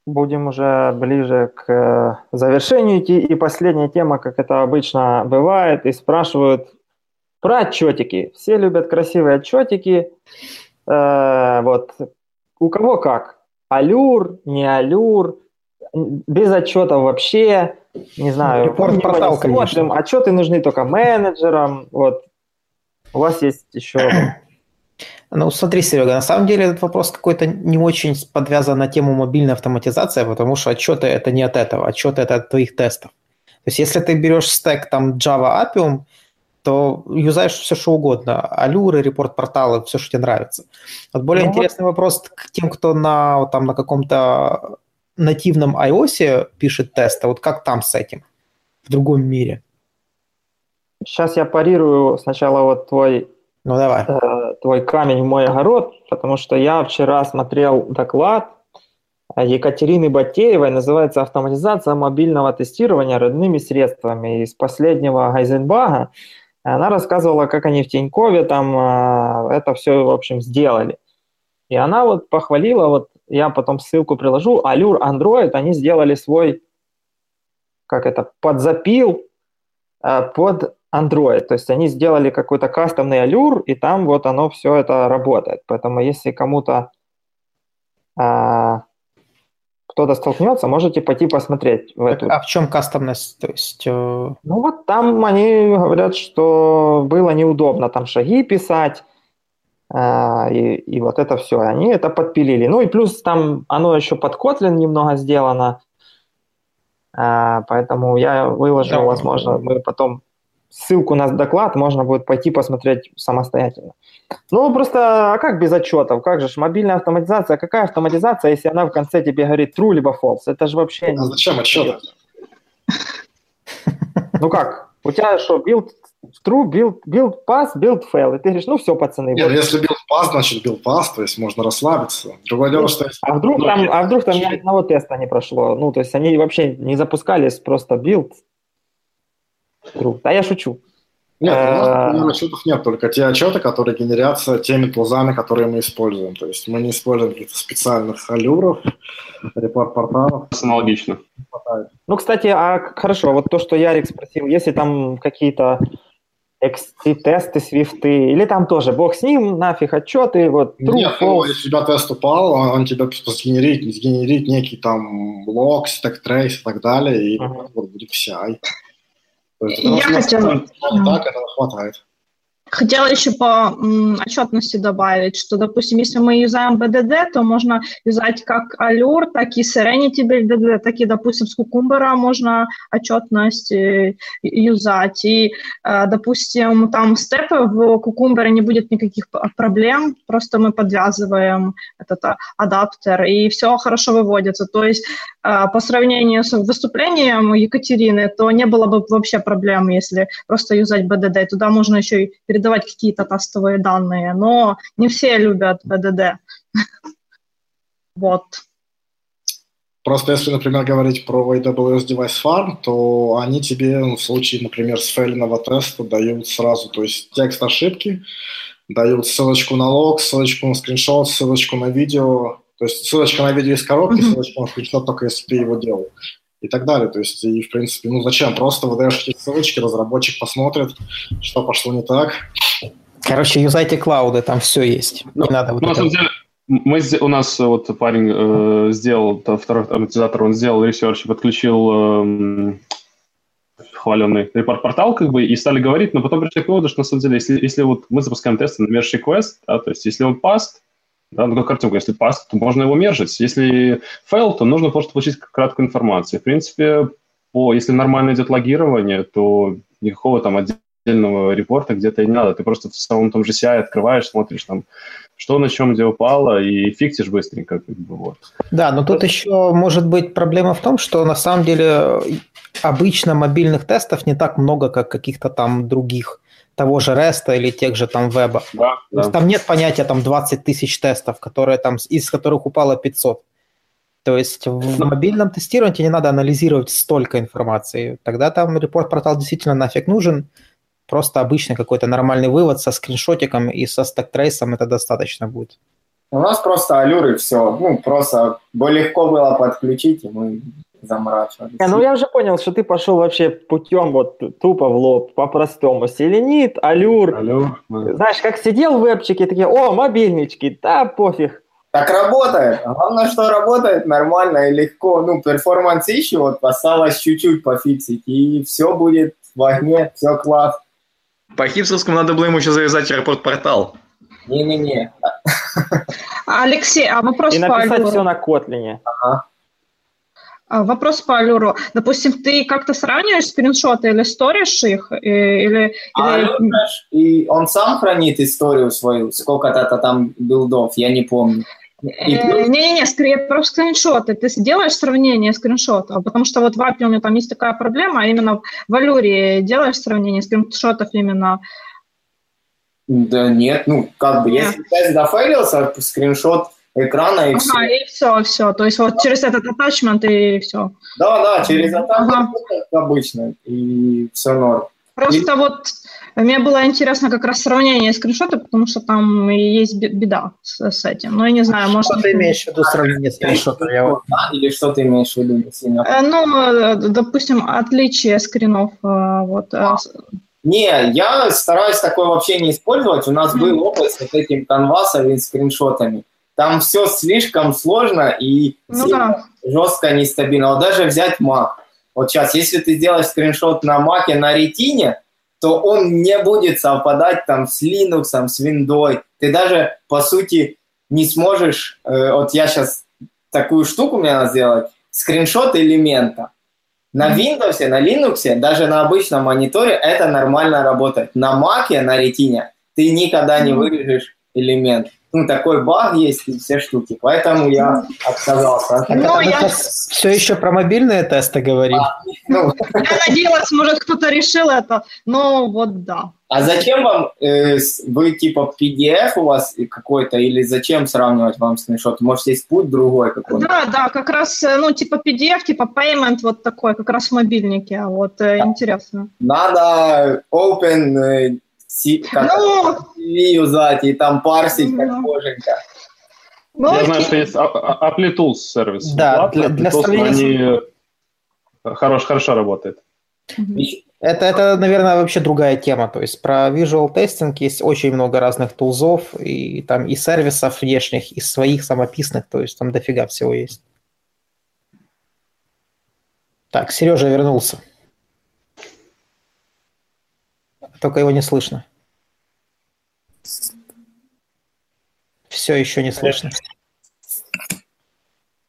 будем уже ближе к э, завершению идти. И последняя тема, как это обычно бывает, и спрашивают про отчетики. Все любят красивые отчетики. Э, вот у кого как? Алюр, не алюр, без отчетов вообще, не знаю. Репорт-портал, мы не смотрим. Отчеты нужны только менеджерам. Вот. У вас есть еще Ну, смотри, Серега, на самом деле этот вопрос какой-то не очень подвязан на тему мобильной автоматизации, потому что отчеты это не от этого, отчеты это от твоих тестов. То есть если ты берешь стек там Java Appium, то юзаешь все, что угодно. Алюры, репорт-порталы, все, что тебе нравится. Вот более Ну, интересный вопрос к тем, кто на, вот там, на каком-то нативном iOS пишет тесты. Вот как там с этим в другом мире? Сейчас я парирую сначала вот твой Ну, давай. э, твой камень в мой огород, потому что я вчера смотрел доклад Екатерины Батеевой, называется «Автоматизация мобильного тестирования родными средствами» из последнего Гайзенбага. Она рассказывала, как они в Тинькове там э, это все, в общем, сделали. И она вот похвалила, вот я потом ссылку приложу, Allure Android, они сделали свой, как это, подзапил э, под Android. То есть они сделали какой-то кастомный Allure, и там вот оно все это работает. Поэтому если кому-то а, кто-то столкнется, можете пойти посмотреть в эту. А в чем кастомность? То есть, э, Ну вот там они говорят, что было неудобно там шаги писать, а, и, и вот это все. Они это подпилили. Ну и плюс там оно еще под Kotlin немного сделано, а, поэтому я выложу, Да. возможно, мы потом ссылку на доклад можно будет пойти посмотреть самостоятельно. Ну, просто, а как без отчетов? Как же ж, мобильная автоматизация? Какая автоматизация, если она в конце тебе говорит true либо false? Это же вообще... А зачем отчеты? Ну как? У тебя что, build true, build, build pass, build fail. И ты говоришь, ну все, пацаны. Нет, вот. если бил пас, значит бил пас, то есть можно расслабиться. Другое дело, что если А вдруг, Ну, там, а вдруг там ни одного теста не прошло? Ну, то есть они вообще не запускались, просто build. True. Да я шучу. Нет, у нас, например, отчетов нет, только те отчеты, которые генерятся теми тулзами, которые мы используем. То есть мы не используем каких-то специальных алюров, репорт-порталов. Аналогично. Ну, кстати, а хорошо, вот то, что Ярик спросил, если там какие-то XT-тесты, свифты, или там тоже, бог с ним, нафиг отчеты, вот true, Нет, ну, если у тебя тест упал, он, он тебе сгенерит, сгенерит некий там лог, стек трейс и так далее, и вот будет CI. То есть, Я хотела- Так, этого хватает. Хотела еще по м, отчетности добавить, что, допустим, если мы юзаем BDD, то можно юзать как Allure, так и Serenity BDD, так и, допустим, с Cucumber можно отчетность э, юзать. И, э, допустим, там степы в Cucumber не будет никаких проблем, просто мы подвязываем этот а, адаптер, и все хорошо выводится. То есть э, по сравнению с выступлением Екатерины, то не было бы вообще проблем, если просто юзать BDD. Туда можно еще и передавать какие-то тестовые данные, но не все любят BDD. Вот. Просто если, например, говорить про AWS Device Farm, то они тебе ну, в случае, например, сфейленного теста дают сразу, то есть текст ошибки, дают ссылочку на лог, ссылочку на скриншот, ссылочку на видео, то есть ссылочка на видео из коробки, ссылочка на скриншот только если ты его делал и так далее. То есть, и, в принципе, ну зачем? Просто выдаешь эти ссылочки, разработчик посмотрит, что пошло не так. короче, юзайте клауды, там все есть. Ну, Не надо вот Ну, на это самом деле, Мы, у нас вот парень э, сделал, второй автоматизатор, он сделал research подключил э, хваленный Report Portal, как бы, и стали говорить, но потом пришли к выводу, что на самом деле, если, если вот мы запускаем тесты на merge request, да, то есть если он passed, да, ну как картинку, если passed, то можно его мержить. Если fail, то нужно просто получить краткую информацию. В принципе, по, если нормально идет логирование, то никакого там отдельного репорта где-то и не надо. Ты просто в самом том же CI открываешь, смотришь там, что на чем где упало, и фиксишь быстренько. Как бы, вот. Да, но тут еще может быть проблема в том, что на самом деле обычно мобильных тестов не так много, как каких-то там других того же REST или тех же там веба. Да, да. Там нет понятия там 20 тысяч тестов, которые там, из которых упало 500. То есть в ну. мобильном тестировании не надо анализировать столько информации. Тогда там репорт-портал действительно нафиг нужен. Просто обычный какой-то нормальный вывод со скриншотиком и со стек-трейсом это достаточно будет. У нас просто Allure и все. Ну, просто легко было подключить, и мы заморачивались. Не, ну я уже понял, что ты пошел вообще путем вот тупо в лоб, по-простому. Selenide, Allure. Allure Знаешь, как сидел в вебчике, такие, о, мобильнички, да пофиг. Так работает. Главное, что работает нормально и легко. Ну, перформанс еще вот осталось чуть-чуть пофиксить, и все будет в огне, все класс. По хипсовскому надо было ему еще завязать аэропорт-портал. Не-не-не. Алексей, а вопрос И написать все на Котлине. Ага. А, вопрос по Алюру. Допустим, ты как-то сравниваешь скриншоты или сторишь их? Или, а, или... И он сам хранит историю свою, сколько-то там билдов, я не помню. Э, не-не-не, скорее про скриншоты. Ты делаешь сравнение скриншотов, потому что вот в API у меня там есть такая проблема, а именно в Алюре делаешь сравнение скриншотов именно да нет, ну как бы, нет. если тест зафейлился, скриншот экрана и ага, все. и все, все. То есть вот через этот attachment и все. Да, да, через attachment ага. обычно, и все норм. Просто и... вот мне было интересно как раз сравнение скриншота, потому что там есть беда с, с этим. Но я не знаю, может... Что ты имеешь в виду сравнение скриншотов? Я... Да, или что ты имеешь в виду? Э, ну, э, допустим, отличие скринов. Э, вот. А. Не, я стараюсь такое вообще не использовать. У нас mm-hmm. был опыт с вот этим канвасовыми скриншотами. Там все слишком сложно и ну, да. жестко нестабильно. Вот даже взять Mac. Вот сейчас, если ты сделаешь скриншот на Mac на ретине, то он не будет совпадать там с Linux, с Windows. Ты даже, по сути, не сможешь... Э, вот я сейчас такую штуку мне надо сделать. Скриншот элемента. На Windows, на Linux, даже на обычном мониторе это нормально работает. На Mac, на ретине ты никогда не вырежешь элемент ну, такой баг есть и все штуки. Поэтому я отказался. Ну, я... Все еще про мобильные тесты говорим. А, ну. Я надеялась, может, кто-то решил это, но вот да. А зачем вам, э, вы типа PDF у вас какой-то, или зачем сравнивать вам скриншот? Может, есть путь другой какой-то? Да, да, как раз, э, ну, типа PDF, типа payment вот такой, как раз в мобильнике, вот, э, интересно. Надо open э, как ну, юзать и там парсить ну, как боженька. Ну, Я знаю, что есть Apply сервис. Да, для, для сравнения... Они хорош, хорошо работает. Это, это, наверное, вообще другая тема. То есть про visual testing есть очень много разных тулзов, и там и сервисов внешних, и своих самописных, то есть там дофига всего есть. Так, Сережа вернулся. Только его не слышно. Все еще не слышно.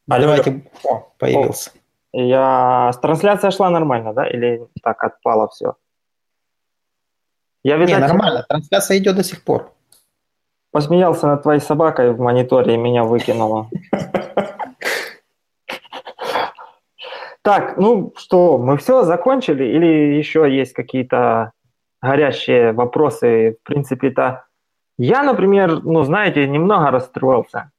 А давайте... О, появился. Я... Трансляция шла нормально, да? Или так отпало все? Я, видать, не, нормально. Трансляция идет до сих пор. Посмеялся над твоей собакой в мониторе и меня выкинуло. Так, ну что, мы все закончили или еще есть какие-то горящие вопросы? В принципе-то я, например, ну, знаете, немного расстроился,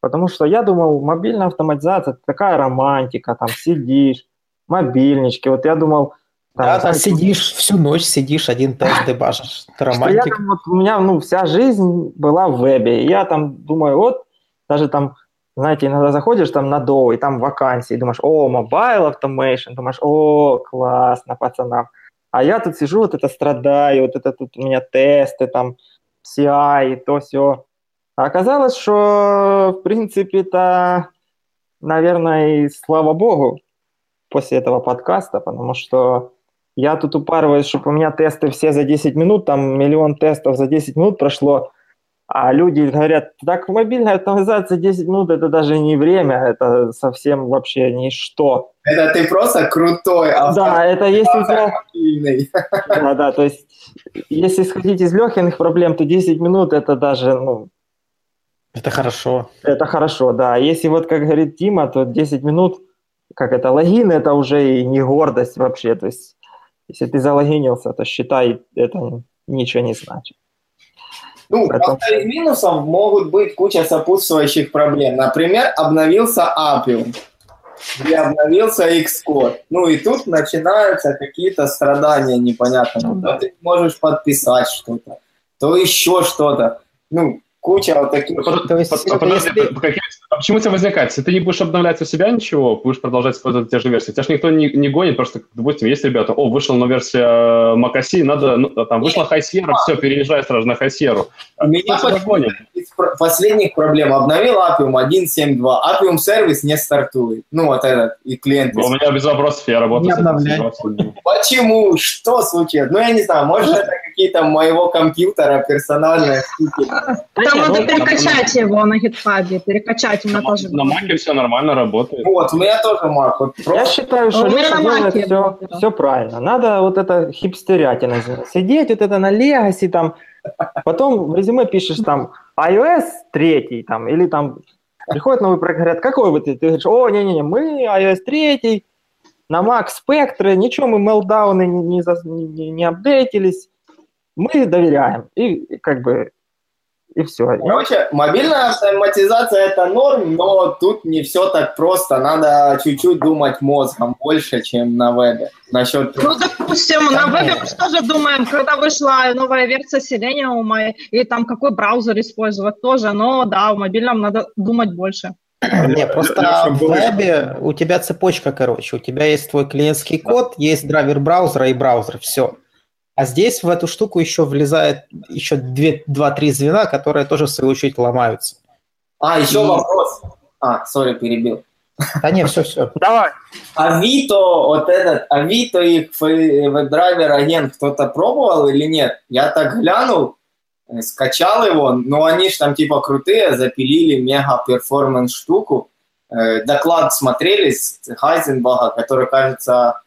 потому что я думал, мобильная автоматизация – такая романтика, там сидишь, мобильнички, вот я думал… Там, да, знаете, сидишь всю ночь, сидишь, один тест дебажишь, романтика. Я, вот, у меня ну, вся жизнь была в вебе, и я там думаю, вот, даже там, знаете, иногда заходишь там на Dow, и там вакансии, думаешь, о, mobile automation, думаешь, о, классно, пацанам. А я тут сижу, вот это страдаю, вот это тут у меня тесты, там, CI и то все. А оказалось, что, в принципе-то, наверное, и слава богу, после этого подкаста, потому что я тут упарываюсь, чтобы у меня тесты все за 10 минут, там миллион тестов за 10 минут прошло, а люди говорят, так мобильная автоматизация 10 минут это даже не время, это совсем вообще ничто. Это ты просто крутой Да, это если... Да, да, то есть если исходить из легких проблем, то 10 минут это даже, ну... Это хорошо. Это хорошо, да. Если вот, как говорит Тима, то 10 минут, как это, логин, это уже и не гордость вообще, то есть если ты залогинился, то считай, это ничего не значит. Ну, Поэтому... из минусов могут быть куча сопутствующих проблем. Например, обновился Appium или обновился Xcode. Ну и тут начинаются какие-то страдания непонятные. Ну, то ты можешь подписать что-то, то еще что-то. Ну, куча вот таких... То есть, а, подожди, если... А почему у тебя возникает? Если ты не будешь обновлять у себя ничего, будешь продолжать использовать те же версии. Тебя же никто не, не гонит, просто, допустим, есть ребята, о, вышла новая версия э, Mac надо, ну, там вышла High Sierra, все, переезжай сразу на High Sierra. У меня из последних проблем обновил Appium 1.7.2. Appium сервис не стартует. Ну, вот этот, и клиент. У меня без вопросов, я работаю не с этим. Почему? Что случилось? Ну, я не знаю, может, это какие-то моего компьютера персональные штуки. Там надо перекачать его на GitHub, перекачать у меня тоже. На Маке все нормально работает. Вот, у меня тоже Mac. Вот просто... Я считаю, что Леша делает все, все правильно. Надо вот это хипстерятина сидеть, вот это на Legacy там, потом в резюме пишешь там iOS 3 там, или там приходит новый проект, говорят, какой вы ты? Ты говоришь, о, не-не-не, мы iOS 3, на Mac Spectre, ничего мы мелдауны не, не, не, не апдейтились, мы доверяем. И как бы и все. Короче, мобильная автоматизация это норм, но тут не все так просто. Надо чуть-чуть думать мозгом больше, чем на вебе. Насчет... Ну, допустим, на вебе мы тоже думаем, когда вышла новая версия Selenium, и там какой браузер использовать тоже, но да, в мобильном надо думать больше. Не, просто в вебе у тебя цепочка, короче. У тебя есть твой клиентский код, есть драйвер браузера и браузер, все. А здесь в эту штуку еще влезает еще 2-3 звена, которые тоже, в свою очередь, ломаются. А, еще И... вопрос. А, сори, перебил. Да нет, все, все. Давай. Авито, вот этот, Авито и драйвер агент кто-то пробовал или нет? Я так глянул, э, скачал его, но они же там типа крутые, запилили мега перформанс штуку. Э, доклад смотрели с Хайзенбага, который, кажется,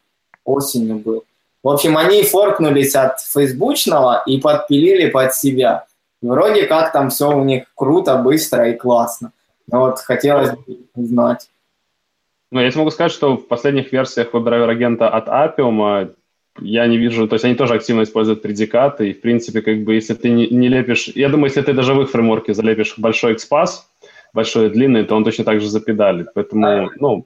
осенью был. В общем, они форкнулись от фейсбучного и подпилили под себя. Вроде как там все у них круто, быстро и классно. Но вот хотелось бы узнать. Ну, я могу сказать, что в последних версиях WebDriver агента от Appium я не вижу, то есть они тоже активно используют предикаты, и, в принципе, как бы, если ты не, не лепишь, я думаю, если ты даже в их фреймворке залепишь большой XPath, большой и длинный, то он точно так же запедалит. Поэтому, ну,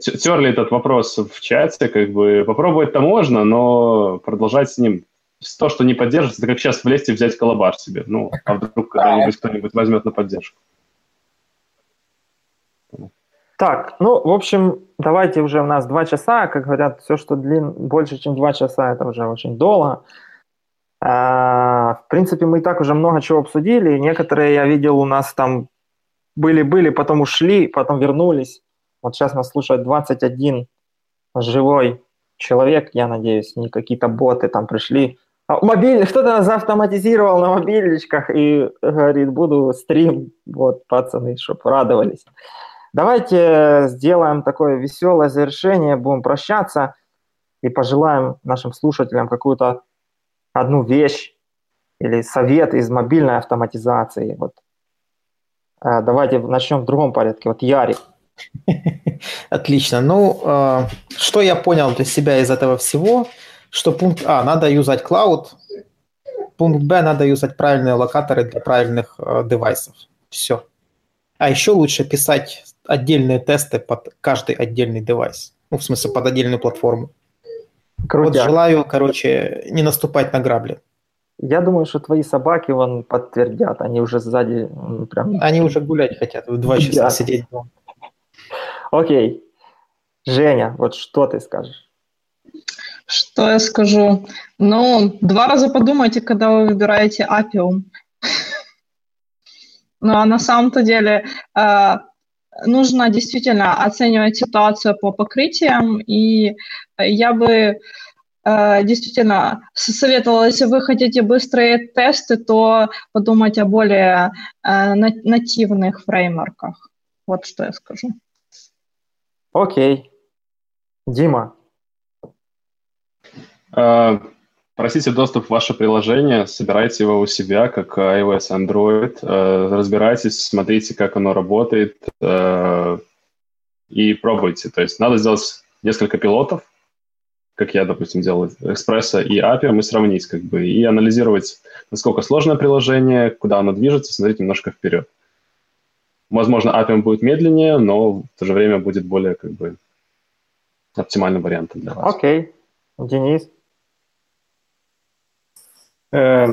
терли этот вопрос в чате, как бы попробовать-то можно, но продолжать с ним то, что не поддерживается, это как сейчас влезть и взять колобар себе. Ну, а вдруг когда-нибудь кто-нибудь возьмет на поддержку. Так, ну, в общем, давайте уже у нас два часа, как говорят, все, что длин больше, чем два часа, это уже очень долго. А, в принципе, мы и так уже много чего обсудили. Некоторые, я видел, у нас там были-были, потом ушли, потом вернулись. Вот сейчас нас слушает 21 живой человек, я надеюсь, не какие-то боты там пришли. А мобиль, кто-то нас автоматизировал на мобильничках и говорит, буду стрим, вот, пацаны, чтобы радовались. Давайте сделаем такое веселое завершение, будем прощаться и пожелаем нашим слушателям какую-то одну вещь или совет из мобильной автоматизации. Вот. А, давайте начнем в другом порядке. Вот Ярик, Отлично. Ну, э, что я понял для себя из этого всего, что пункт А, надо юзать клауд, пункт Б, надо юзать правильные локаторы для правильных э, девайсов. Все. А еще лучше писать отдельные тесты под каждый отдельный девайс. Ну, в смысле, под отдельную платформу. Крутяк. Вот желаю, короче, не наступать на грабли. Я думаю, что твои собаки вон подтвердят. Они уже сзади прям... Они уже гулять хотят, в два часа сидеть. Окей. Женя, вот что ты скажешь? Что я скажу? Ну, два раза подумайте, когда вы выбираете Апиум. Но на самом-то деле э, нужно действительно оценивать ситуацию по покрытиям, и я бы э, действительно советовала, если вы хотите быстрые тесты, то подумать о более э, нативных фреймворках. Вот что я скажу. Окей. Дима. Uh, Просите доступ в ваше приложение, собирайте его у себя, как iOS, Android, э, разбирайтесь, смотрите, как оно работает э, и пробуйте. То есть надо сделать несколько пилотов, как я, допустим, делал экспресса и API, и сравнить как бы, и анализировать, насколько сложное приложение, куда оно движется, смотреть немножко вперед. Возможно, API будет медленнее, но в то же время будет более как бы оптимальным вариантом для вас. Окей. Okay. Денис? Э,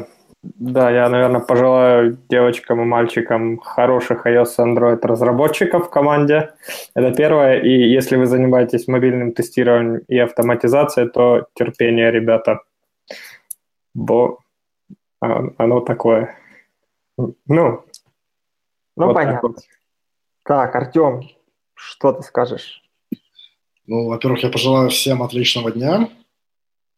да, я, наверное, пожелаю девочкам и мальчикам хороших iOS Android разработчиков в команде. Это первое. И если вы занимаетесь мобильным тестированием и автоматизацией, то терпение, ребята. Бо оно такое. Ну, ну вот понятно. Так, вот. так, Артем, что ты скажешь? Ну, во-первых, я пожелаю всем отличного дня.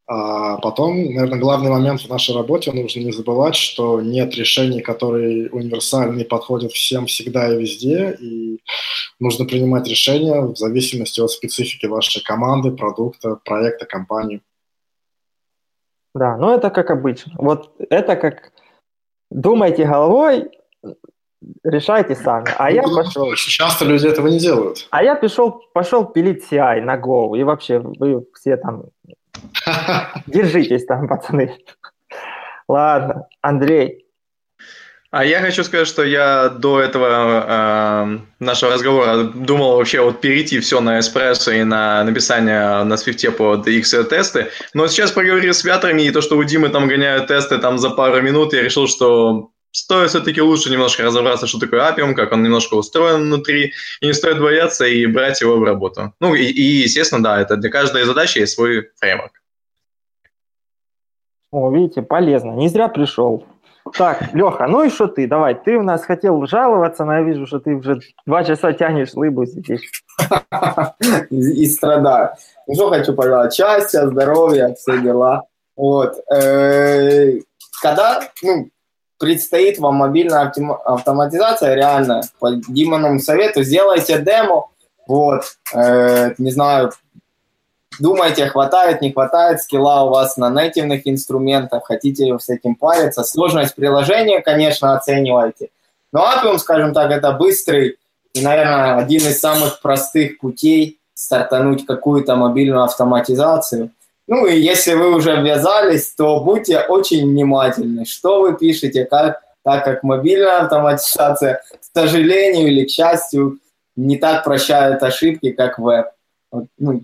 А потом, наверное, главный момент в нашей работе, нужно не забывать, что нет решений, которые универсальны и подходят всем всегда и везде, и нужно принимать решения в зависимости от специфики вашей команды, продукта, проекта, компании. Да, ну это как обычно. Вот это как думайте головой, решайте сами. А ну, я пошел... Часто люди этого не делают. А я пошел, пошел пилить CI на Go, и вообще вы все там Держитесь там, пацаны. Ладно, Андрей. А я хочу сказать, что я до этого э, нашего разговора думал вообще вот перейти все на эспрессо и на написание на свифте под X-тесты. Но сейчас поговорил с вятрами, и то, что у Димы там гоняют тесты там за пару минут, я решил, что стоит все-таки лучше немножко разобраться, что такое Appium, как он немножко устроен внутри, и не стоит бояться и брать его в работу. Ну и, и естественно, да, это для каждой задачи есть свой фреймворк. О, видите, полезно. Не зря пришел. Так, Леха, ну и что ты? Давай, ты у нас хотел жаловаться, но я вижу, что ты уже два часа тянешь лыбу здесь. И страдаю. Ну что хочу пожелать? Счастья, здоровья, все дела. Вот. Э, когда, ну, предстоит вам мобильная автоматизация, реально, по Димоному совету, сделайте демо, вот, э, не знаю, думаете, хватает, не хватает скилла у вас на нативных инструментах, хотите с этим париться, сложность приложения, конечно, оценивайте. Но Appium, скажем так, это быстрый и, наверное, один из самых простых путей стартануть какую-то мобильную автоматизацию. Ну и если вы уже ввязались, то будьте очень внимательны, что вы пишете, как, так как мобильная автоматизация, к сожалению или к счастью, не так прощает ошибки, как веб. Вот, ну,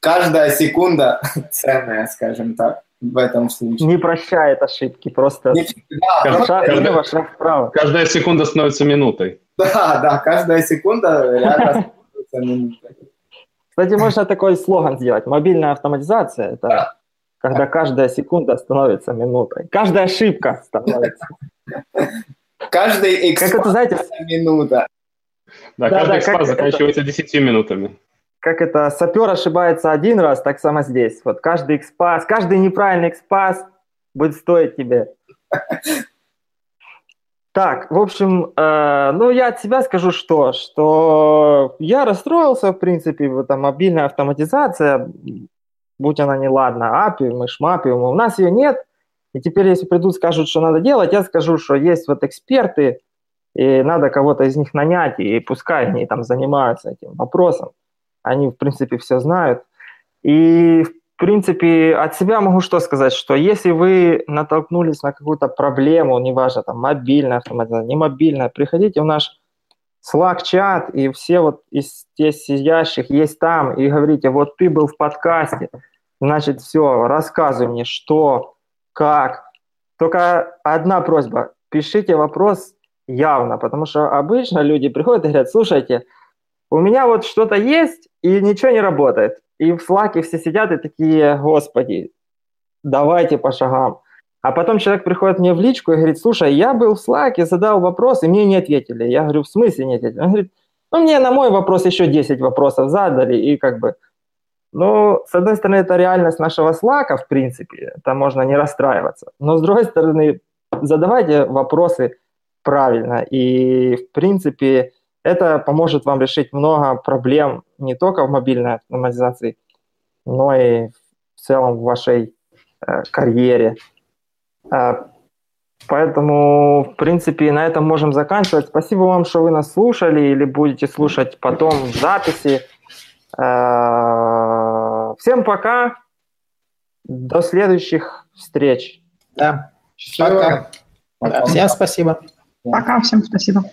каждая секунда ценная, скажем так, в этом случае. Не прощает ошибки, просто не, да, шаг влево, шаг вправо. Каждая секунда становится минутой. Да, да, каждая секунда реально становится минутой. Кстати, можно такой слоган сделать. Мобильная автоматизация – это да. когда каждая секунда становится минутой. Каждая ошибка становится. Каждый экспас как это, знаете, минута. Да, да каждый да, экспас заканчивается это... 10 минутами. Как это, сапер ошибается один раз, так само здесь. Вот каждый экспас, каждый неправильный экспас будет стоить тебе так, в общем, э, ну я от себя скажу что, что я расстроился, в принципе, в этом мобильная автоматизация, будь она неладна, API, мы шмапиум, у нас ее нет, и теперь, если придут, скажут, что надо делать, я скажу, что есть вот эксперты, и надо кого-то из них нанять, и пускай они там занимаются этим вопросом. Они, в принципе, все знают. И, в принципе, от себя могу что сказать, что если вы натолкнулись на какую-то проблему, неважно, там, мобильная автоматизация, не мобильная, приходите в наш Slack-чат, и все вот из тех сидящих есть там, и говорите, вот ты был в подкасте, значит, все, рассказывай мне, что, как. Только одна просьба, пишите вопрос явно, потому что обычно люди приходят и говорят, слушайте, у меня вот что-то есть, и ничего не работает. И в Slack все сидят и такие, господи, давайте по шагам. А потом человек приходит мне в личку и говорит, слушай, я был в Slack, задал вопрос, и мне не ответили. Я говорю, в смысле не ответили? Он говорит, ну, мне на мой вопрос еще 10 вопросов задали, и как бы... Ну, с одной стороны, это реальность нашего Slack, в принципе, там можно не расстраиваться. Но с другой стороны, задавайте вопросы правильно, и, в принципе, это поможет вам решить много проблем не только в мобильной автоматизации, но и в целом в вашей э, карьере. Э, поэтому, в принципе, на этом можем заканчивать. Спасибо вам, что вы нас слушали или будете слушать потом в записи. Э, всем пока. До следующих встреч. Да. Пока. Всем спасибо. Пока, всем спасибо.